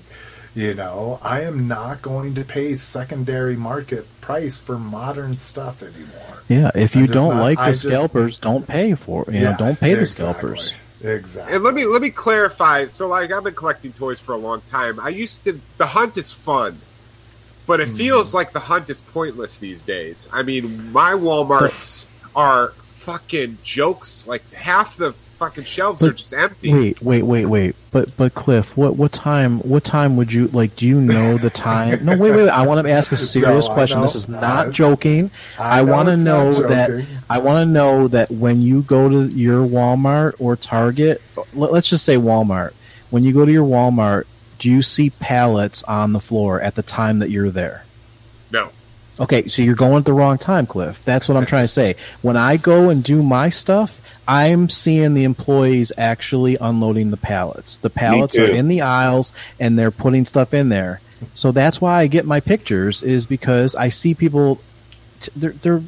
[SPEAKER 1] You know, I am not going to pay secondary market price for modern stuff anymore.
[SPEAKER 2] Yeah, if you don't
[SPEAKER 1] not-
[SPEAKER 2] like the
[SPEAKER 1] I just-
[SPEAKER 2] scalpers, don't pay for it. You know, don't pay the scalpers.
[SPEAKER 1] Exactly.
[SPEAKER 3] And let me let me clarify. So, like, I've been collecting toys for a long time. I used to. The hunt is fun, but it
[SPEAKER 1] Hmm.
[SPEAKER 3] feels like the hunt is pointless these days. I mean, my WalMarts [LAUGHS] are fucking jokes. Like half the fucking shelves are just empty.
[SPEAKER 2] Wait, wait, wait, wait. But but Cliff, what what time? What time would you like? Do you know the time? No, wait, wait. wait. I want to ask a [LAUGHS] serious
[SPEAKER 1] No,
[SPEAKER 2] question. This is not
[SPEAKER 1] I-
[SPEAKER 2] joking.
[SPEAKER 1] I
[SPEAKER 2] I, want to
[SPEAKER 1] it's
[SPEAKER 2] know that. I want to know that when you go to your Walmart or Target, let, let's just say Walmart. When you go to your Walmart, do you see pallets on the floor at the time that you're there? Okay, so you're going at the wrong time, Cliff. That's what I'm trying to say. When I go and do my stuff, I'm seeing the employees actually unloading the pallets. The pallets are in the aisles and they're putting stuff in there. So that's why I get my pictures is because I see people t- they're they're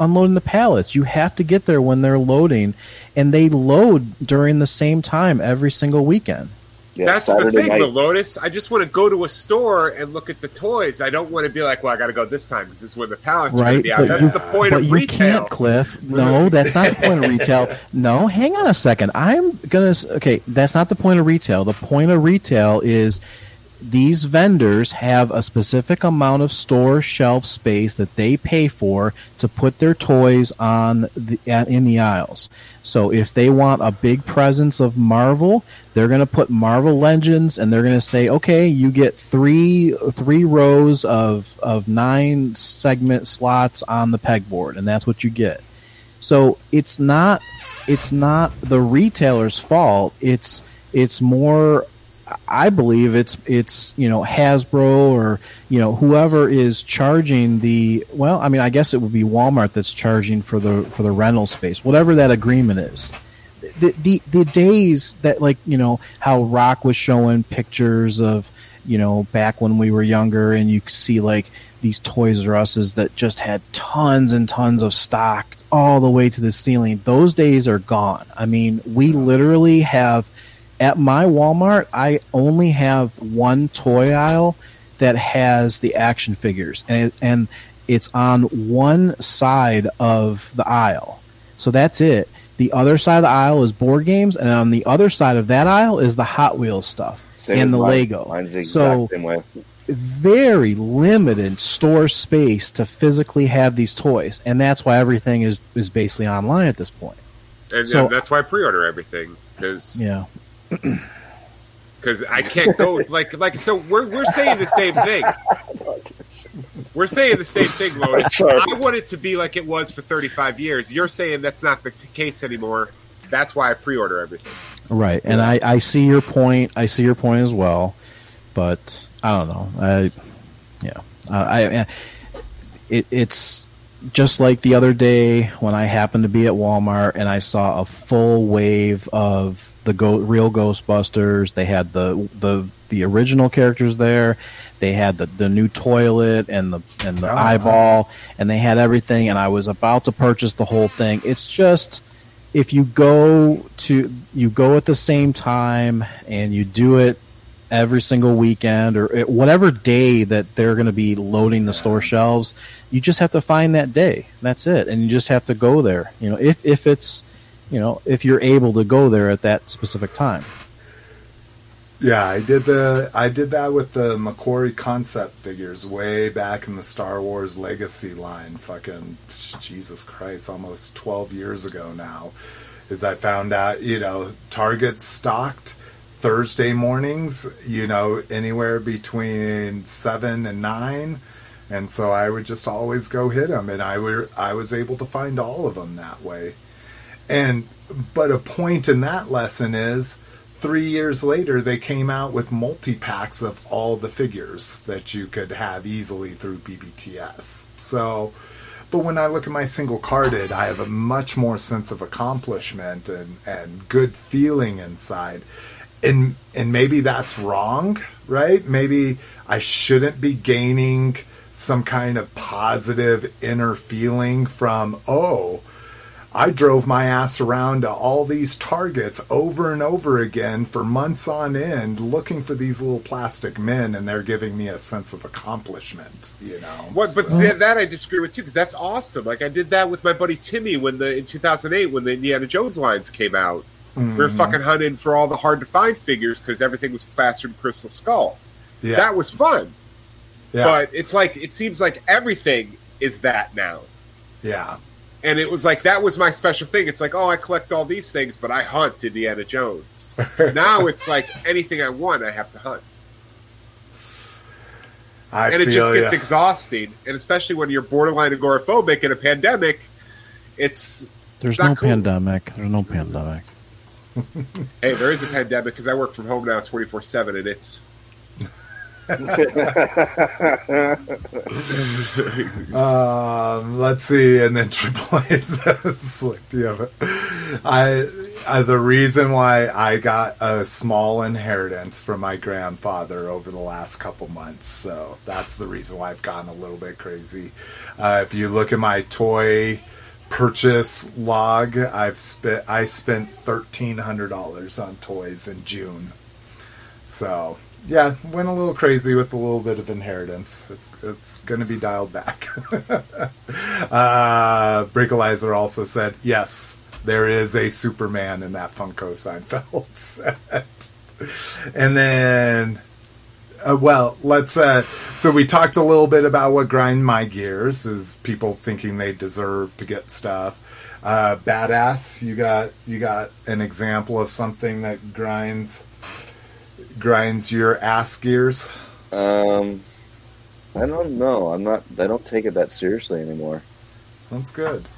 [SPEAKER 2] unloading the pallets. You have to get there when they're loading and they load during the same time every single weekend.
[SPEAKER 4] Yeah,
[SPEAKER 3] that's
[SPEAKER 4] Saturday
[SPEAKER 3] the thing,
[SPEAKER 4] night.
[SPEAKER 3] though, Lotus. I just want to go to a store and look at the toys. I don't want to be like, well, I got to go this time because this is where the pallets are going to be out.
[SPEAKER 2] but
[SPEAKER 3] That's
[SPEAKER 2] you-
[SPEAKER 3] the point
[SPEAKER 2] but
[SPEAKER 3] of
[SPEAKER 2] you
[SPEAKER 3] retail.
[SPEAKER 2] can't, Cliff. No, that's not the point of retail. [LAUGHS] No, hang on a second. I'm gonna. Okay, that's not the point of retail. The point of retail is these vendors have a specific amount of store shelf space that they pay for to put their toys on the in the aisles. So if they want a big presence of Marvel, they're going to put Marvel Legends and they're going to say, "Okay, you get 3 3 rows of of 9 segment slots on the pegboard and that's what you get." So it's not it's not the retailer's fault. It's it's more I believe it's it's you know Hasbro or you know whoever is charging the well, I mean, I guess it would be Walmart that's charging for the for the rental space, whatever that agreement is. The the, the days that like you know how Rock was showing pictures of you know back when we were younger, and you could see like these Toys R Us's that just had tons and tons of stock all the way to the ceiling. Those days are gone. I mean, we literally have at my Walmart, I only have one toy aisle that has the action figures, and and it's on one side of the aisle. So that's it. The other side of the aisle is board games, and on the other side of that aisle is the Hot Wheels stuff
[SPEAKER 4] Same
[SPEAKER 2] and the
[SPEAKER 4] mine.
[SPEAKER 2] Lego.
[SPEAKER 4] Mine's the exact
[SPEAKER 2] so
[SPEAKER 4] same way.
[SPEAKER 2] very limited store space to physically have these toys, and that's why everything is is basically online at this point.
[SPEAKER 3] And,
[SPEAKER 2] So-
[SPEAKER 3] and that's why I pre-order everything because
[SPEAKER 2] Yeah,
[SPEAKER 3] because I can't go like like so we're we're saying the same thing. We're saying the same thing, Lotus. I want it to be like it was for 35 years. You're saying that's not the t- case anymore. That's why I pre-order everything.
[SPEAKER 2] right. And I I see your point. I see your point as well, but I don't know. I yeah. I, I it, it's just like the other day when I happened to be at Walmart and I saw a full wave of the go- real Ghostbusters. They had the the the original characters there. They had the, the new toilet and the and the
[SPEAKER 1] Oh,
[SPEAKER 2] eyeball, and they had everything. And I was about to purchase the whole thing. It's just if you go to you go at the same time and you do it every single weekend or eh, whatever day that they're going to be loading the store shelves you just have to find that day that's it and you just have to go there you know if if it's you know if you're able to go there at that specific time
[SPEAKER 1] Yeah, I did the I did that with the McQuarrie concept figures way back in the Star Wars Legacy line. Fucking Jesus Christ, almost twelve years ago now. Is I found out, you know, Target stocked Thursday mornings, you know, anywhere between seven and nine, and so I would just always go hit them, and I were I was able to find all of them that way. And but a point in that lesson is three years later they came out with multi packs of all the figures that you could have easily through BBTS. So, but when I look at my single carded, I have a much more sense of accomplishment and, and good feeling inside. And and maybe that's wrong, right? Maybe I shouldn't be gaining some kind of positive inner feeling from, oh, I drove my ass around to all these targets over and over again for months on end looking for these little plastic men and they're giving me a sense of accomplishment, you know.
[SPEAKER 3] What? But
[SPEAKER 1] So-
[SPEAKER 3] see, that I disagree with too because that's awesome. Like I did that with my buddy Timmy when the in 2008 when the Indiana Jones lines came out. We were
[SPEAKER 1] Mhm.
[SPEAKER 3] fucking hunting for all the hard to find figures because everything was faster than Crystal Skull.
[SPEAKER 1] yeah.
[SPEAKER 3] That was fun,
[SPEAKER 1] yeah.
[SPEAKER 3] but it's like it seems like everything is that now.
[SPEAKER 1] yeah.
[SPEAKER 3] And it was like that was my special thing. It's like, oh, I collect all these things, but I hunt Indiana Jones. [LAUGHS] now it's like anything I want, I have to hunt,
[SPEAKER 1] I
[SPEAKER 3] and it
[SPEAKER 1] feel
[SPEAKER 3] just gets
[SPEAKER 1] ya.
[SPEAKER 3] exhausting. And especially when you're borderline agoraphobic in a pandemic, it's
[SPEAKER 2] there's
[SPEAKER 3] Not
[SPEAKER 2] no
[SPEAKER 3] cool.
[SPEAKER 2] pandemic there's no pandemic [LAUGHS]
[SPEAKER 3] hey, there is a pandemic because I work from home now, twenty four seven, and it's [LAUGHS]
[SPEAKER 1] Um, let's see, and then [LAUGHS] Triple says, "Look, do you have it?" I, I the reason why I got a small inheritance from my grandfather over the last couple months, so that's the reason why I've gotten a little bit crazy. Uh, if you look at my toy purchase log, I've spent I spent thirteen hundred dollars on toys in June. So yeah, went a little crazy with a little bit of inheritance. It's it's going to be dialed back. [LAUGHS] uh, Brinkalizer also said yes, there is a Superman in that Funko Seinfeld [LAUGHS] set. and then, uh, well, let's. Uh, so we talked a little bit about what grind my gears is people thinking they deserve to get stuff. Uh, badass, you got you got an example of something that grinds grinds your ass gears.
[SPEAKER 4] Um, I don't know. I'm not. I don't take it that seriously anymore.
[SPEAKER 1] That's good.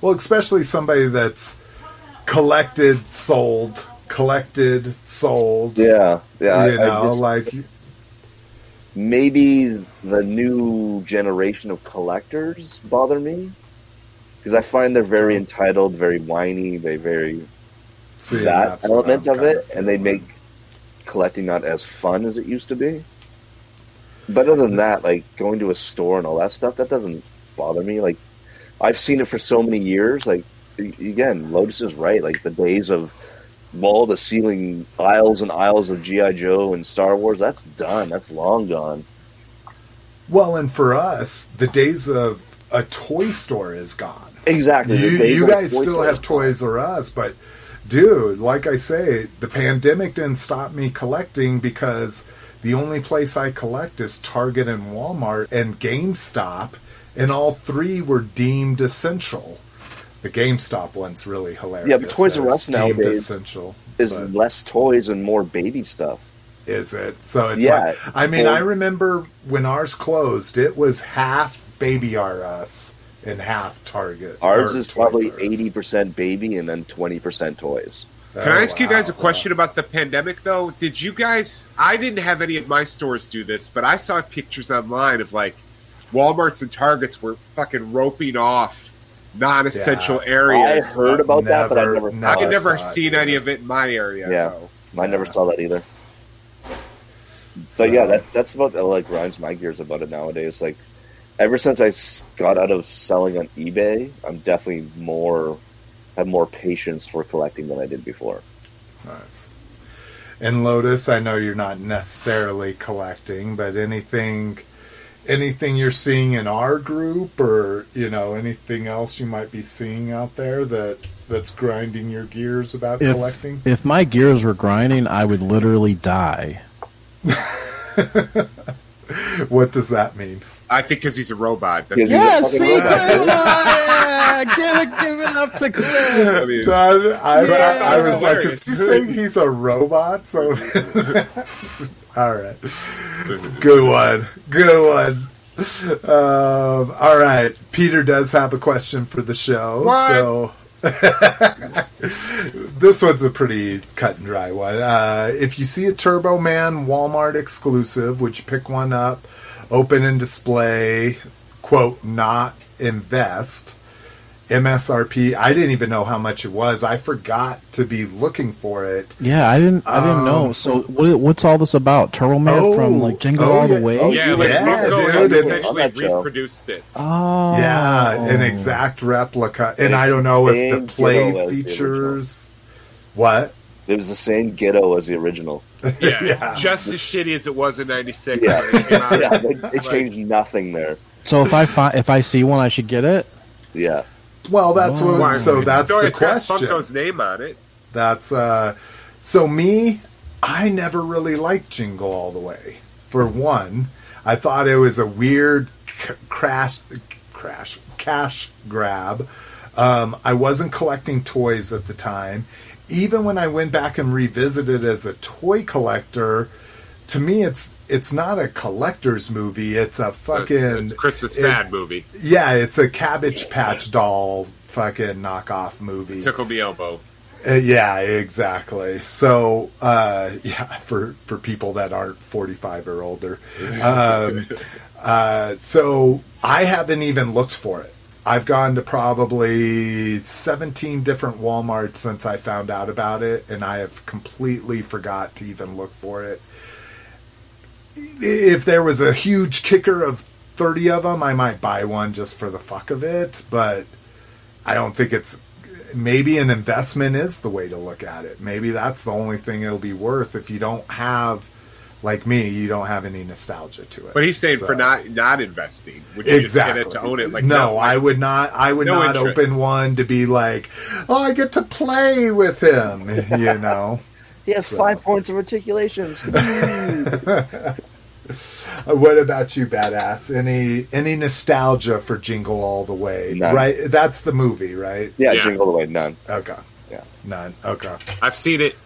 [SPEAKER 1] Well, especially somebody that's collected, sold, collected, sold.
[SPEAKER 4] Yeah, yeah.
[SPEAKER 1] you
[SPEAKER 4] I- I
[SPEAKER 1] know,
[SPEAKER 4] just-
[SPEAKER 1] like
[SPEAKER 4] maybe the new generation of collectors bother me because I find they're very entitled, very whiny. They very
[SPEAKER 1] see,
[SPEAKER 4] that element of it, and they make collecting not as fun as it used to be. But other than that, like going to a store and all that stuff, that doesn't bother me. Like I've seen it for so many years. Like again, Lotus is right. Like the days of wall to ceiling aisles and aisles of GI Joe and Star Wars, that's done. That's long gone.
[SPEAKER 1] Well, and for us, the days of a toy store is gone.
[SPEAKER 4] Exactly.
[SPEAKER 1] You, you guys still have Toys R Us, but dude, like I say, the pandemic didn't stop me collecting because the only place I collect is Target and Walmart and GameStop, and all three were deemed essential. The GameStop one's really hilarious.
[SPEAKER 4] Yeah, but Toys R Us nowadays
[SPEAKER 1] essential.
[SPEAKER 4] Is
[SPEAKER 1] but-
[SPEAKER 4] less toys and more baby stuff.
[SPEAKER 1] is it? So it's
[SPEAKER 4] Yeah.
[SPEAKER 1] like I mean,
[SPEAKER 4] Well-
[SPEAKER 1] I remember when ours closed, it was half Baby R Us and half Target.
[SPEAKER 4] Ours is probably eighty percent baby and then twenty percent toys.
[SPEAKER 3] Oh, Can I
[SPEAKER 1] Oh,
[SPEAKER 3] ask you guys a
[SPEAKER 1] wow.
[SPEAKER 3] question about the pandemic, though? Did you guys? I didn't have any of my stores do this, but I saw pictures online of like Walmart's and Targets were fucking roping off non-essential
[SPEAKER 1] Yeah.
[SPEAKER 3] areas.
[SPEAKER 4] I heard about that, but I
[SPEAKER 1] Never-
[SPEAKER 4] never.
[SPEAKER 3] I
[SPEAKER 4] saw
[SPEAKER 3] had never
[SPEAKER 1] saw it,
[SPEAKER 3] seen
[SPEAKER 1] yeah.
[SPEAKER 3] any of it in my area.
[SPEAKER 4] Yeah.
[SPEAKER 3] though.
[SPEAKER 4] I never
[SPEAKER 1] Yeah.
[SPEAKER 4] saw that either.
[SPEAKER 1] So-
[SPEAKER 4] But yeah, that that's about that like grinds my gears about it nowadays. Like ever since I got out of selling on eBay, I'm definitely more have more patience for collecting than I did before.
[SPEAKER 1] Nice. And Lotus, I know you're not necessarily collecting, but anything anything you're seeing in our group or, you know, anything else you might be seeing out there that that's grinding your gears about
[SPEAKER 2] If,
[SPEAKER 1] collecting?
[SPEAKER 2] if my gears were grinding, I would literally die. [LAUGHS]
[SPEAKER 1] What does that mean?
[SPEAKER 3] I think because he's a robot. That's
[SPEAKER 4] Yeah, He's a fucking robot,
[SPEAKER 2] yeah, [LAUGHS] give it, give it up to
[SPEAKER 3] I
[SPEAKER 2] Chris.
[SPEAKER 3] mean,
[SPEAKER 1] No, I,
[SPEAKER 3] But I
[SPEAKER 1] I
[SPEAKER 3] was
[SPEAKER 1] was like,
[SPEAKER 3] hilarious.
[SPEAKER 1] is he saying he's a robot? So, [LAUGHS] all right, good one, good one. Um, all right, Peter does have a question for the show.
[SPEAKER 3] What?
[SPEAKER 1] So, [LAUGHS] this one's a pretty cut and dry one. Uh, if you see a Turbo Man Walmart exclusive, would you pick one up, open and display? Quote, not invest. MSRP. I didn't even know how much it was. I forgot to be looking for it.
[SPEAKER 2] Yeah, I didn't, I didn't know.
[SPEAKER 1] Um,
[SPEAKER 2] So, what, what's all this about? Turbo Man
[SPEAKER 1] Oh,
[SPEAKER 2] from like Jingle
[SPEAKER 1] oh,
[SPEAKER 2] All
[SPEAKER 1] yeah.
[SPEAKER 2] the Way?
[SPEAKER 4] Oh,
[SPEAKER 3] yeah, like
[SPEAKER 1] Yeah,
[SPEAKER 3] Funko
[SPEAKER 1] dude,
[SPEAKER 3] has
[SPEAKER 1] and-
[SPEAKER 3] essentially
[SPEAKER 4] On that
[SPEAKER 3] reproduced it.
[SPEAKER 2] Oh,
[SPEAKER 1] Yeah, an exact replica. And
[SPEAKER 4] It's
[SPEAKER 1] I don't know if the play
[SPEAKER 4] ghetto as the
[SPEAKER 1] features. What?
[SPEAKER 4] It was the same ghetto as the original.
[SPEAKER 3] Yeah, [LAUGHS]
[SPEAKER 1] Yeah.
[SPEAKER 3] it's just as shitty as it was in '96.
[SPEAKER 4] Yeah,
[SPEAKER 3] it
[SPEAKER 4] yeah, they, they
[SPEAKER 3] Like,
[SPEAKER 4] changed nothing there.
[SPEAKER 2] So if I find if I see one, I should get it.
[SPEAKER 4] Yeah,
[SPEAKER 1] Well, that's
[SPEAKER 2] Oh.
[SPEAKER 1] what. So
[SPEAKER 3] it's
[SPEAKER 1] that's
[SPEAKER 3] still-
[SPEAKER 1] the
[SPEAKER 3] it's
[SPEAKER 1] question.
[SPEAKER 3] Funko's name on it.
[SPEAKER 1] That's uh. So me, I never really liked Jingle All the Way. For one, I thought it was a weird c- crash, crash, cash grab. Um, I wasn't collecting toys at the time. Even when I went back and revisited as a toy collector, to me it's it's not a collector's movie. It's a fucking
[SPEAKER 3] it's, it's a Christmas
[SPEAKER 1] it-
[SPEAKER 3] fad movie.
[SPEAKER 1] yeah, it's a Cabbage Patch Doll fucking knockoff movie.
[SPEAKER 3] Tickle Me Elmo.
[SPEAKER 1] Uh, yeah, exactly. So, uh, yeah, for for people that aren't forty five or older, [LAUGHS] um, uh, so I haven't even looked for it. I've gone to probably seventeen different WalMarts since I found out about it, and I have completely forgot to even look for it. If there was a huge kicker of thirty of them, I might buy one just for the fuck of it, but I don't think it's maybe an investment is the way to look at it. Maybe that's the only thing it'll be worth if you don't have like me, you don't have any nostalgia to it.
[SPEAKER 3] But he's saying
[SPEAKER 1] So-
[SPEAKER 3] for not not investing. Would you
[SPEAKER 1] exactly
[SPEAKER 3] just get it to own it? Like
[SPEAKER 1] no, I would not. I would
[SPEAKER 3] no
[SPEAKER 1] not
[SPEAKER 3] interest.
[SPEAKER 1] open one to be like, oh, I get to play with him. [LAUGHS] You know.
[SPEAKER 4] he has
[SPEAKER 1] So-
[SPEAKER 4] five points of articulation.
[SPEAKER 1] Uh, [LAUGHS] What about you, badass? Any any nostalgia for Jingle All the Way?
[SPEAKER 4] None.
[SPEAKER 1] Right, that's the movie, right?
[SPEAKER 4] yeah,
[SPEAKER 3] Yeah.
[SPEAKER 4] jingle All the way, none.
[SPEAKER 1] Okay,
[SPEAKER 4] Yeah.
[SPEAKER 1] none. Okay,
[SPEAKER 3] I've seen it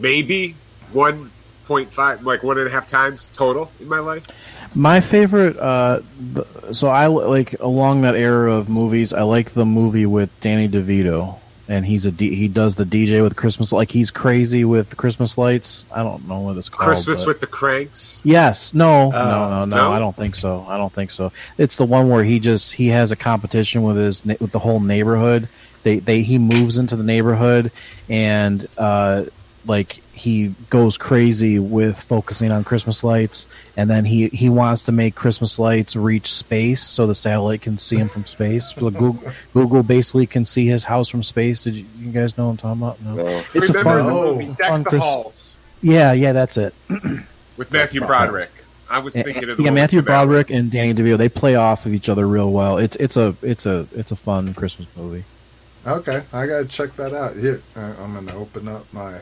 [SPEAKER 3] maybe one point five, like one and a half times total in my life.
[SPEAKER 2] My favorite. Uh, th- so I like along that era of movies. I like the movie with Danny DeVito, and he's a D, he does the DJ with Christmas like he's crazy with Christmas lights. I don't know what it's called.
[SPEAKER 3] Christmas
[SPEAKER 2] but-
[SPEAKER 3] with the Cranks.
[SPEAKER 2] Yes. No.
[SPEAKER 1] Oh.
[SPEAKER 2] no. No. No.
[SPEAKER 3] No?
[SPEAKER 2] I don't think so. I don't think so. It's the one where he just he has a competition with his with the whole neighborhood. They they he moves into the neighborhood and uh like he goes crazy with focusing on Christmas lights and then he he wants to make Christmas lights reach space so the satellite can see him from [LAUGHS] space. So Google Google basically can see his house from space. Did you, you guys know what I'm talking about? No.
[SPEAKER 4] No.
[SPEAKER 2] It's a fun,
[SPEAKER 3] the movie Deck
[SPEAKER 2] fun
[SPEAKER 3] the
[SPEAKER 2] Chris-
[SPEAKER 3] Halls
[SPEAKER 2] Yeah, yeah, that's it. [CLEARS THROAT]
[SPEAKER 3] with Matthew Broderick. I was thinking of the
[SPEAKER 2] yeah, Matthew
[SPEAKER 3] with Tim Allen.
[SPEAKER 2] Broderick and Danny DeVito. They play off of each other real well. It's it's a it's a it's a fun Christmas movie.
[SPEAKER 1] Okay, I gotta check that out. Here, I'm gonna open up my.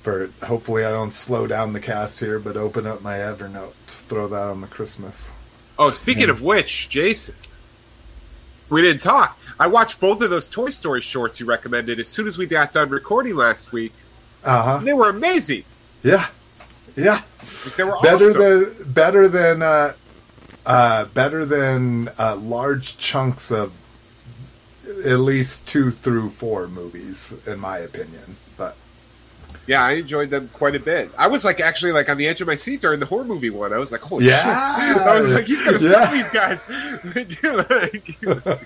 [SPEAKER 1] For hopefully I don't slow down the cast here, but open up my Evernote. to Throw that on the Christmas.
[SPEAKER 3] Oh, speaking of which, Jason, we didn't talk. I watched both of those Toy Story shorts you recommended as soon as we got done recording last week.
[SPEAKER 1] Uh huh.
[SPEAKER 3] They were amazing.
[SPEAKER 1] Yeah, yeah.
[SPEAKER 3] Like, they were
[SPEAKER 1] Better
[SPEAKER 3] awesome.
[SPEAKER 1] than better than uh, uh, better than uh, large chunks of at least two through four movies, in my opinion.
[SPEAKER 3] Yeah, I enjoyed them quite a bit. I was like actually like on the edge of my seat during the horror movie one. I was like, holy
[SPEAKER 1] Yeah.
[SPEAKER 3] shit! [LAUGHS] I was like, he's gonna
[SPEAKER 1] Yeah.
[SPEAKER 3] sell these guys. [LAUGHS]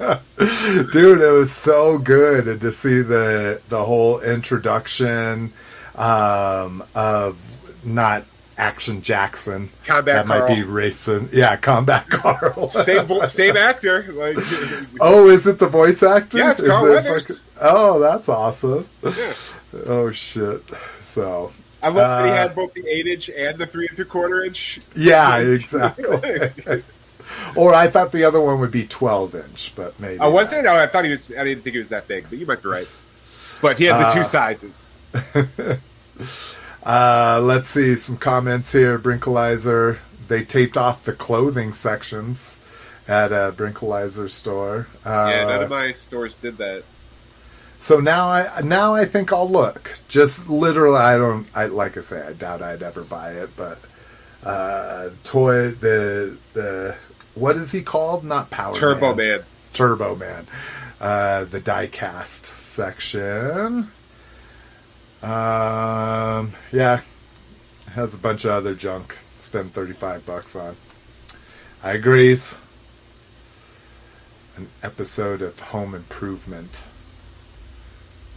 [SPEAKER 1] Dude it was so good and to see the the whole introduction um of not action jackson
[SPEAKER 3] Combat
[SPEAKER 1] that might be
[SPEAKER 3] Carl.
[SPEAKER 1] racing yeah combat carl
[SPEAKER 3] same vo- [LAUGHS] same actor. Like,
[SPEAKER 1] oh is it the voice actor
[SPEAKER 3] Yeah, it's
[SPEAKER 1] Is
[SPEAKER 3] Carl
[SPEAKER 1] it
[SPEAKER 3] Weathers.
[SPEAKER 1] fucking- oh that's awesome
[SPEAKER 3] Yeah.
[SPEAKER 1] oh shit so
[SPEAKER 3] I love that he
[SPEAKER 1] Uh,
[SPEAKER 3] had both the eight inch and the three and three quarter inch.
[SPEAKER 1] yeah exactly [LAUGHS] or i thought the other one would be 12 inch but maybe
[SPEAKER 3] Oh, was it? Oh, I thought he was. I didn't think he was that big, but you might be right. But he had the
[SPEAKER 1] Uh,
[SPEAKER 3] two sizes. [LAUGHS]
[SPEAKER 1] Uh, let's see some comments here. Brinkalizer. They taped off the clothing sections at a Brinkalizer store. Uh,
[SPEAKER 3] yeah, none of my stores did that.
[SPEAKER 1] So now I now I think I'll look. Just literally, I don't. I like I say, I doubt I'd ever buy it, but uh, toy the the what is he called? Not Power
[SPEAKER 3] Turbo
[SPEAKER 1] Man.
[SPEAKER 3] Man.
[SPEAKER 1] Turbo Man. Uh, the diecast section. Um, yeah, has a bunch of other junk. Spend thirty five bucks on. I agrees. An episode of Home Improvement.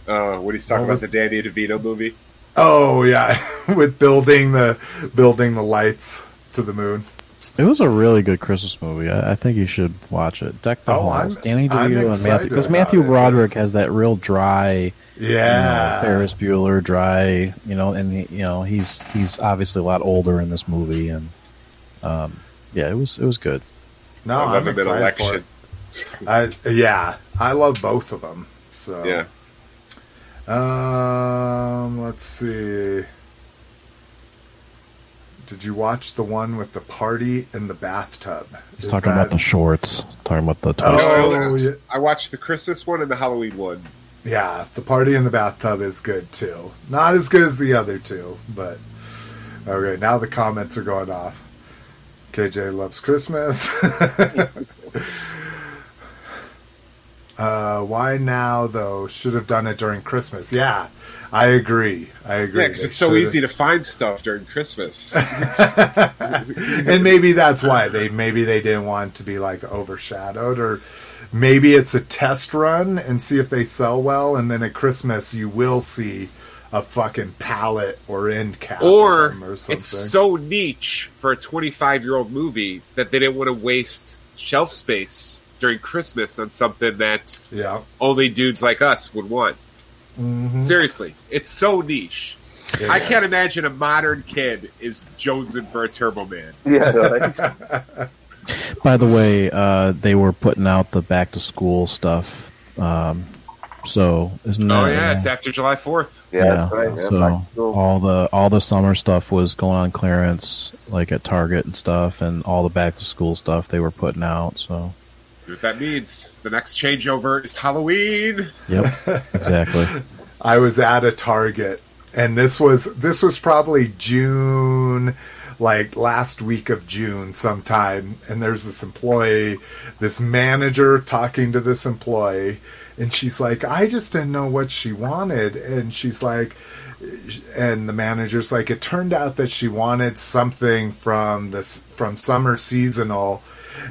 [SPEAKER 3] Uh, when he's talking
[SPEAKER 1] What
[SPEAKER 3] about
[SPEAKER 1] was-
[SPEAKER 3] the Danny DeVito movie.
[SPEAKER 1] Oh yeah, [LAUGHS] with building the building the lights to the moon.
[SPEAKER 2] It was a really good Christmas movie. I, I think you should watch it. Deck the
[SPEAKER 1] Oh,
[SPEAKER 2] halls.
[SPEAKER 1] I'm-
[SPEAKER 2] Danny
[SPEAKER 1] I'm
[SPEAKER 2] DeVito and Matthew because
[SPEAKER 1] about
[SPEAKER 2] Matthew
[SPEAKER 1] it.
[SPEAKER 2] Broderick has that real dry,
[SPEAKER 1] Yeah,
[SPEAKER 2] you know, Ferris Bueller dry. You know, and he, you know he's he's obviously a lot older in this movie, and um, yeah, it was it was good.
[SPEAKER 1] no,
[SPEAKER 3] I love
[SPEAKER 1] I'm
[SPEAKER 3] him in
[SPEAKER 1] excited for it. I, yeah, I love both of them. So
[SPEAKER 3] Yeah.
[SPEAKER 1] Um, let's see. Did you watch the one with the party in the bathtub?
[SPEAKER 2] He's
[SPEAKER 1] Is
[SPEAKER 2] talking about the shorts. Talking about the.
[SPEAKER 1] Oh,
[SPEAKER 3] No,
[SPEAKER 1] yeah.
[SPEAKER 3] I watched the Christmas one and the Halloween one.
[SPEAKER 1] Yeah, the party in the bathtub is good too. Not as good as the other two, but okay. Now the comments are going off. KJ loves Christmas. [LAUGHS] uh, why now though? Should have done it during Christmas. Yeah, I agree. I agree.
[SPEAKER 3] Yeah, because it's so easy to find stuff during Christmas. [LAUGHS] [LAUGHS]
[SPEAKER 1] and maybe that's why they maybe they didn't want to be like overshadowed or maybe it's a test run and see if they sell well and then at christmas you will see a fucking pallet or end cap
[SPEAKER 3] or
[SPEAKER 1] or something
[SPEAKER 3] it's so niche for a 25 year old movie that they didn't want to waste shelf space during Christmas on something that
[SPEAKER 1] yeah
[SPEAKER 3] only dudes like us would want.
[SPEAKER 1] Mhm.
[SPEAKER 3] Seriously, it's so niche.
[SPEAKER 1] It
[SPEAKER 3] I can't imagine a modern kid is jonesing for a Turbo Man.
[SPEAKER 4] Yeah, like, [LAUGHS]
[SPEAKER 2] By the way, uh, they were putting out the back to school stuff. Um, so isn't that?
[SPEAKER 3] Oh yeah, it's after July 4th.
[SPEAKER 4] yeah, that's right. Yeah,
[SPEAKER 2] so
[SPEAKER 4] back
[SPEAKER 2] all the all the summer stuff was going on clearance, like at Target and stuff, and all the back to school stuff they were putting out. So,
[SPEAKER 3] What that means the next changeover is Halloween.
[SPEAKER 2] yep, [LAUGHS] exactly.
[SPEAKER 1] i was at a target and this was this was probably june like last week of June sometime, and there's this employee, this manager talking to this employee, and she's like, I just didn't know what she wanted, and she's like, and the manager's like, it turned out that she wanted something from this from summer seasonal.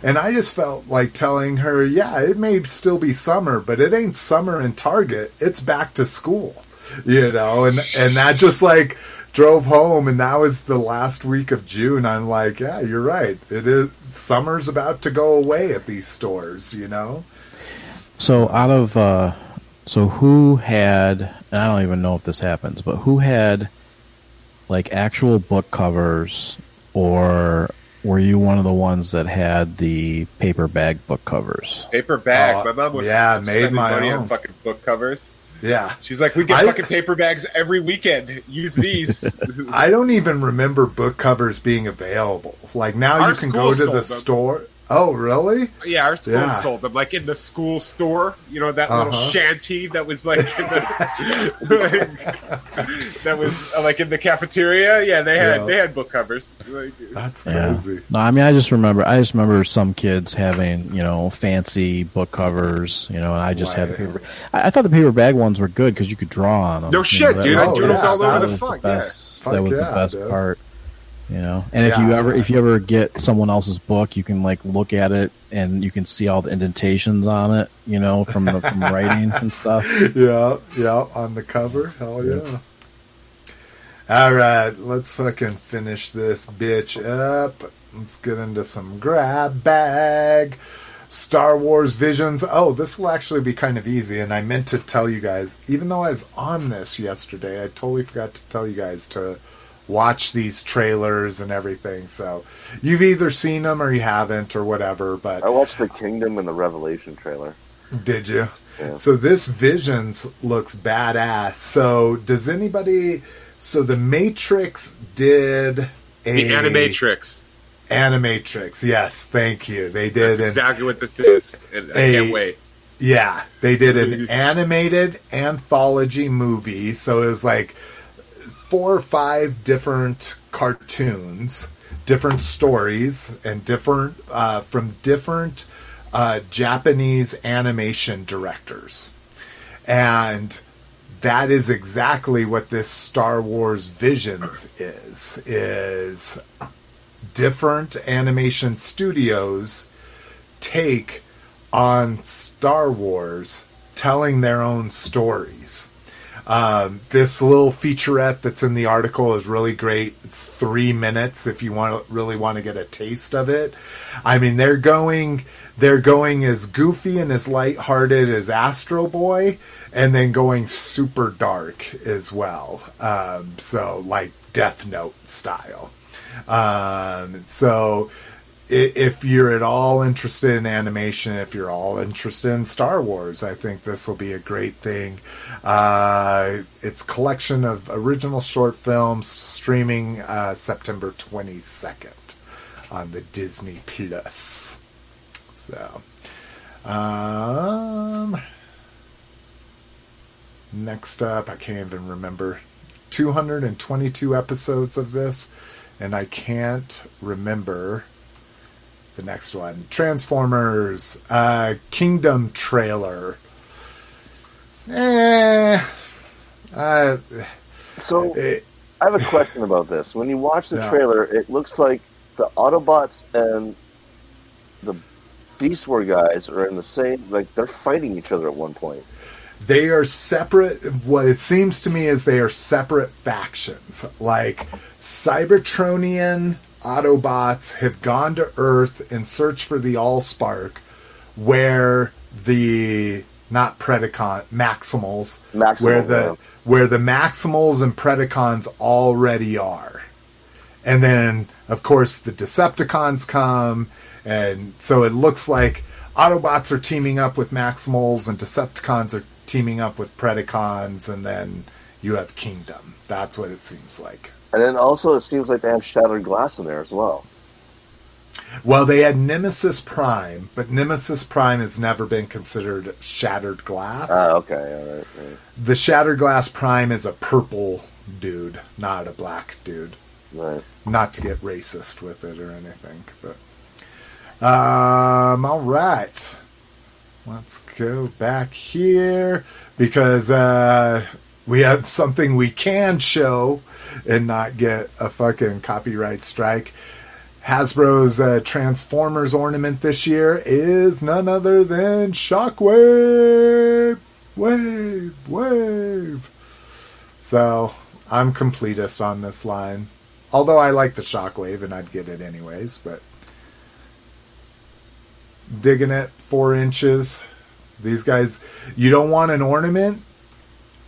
[SPEAKER 1] And I just felt like telling her, yeah, it may still be summer, but it ain't summer in Target. It's back to school, you know, and and that just like drove home, and that was the last week of June. I'm like, yeah, you're right. It is summer's about to go away at these stores, you know.
[SPEAKER 2] So out of uh, so who had? And I don't even know if this happens, but who had like actual book covers, or were you one of the ones that had the paper bag book covers?
[SPEAKER 3] Paper bag.
[SPEAKER 1] Uh,
[SPEAKER 3] my mom was
[SPEAKER 1] yeah, made my
[SPEAKER 3] money
[SPEAKER 1] own.
[SPEAKER 3] on fucking book covers.
[SPEAKER 1] Yeah.
[SPEAKER 3] She's like, we get
[SPEAKER 1] I-
[SPEAKER 3] fucking paper bags every weekend. Use these. [LAUGHS]
[SPEAKER 1] I don't even remember book covers being available. Like now
[SPEAKER 3] Our
[SPEAKER 1] you can go to
[SPEAKER 3] sold
[SPEAKER 1] the
[SPEAKER 3] them.
[SPEAKER 1] store. Oh, really?
[SPEAKER 3] yeah, our school
[SPEAKER 1] Yeah.
[SPEAKER 3] sold them like in the school store. You know that little
[SPEAKER 1] Uh-huh.
[SPEAKER 3] shanty that was like, in the, [LAUGHS] that was uh, like in the cafeteria. Yeah, they had
[SPEAKER 1] Yeah.
[SPEAKER 3] they had book covers. Like,
[SPEAKER 1] That's
[SPEAKER 2] Yeah.
[SPEAKER 1] crazy.
[SPEAKER 2] No, I mean I just remember I just remember some kids having you know fancy book covers, you know, and I just had the paper. I, I thought the paper bag ones were good because you could draw on them.
[SPEAKER 3] No shit,
[SPEAKER 2] that
[SPEAKER 3] dude.
[SPEAKER 2] was-
[SPEAKER 1] I
[SPEAKER 2] that
[SPEAKER 1] doodled all over
[SPEAKER 2] that
[SPEAKER 1] the
[SPEAKER 2] was
[SPEAKER 3] front,
[SPEAKER 2] best-
[SPEAKER 1] yeah.
[SPEAKER 2] That was
[SPEAKER 1] Fuck
[SPEAKER 2] the best
[SPEAKER 1] dude.
[SPEAKER 2] part. You know, and if you ever if you ever get someone else's book, you can like look at it and you can see all the indentations on it, you know, from the from [LAUGHS] writing and stuff.
[SPEAKER 1] Yeah, yeah, on the cover. Hell yeah. All right, let's fucking finish this bitch up. Let's get into some grab bag. Star Wars Visions. Oh, this will actually be kind of easy, and I meant to tell you guys, even though I was on this yesterday, I totally forgot to tell you guys to watch these trailers and everything. So you've either seen them or you haven't or whatever, but
[SPEAKER 4] I watched the Kingdom and the Revelation trailer.
[SPEAKER 1] did you?
[SPEAKER 4] Yeah.
[SPEAKER 1] So this Visions looks badass. So does anybody? So the Matrix did a
[SPEAKER 3] the Animatrix.
[SPEAKER 1] Animatrix. Yes, thank you. They did
[SPEAKER 3] That's
[SPEAKER 1] an
[SPEAKER 3] exactly what this is, and I
[SPEAKER 1] a-
[SPEAKER 3] can't wait.
[SPEAKER 1] yeah, they did an animated anthology movie. So it was like four or five different cartoons, different stories, and different uh, from different uh, Japanese animation directors, and that is exactly what this Star Wars Visions is. Is different animation studios take on Star Wars telling their own stories. Um, this little featurette that's in the article is really great. It's three minutes if you want really want to get a taste of it. I mean, they're going they're going as goofy and as lighthearted as Astro Boy, and then going super dark as well. Um, so like Death Note style. Um, so if you're at all interested in animation, if you're all interested in Star Wars, I think this will be a great thing. Uh, it's collection of original short films streaming uh, September 22nd on the Disney Plus. So, um, next up, I can't even remember. 222 episodes of this, and I can't remember the next one. Transformers uh, Kingdom trailer. Eh, uh,
[SPEAKER 4] So
[SPEAKER 1] it,
[SPEAKER 4] I have a question about this. When you watch the
[SPEAKER 1] Yeah.
[SPEAKER 4] trailer, it looks like the Autobots and the Beast War guys are in the same. Like they're fighting each other at one point.
[SPEAKER 1] they are separate. What it seems to me is they are separate factions. Like Cybertronian Autobots have gone to Earth in search for the Allspark, where the not Predacon Maximals,
[SPEAKER 4] Maximal,
[SPEAKER 1] where the
[SPEAKER 4] yeah.
[SPEAKER 1] where the Maximals and Predacons already are. And then, of course, the Decepticons come, and so it looks like Autobots are teaming up with Maximals, and Decepticons are teaming up with Predacons, and then you have Kingdom. That's what it seems like.
[SPEAKER 4] And then also, it seems like they have shattered glass in there as well.
[SPEAKER 1] Well, they had Nemesis Prime, but Nemesis Prime has never been considered shattered glass.
[SPEAKER 4] Ah, okay, all right. right.
[SPEAKER 1] the Shattered Glass Prime is a purple dude, not a black dude.
[SPEAKER 4] Right.
[SPEAKER 1] not to get racist with it or anything, but um, all right. Let's go back here because uh, we have something we can show and not get a fucking copyright strike. Hasbro's uh, Transformers ornament this year is none other than Shockwave, wave, wave. So I'm completist on this line. Although I like the Shockwave and I'd get it anyways, but digging it four inches. These guys, you don't want an ornament.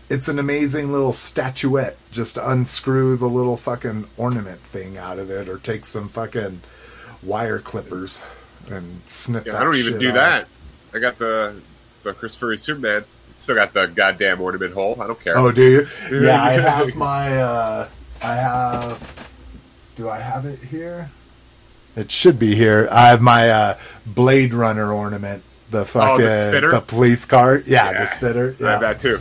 [SPEAKER 1] It's an amazing little statuette. Just unscrew the little fucking ornament thing out of it, or take some fucking wire clippers and snip.
[SPEAKER 3] Yeah, I don't even do
[SPEAKER 1] off.
[SPEAKER 3] that. I got the the Christopher Superman. Still got the goddamn ornament hole. I don't care.
[SPEAKER 1] Oh, do you? [LAUGHS] Yeah, I have my. Uh, I have. Do I have it here? It should be here. I have my uh, Blade Runner ornament. The fucking
[SPEAKER 3] Spinner?
[SPEAKER 1] the police car. Yeah,
[SPEAKER 3] Yeah.
[SPEAKER 1] the Spinner.
[SPEAKER 3] I have that too.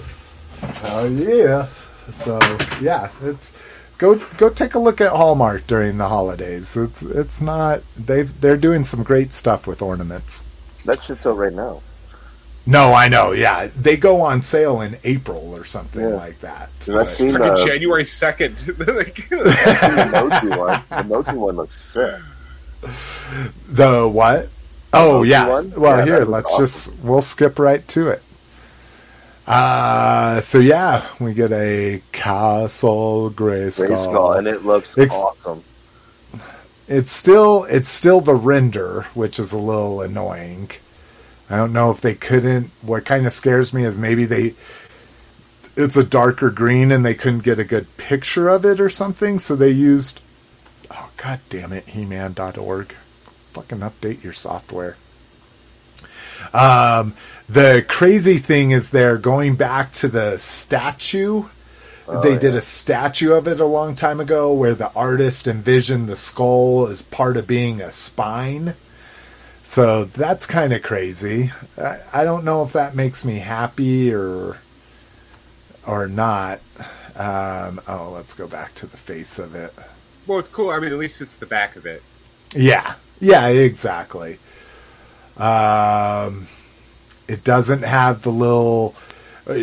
[SPEAKER 1] Oh yeah. So yeah, it's go go take a look at Hallmark during the holidays. It's it's not they've they're doing some great stuff with ornaments.
[SPEAKER 4] That shit's out right now.
[SPEAKER 1] No, I know. Yeah, they go on sale in April or something
[SPEAKER 4] Yeah.
[SPEAKER 1] like that.
[SPEAKER 4] Have I
[SPEAKER 1] But-
[SPEAKER 4] seen
[SPEAKER 3] Fucking
[SPEAKER 4] the,
[SPEAKER 3] January second. [LAUGHS]
[SPEAKER 4] the [LAUGHS] [LAUGHS] Mochi one? The Mochi one looks sick.
[SPEAKER 1] The what? Oh
[SPEAKER 4] Mochi
[SPEAKER 1] yeah.
[SPEAKER 4] one?
[SPEAKER 1] Well,
[SPEAKER 4] Yeah,
[SPEAKER 1] here let's
[SPEAKER 4] was
[SPEAKER 1] just we'll skip right to it. Uh so yeah, we get a Castle Grayskull.
[SPEAKER 4] Gray skull, and it looks
[SPEAKER 1] Ex-
[SPEAKER 4] awesome.
[SPEAKER 1] It's still it's still the render, which is a little annoying. I don't know if they couldn't. What kind of scares me is maybe they it's a darker green and they couldn't get a good picture of it or something, so they used oh god damn it, he-man.org. Fucking update your software. Um the crazy thing is they're going back to the statue they did a statue of it a long time ago where the artist envisioned the skull as part of being a spine. So that's kind of crazy. I, I don't know if that makes me happy or or not. Um, oh, let's go back to the face of it.
[SPEAKER 3] well, it's cool. I mean, at least it's the back of it.
[SPEAKER 1] Yeah, yeah, exactly. Um, it doesn't have the little uh,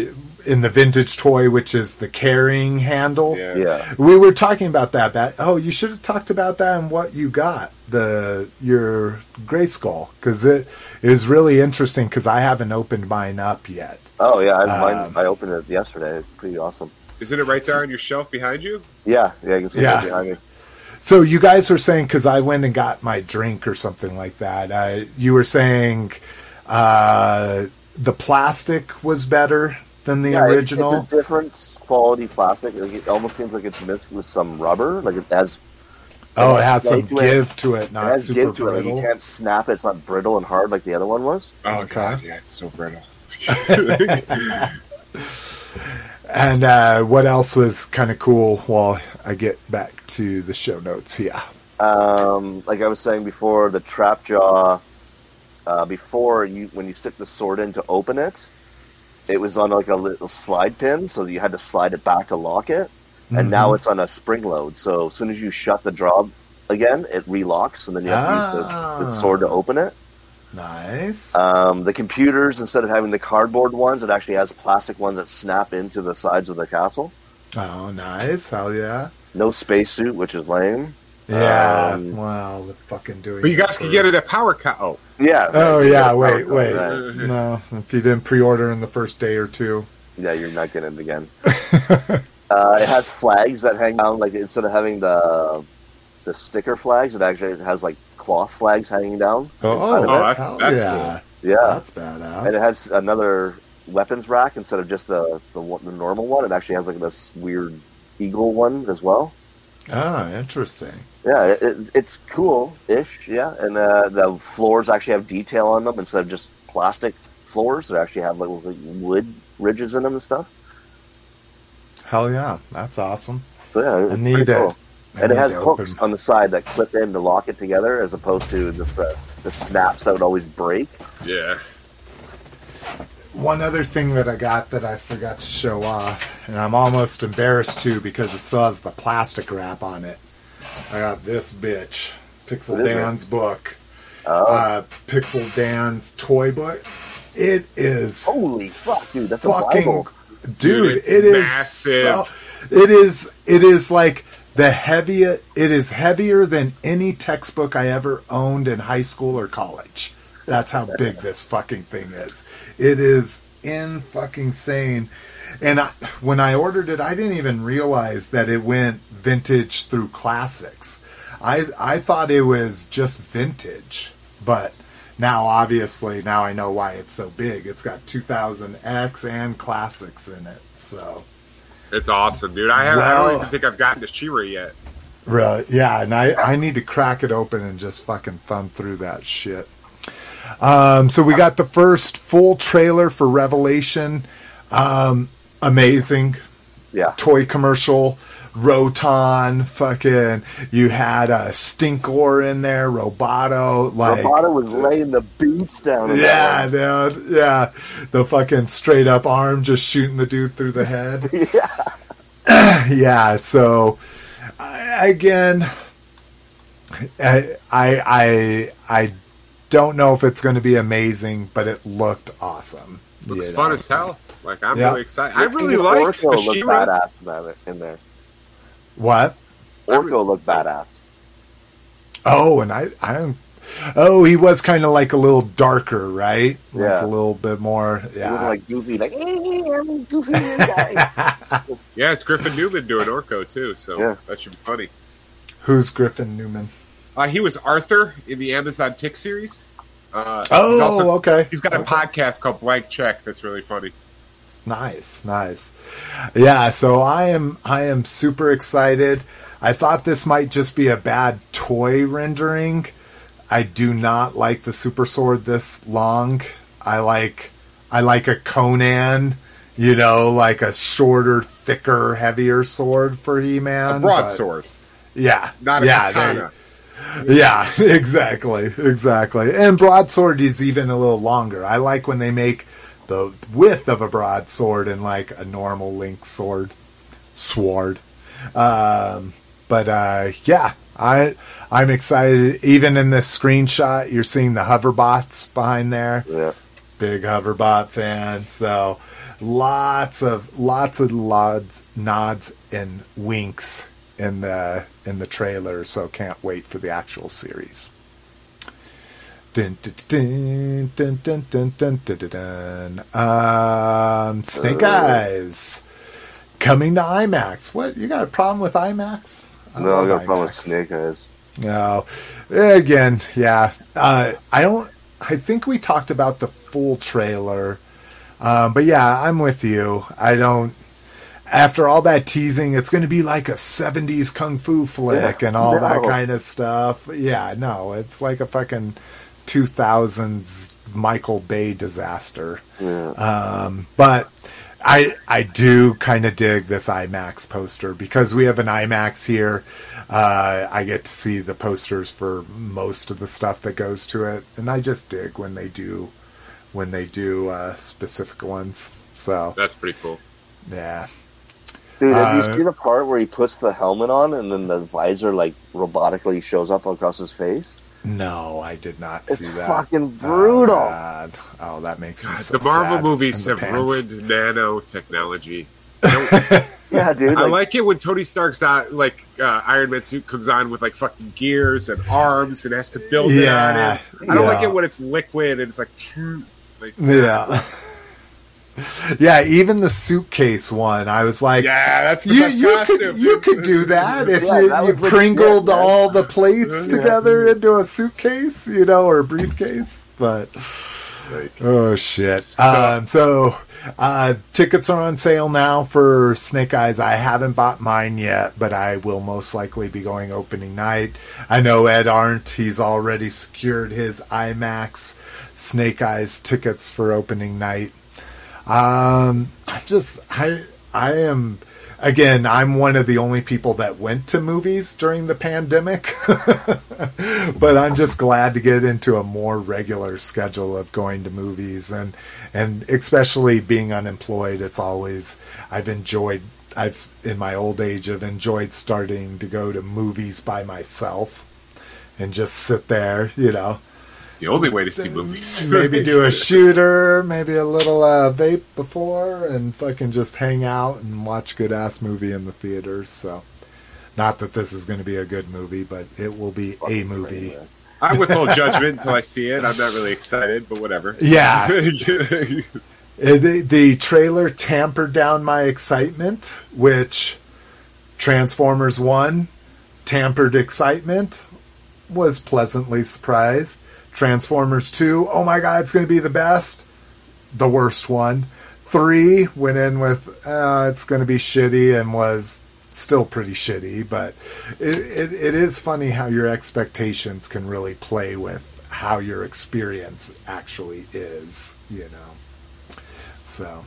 [SPEAKER 1] in the vintage toy, which is the carrying handle.
[SPEAKER 3] Yeah.
[SPEAKER 4] Yeah.
[SPEAKER 1] We were talking about that. Bat. Oh, you should have talked about that and what you got the your gray skull because it is really interesting because I haven't opened mine up yet.
[SPEAKER 4] Oh yeah, I,
[SPEAKER 1] Um,
[SPEAKER 4] mine, I opened it yesterday. It's pretty awesome.
[SPEAKER 3] Isn't it right there on your shelf behind you?
[SPEAKER 4] Yeah, yeah, you can see
[SPEAKER 1] Yeah.
[SPEAKER 4] it behind me.
[SPEAKER 1] So you guys were saying because I went and got my drink or something like that. Uh, you were saying uh, the plastic was better than the
[SPEAKER 4] Yeah, it-
[SPEAKER 1] original.
[SPEAKER 4] It's a different quality plastic. Like, it almost seems like it's mixed with some rubber. Like it has.
[SPEAKER 1] oh, it has some
[SPEAKER 4] Like, to it-
[SPEAKER 1] give to it,
[SPEAKER 4] It
[SPEAKER 1] not
[SPEAKER 4] has
[SPEAKER 1] super
[SPEAKER 4] give to it. You can't snap it. It's not brittle and hard like the other one was.
[SPEAKER 3] Oh
[SPEAKER 1] Okay.
[SPEAKER 3] god, yeah, it's so brittle. [LAUGHS]
[SPEAKER 1] And uh, what else was kind of cool while I get back to the show notes? Yeah.
[SPEAKER 4] Um, like I was saying before, the trap jaw. Uh, before you, when you stick the sword in to open it, it was on like a little slide pin, so you had to slide it back to lock it. And now
[SPEAKER 1] Mm-hmm.
[SPEAKER 4] it's on a spring load, so as soon as you shut the draw again, it relocks, and then you have to use the, the
[SPEAKER 1] Ah.
[SPEAKER 4] sword to open it.
[SPEAKER 1] Nice.
[SPEAKER 4] Um, the computers, instead of having the cardboard ones, it actually has plastic ones that snap into the sides of the castle.
[SPEAKER 1] oh, nice. Hell yeah.
[SPEAKER 4] No spacesuit, which is lame.
[SPEAKER 1] Yeah.
[SPEAKER 4] Um,
[SPEAKER 1] well, they're fucking doing.
[SPEAKER 3] But you guys
[SPEAKER 1] for-
[SPEAKER 3] can get it at Power Co. Oh,
[SPEAKER 4] Yeah.
[SPEAKER 1] Oh
[SPEAKER 4] right,
[SPEAKER 1] yeah. Wait,
[SPEAKER 4] get
[SPEAKER 1] wait.
[SPEAKER 4] right. [LAUGHS]
[SPEAKER 1] No, if you didn't pre-order in the first day or two.
[SPEAKER 4] Yeah, you're not getting it again. [LAUGHS] uh, it has flags that hang down, like instead of having the the sticker flags, it actually has like cloth flags hanging down.
[SPEAKER 1] Oh,
[SPEAKER 4] Oh,
[SPEAKER 3] that's-
[SPEAKER 1] hell
[SPEAKER 3] that's
[SPEAKER 1] yeah.
[SPEAKER 4] Yeah,
[SPEAKER 1] That's badass.
[SPEAKER 4] and it has another weapons rack instead of just the the, the normal one. It actually has like this weird eagle one as well.
[SPEAKER 1] oh, interesting.
[SPEAKER 4] Yeah, it, it, it's cool-ish. Yeah, and uh, the floors actually have detail on them instead of just plastic floors. They actually have like, wood ridges in them and stuff.
[SPEAKER 1] Hell yeah, that's awesome.
[SPEAKER 4] So yeah, it's
[SPEAKER 1] need
[SPEAKER 4] pretty
[SPEAKER 1] to-
[SPEAKER 4] cool.
[SPEAKER 1] I
[SPEAKER 4] and it has hooks on the side that clip in to lock it together, as opposed to just the, the snaps that would always break.
[SPEAKER 3] yeah.
[SPEAKER 1] One other thing that I got that I forgot to show off, and I'm almost embarrassed to because it still has the plastic wrap on it. I got this bitch, Pixel
[SPEAKER 4] What is it?
[SPEAKER 1] Dan's book,
[SPEAKER 4] Oh,
[SPEAKER 1] uh, Pixel Dan's toy book. It is
[SPEAKER 4] holy fuck, dude! That's a
[SPEAKER 1] fucking
[SPEAKER 4] Bible.
[SPEAKER 1] dude.
[SPEAKER 3] Dude, it's massive.
[SPEAKER 1] so. It is. It is like the heaviest. It is heavier than any textbook I ever owned in high school or college. That's how big this fucking thing is. It is in fucking sane. And I, when I ordered it, I didn't even realize that it went vintage through classics. I I thought it was just vintage, but now obviously now I know why it's so big. It's got 2000X and classics in it. So
[SPEAKER 3] It's awesome, dude. I, have, I
[SPEAKER 1] Well-
[SPEAKER 3] don't even think I've gotten to She-Ra yet.
[SPEAKER 1] Right. Yeah, and I, I need to crack it open and just fucking thumb through that shit. Um, so we got the first full trailer for Revelation. Um, amazing
[SPEAKER 4] Yeah,
[SPEAKER 1] toy commercial. Roton, fucking, you had a Stinkor in there, Roboto, like
[SPEAKER 4] Roboto was laying the beats down.
[SPEAKER 1] yeah, dude, yeah, the fucking straight up arm just shooting the dude through the head. [LAUGHS]
[SPEAKER 4] yeah, [CLEARS THROAT]
[SPEAKER 1] yeah so I, again I, I i i don't know if it's going to be amazing but it looked awesome
[SPEAKER 3] Looks
[SPEAKER 1] you
[SPEAKER 3] fun
[SPEAKER 1] know.
[SPEAKER 3] as hell. Like I'm
[SPEAKER 1] Yeah.
[SPEAKER 3] really excited. I really
[SPEAKER 4] like
[SPEAKER 3] liked the
[SPEAKER 4] Orko looked
[SPEAKER 3] She-Ra.
[SPEAKER 4] badass in there.
[SPEAKER 1] what
[SPEAKER 4] Orko looked badass.
[SPEAKER 1] oh and i i don't oh he was kind of like a little darker right like
[SPEAKER 4] Yeah.
[SPEAKER 1] a little bit more
[SPEAKER 4] He
[SPEAKER 1] yeah
[SPEAKER 4] like goofy, like hey, I'm goofy guy. [LAUGHS]
[SPEAKER 3] Yeah, it's Griffin Newman doing Orko too, so
[SPEAKER 4] Yeah.
[SPEAKER 3] that should be funny.
[SPEAKER 1] who's griffin newman
[SPEAKER 3] Uh, he was Arthur in the Amazon Tick series. Uh, he's
[SPEAKER 1] oh
[SPEAKER 3] also-
[SPEAKER 1] okay
[SPEAKER 3] He's got a
[SPEAKER 1] Okay.
[SPEAKER 3] podcast called Blank Check that's really funny.
[SPEAKER 1] Nice, nice. Yeah, so I am I am super excited. I thought this might just be a bad toy rendering. I do not like the super sword this long. I like I like a Conan, you know, like a shorter, thicker, heavier sword for He-Man.
[SPEAKER 3] a
[SPEAKER 1] but-
[SPEAKER 3] broadsword,
[SPEAKER 1] Yeah.
[SPEAKER 3] not a
[SPEAKER 1] yeah,
[SPEAKER 3] katana.
[SPEAKER 1] they- yeah, [LAUGHS] exactly, exactly. And broadsword is even a little longer. I like when they make the width of a broadsword and like a normal link sword, sword. Um, but uh, yeah, I I'm excited. Even in this screenshot, you're seeing the hoverbots behind there.
[SPEAKER 4] yeah,
[SPEAKER 1] Big hoverbot fan. So lots of lots of nods, nods and winks in the in the trailer, so can't wait for the actual series. Um, Snake uh. Eyes coming to IMAX. What you got a problem with IMAX? I
[SPEAKER 4] no, I got a oh, problem with Snake Eyes.
[SPEAKER 1] No, again, yeah. Uh, I don't. I think we talked about the full trailer, um, but yeah, I'm with you. I don't. After all that teasing, it's going to be like a '70s kung fu flick
[SPEAKER 4] Yeah,
[SPEAKER 1] and all that kind of stuff. Yeah, no, it's like a fucking 2000s Michael Bay disaster.
[SPEAKER 4] Yeah.
[SPEAKER 1] Um, but I I do kind of dig this IMAX poster because we have an IMAX here. Uh, I get to see the posters for most of the stuff that goes to it, and I just dig when they do when they do uh, specific ones. So
[SPEAKER 3] That's pretty cool.
[SPEAKER 1] yeah,
[SPEAKER 4] Dude, have
[SPEAKER 1] Uh,
[SPEAKER 4] you seen the part where he puts the helmet on and then the visor like robotically shows up across his face?
[SPEAKER 1] no, I did not
[SPEAKER 4] It's
[SPEAKER 1] see that.
[SPEAKER 4] fucking brutal.
[SPEAKER 1] Oh, God. Oh, that makes me so
[SPEAKER 3] the Marvel
[SPEAKER 1] sad
[SPEAKER 3] movies have
[SPEAKER 1] pants.
[SPEAKER 3] ruined nanotechnology. [LAUGHS]
[SPEAKER 4] Yeah, dude.
[SPEAKER 3] I
[SPEAKER 4] Like,
[SPEAKER 3] like it when Tony Stark's not like uh, Iron Man suit comes on with like fucking gears and arms and has to build it
[SPEAKER 1] Yeah,
[SPEAKER 3] on it. I don't like it when it's liquid and it's like, [LAUGHS] like
[SPEAKER 1] Yeah. [LAUGHS] yeah, even the suitcase one, I was like,
[SPEAKER 3] yeah, that's the
[SPEAKER 1] you,
[SPEAKER 3] best
[SPEAKER 1] you could you could do that if [LAUGHS]
[SPEAKER 4] Yeah,
[SPEAKER 1] you,
[SPEAKER 4] that
[SPEAKER 1] you pringled
[SPEAKER 4] man.
[SPEAKER 1] all the plates
[SPEAKER 3] Yeah.
[SPEAKER 1] together into a suitcase, you know, or a briefcase. But
[SPEAKER 3] Like,
[SPEAKER 1] oh shit!
[SPEAKER 3] So-
[SPEAKER 1] um, so uh, tickets are on sale now for Snake Eyes. I haven't bought mine yet, but I will most likely be going opening night. I know Ed Arndt; he's already secured his IMAX Snake Eyes tickets for opening night. Um, I'm just I I am again. I'm one of the only people that went to movies during the pandemic, [LAUGHS] but I'm just glad to get into a more regular schedule of going to movies and and especially being unemployed. It's always I've enjoyed I've in my old age have enjoyed starting to go to movies by myself and just sit there, you know.
[SPEAKER 3] It's the only way to see movies. [LAUGHS]
[SPEAKER 1] maybe do a shooter, maybe a little uh, vape before, and fucking just hang out and watch good ass movie in the theaters. So, not that this is going to be a good movie, but it will be a movie.
[SPEAKER 3] I withhold judgment until I see it. I'm not really excited, but whatever.
[SPEAKER 1] Yeah. [LAUGHS] Uh, the, the trailer tampered down my excitement, which Transformers 1 tampered excitement, was pleasantly surprised. Transformers 2, oh my god, it's going to be the best, the worst one. 3 went in with, uh, it's going to be shitty and was still pretty shitty, but it, it, it is funny how your expectations can really play with how your experience actually is, you know. So,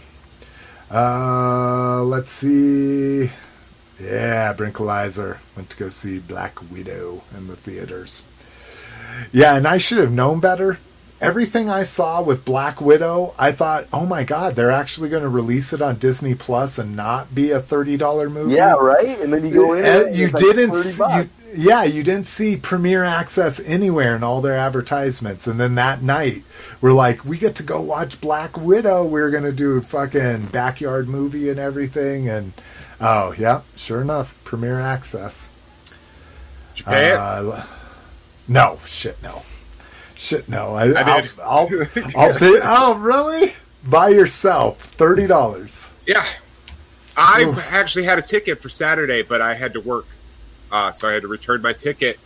[SPEAKER 1] uh, let's see. Yeah, Brinkalizer went to go see Black Widow in the theaters. Yeah, and I should have known better. Everything I saw with Black Widow, I thought, oh my god, they're actually going to release it on Disney Plus and not be a thirty dollar movie.
[SPEAKER 4] Yeah, right. And then you go in,
[SPEAKER 1] and you didn't. Like you, yeah, you didn't see Premiere Access anywhere in all their advertisements. And then that night, we're like, we get to go watch Black Widow. We're gonna do a fucking backyard movie and everything. And oh yeah, sure enough, Premiere Access.
[SPEAKER 3] Did you pay uh,
[SPEAKER 1] it? No, shit, no. Shit, no. I,
[SPEAKER 3] I did.
[SPEAKER 1] I'll, [LAUGHS] I'll, I'll pay, oh, really? By yourself, thirty dollars.
[SPEAKER 3] Yeah, I Oof. actually had a ticket for Saturday, but I had to work, uh, so I had to return my ticket.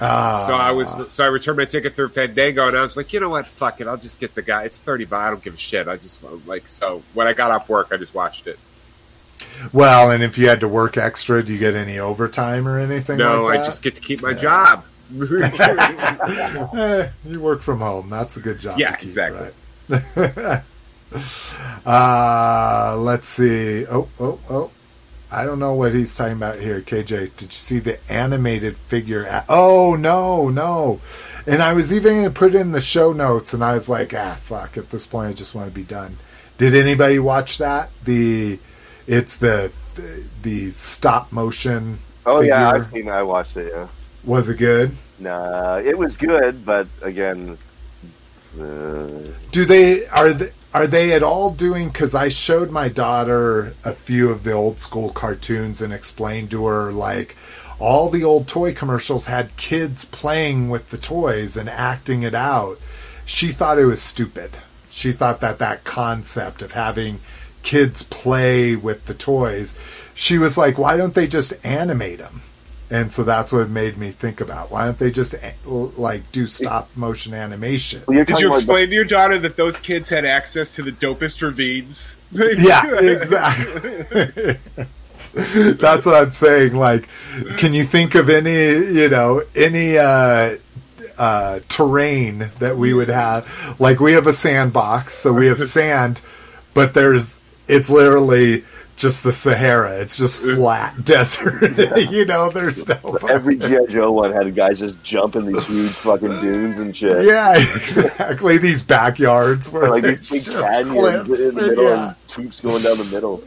[SPEAKER 1] Uh,
[SPEAKER 3] so I was so I returned my ticket through Fandango, and I was like, you know what, fuck it, I'll just get the guy. It's thirty bucks. I don't give a shit. I just like so when I got off work, I just watched it.
[SPEAKER 1] Well, and if you had to work extra, do you get any overtime or anything?
[SPEAKER 3] No,
[SPEAKER 1] like
[SPEAKER 3] I just get to keep my yeah. job. [LAUGHS]
[SPEAKER 1] eh, you work from home. That's a good job.
[SPEAKER 3] Yeah, keep, exactly.
[SPEAKER 1] Right? [LAUGHS] uh, let's see. Oh, oh, oh. I don't know what he's talking about here. KJ, did you see the animated figure? At- oh, no, no. And I was even going to put in the show notes, and I was like, ah, fuck. At this point, I just want to be done. Did anybody watch that? The it's the the stop motion.
[SPEAKER 4] Oh figure. yeah, I've seen. I watched it. Yeah.
[SPEAKER 1] Was it good?
[SPEAKER 4] Nah, it was good, but again, uh...
[SPEAKER 1] do they are they, are they at all doing? Because I showed my daughter a few of the old school cartoons and explained to her like all the old toy commercials had kids playing with the toys and acting it out. She thought it was stupid. She thought that that concept of having kids play with the toys, she was like, why don't they just animate them? And so that's what made me think about. Why don't they just like do stop motion animation?
[SPEAKER 3] Well, did you explain the- to your daughter that those kids had access to the dopest ravines? [LAUGHS]
[SPEAKER 1] Yeah exactly. [LAUGHS] That's what i'm saying like can you think of any you know any uh uh, terrain that we would have? Like we have a sandbox so we have [LAUGHS] sand but there's it's literally just the Sahara. It's just uh, flat desert. [LAUGHS] you know, there's no.
[SPEAKER 4] Every GI Joe one had guys just jumping these huge fucking dunes and shit.
[SPEAKER 1] Yeah, [LAUGHS] exactly. these backyards
[SPEAKER 4] where like these big canyons cliffs. in the middle yeah. and troops going down the middle.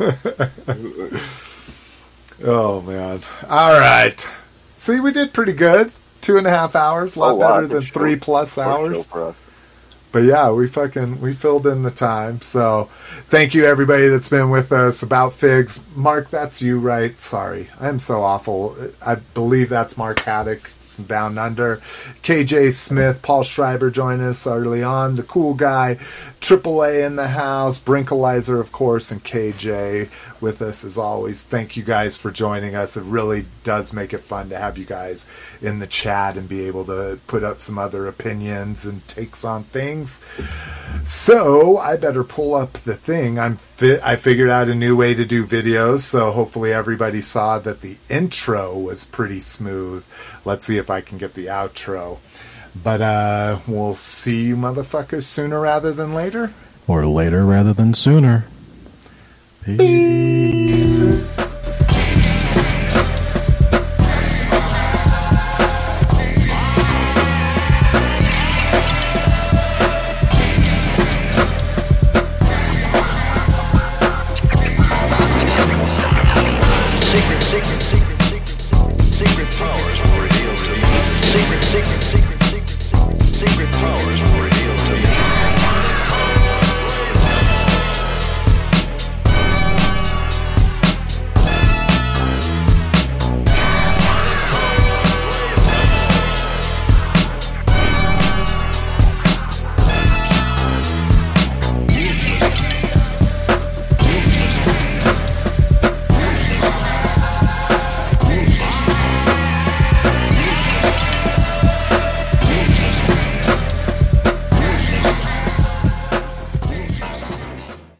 [SPEAKER 4] [LAUGHS]
[SPEAKER 1] oh man! All right. See, we did pretty good. Two and a half hours, a lot oh, wow. better than three plus hours but yeah, we fucking we filled in the time. So thank you everybody that's been with us about figs. Mark, that's you, right? Sorry, I'm so awful. I believe that's Mark Haddock down under. KJ Smith, Paul Schreiber joined us early on. The cool guy, AAA in the house, Brinkalizer, of course, and KJ with us as always. Thank you guys for joining us. It really does make it fun to have you guys in the chat and be able to put up some other opinions and takes on things. So I better pull up the thing. I'm fit. I figured out a new way to do videos, so hopefully everybody saw that the intro was pretty smooth. Let's see if I can get the outro. But uh, we'll see you motherfuckers sooner rather than later.
[SPEAKER 2] Or later rather than sooner. Peace. Peace.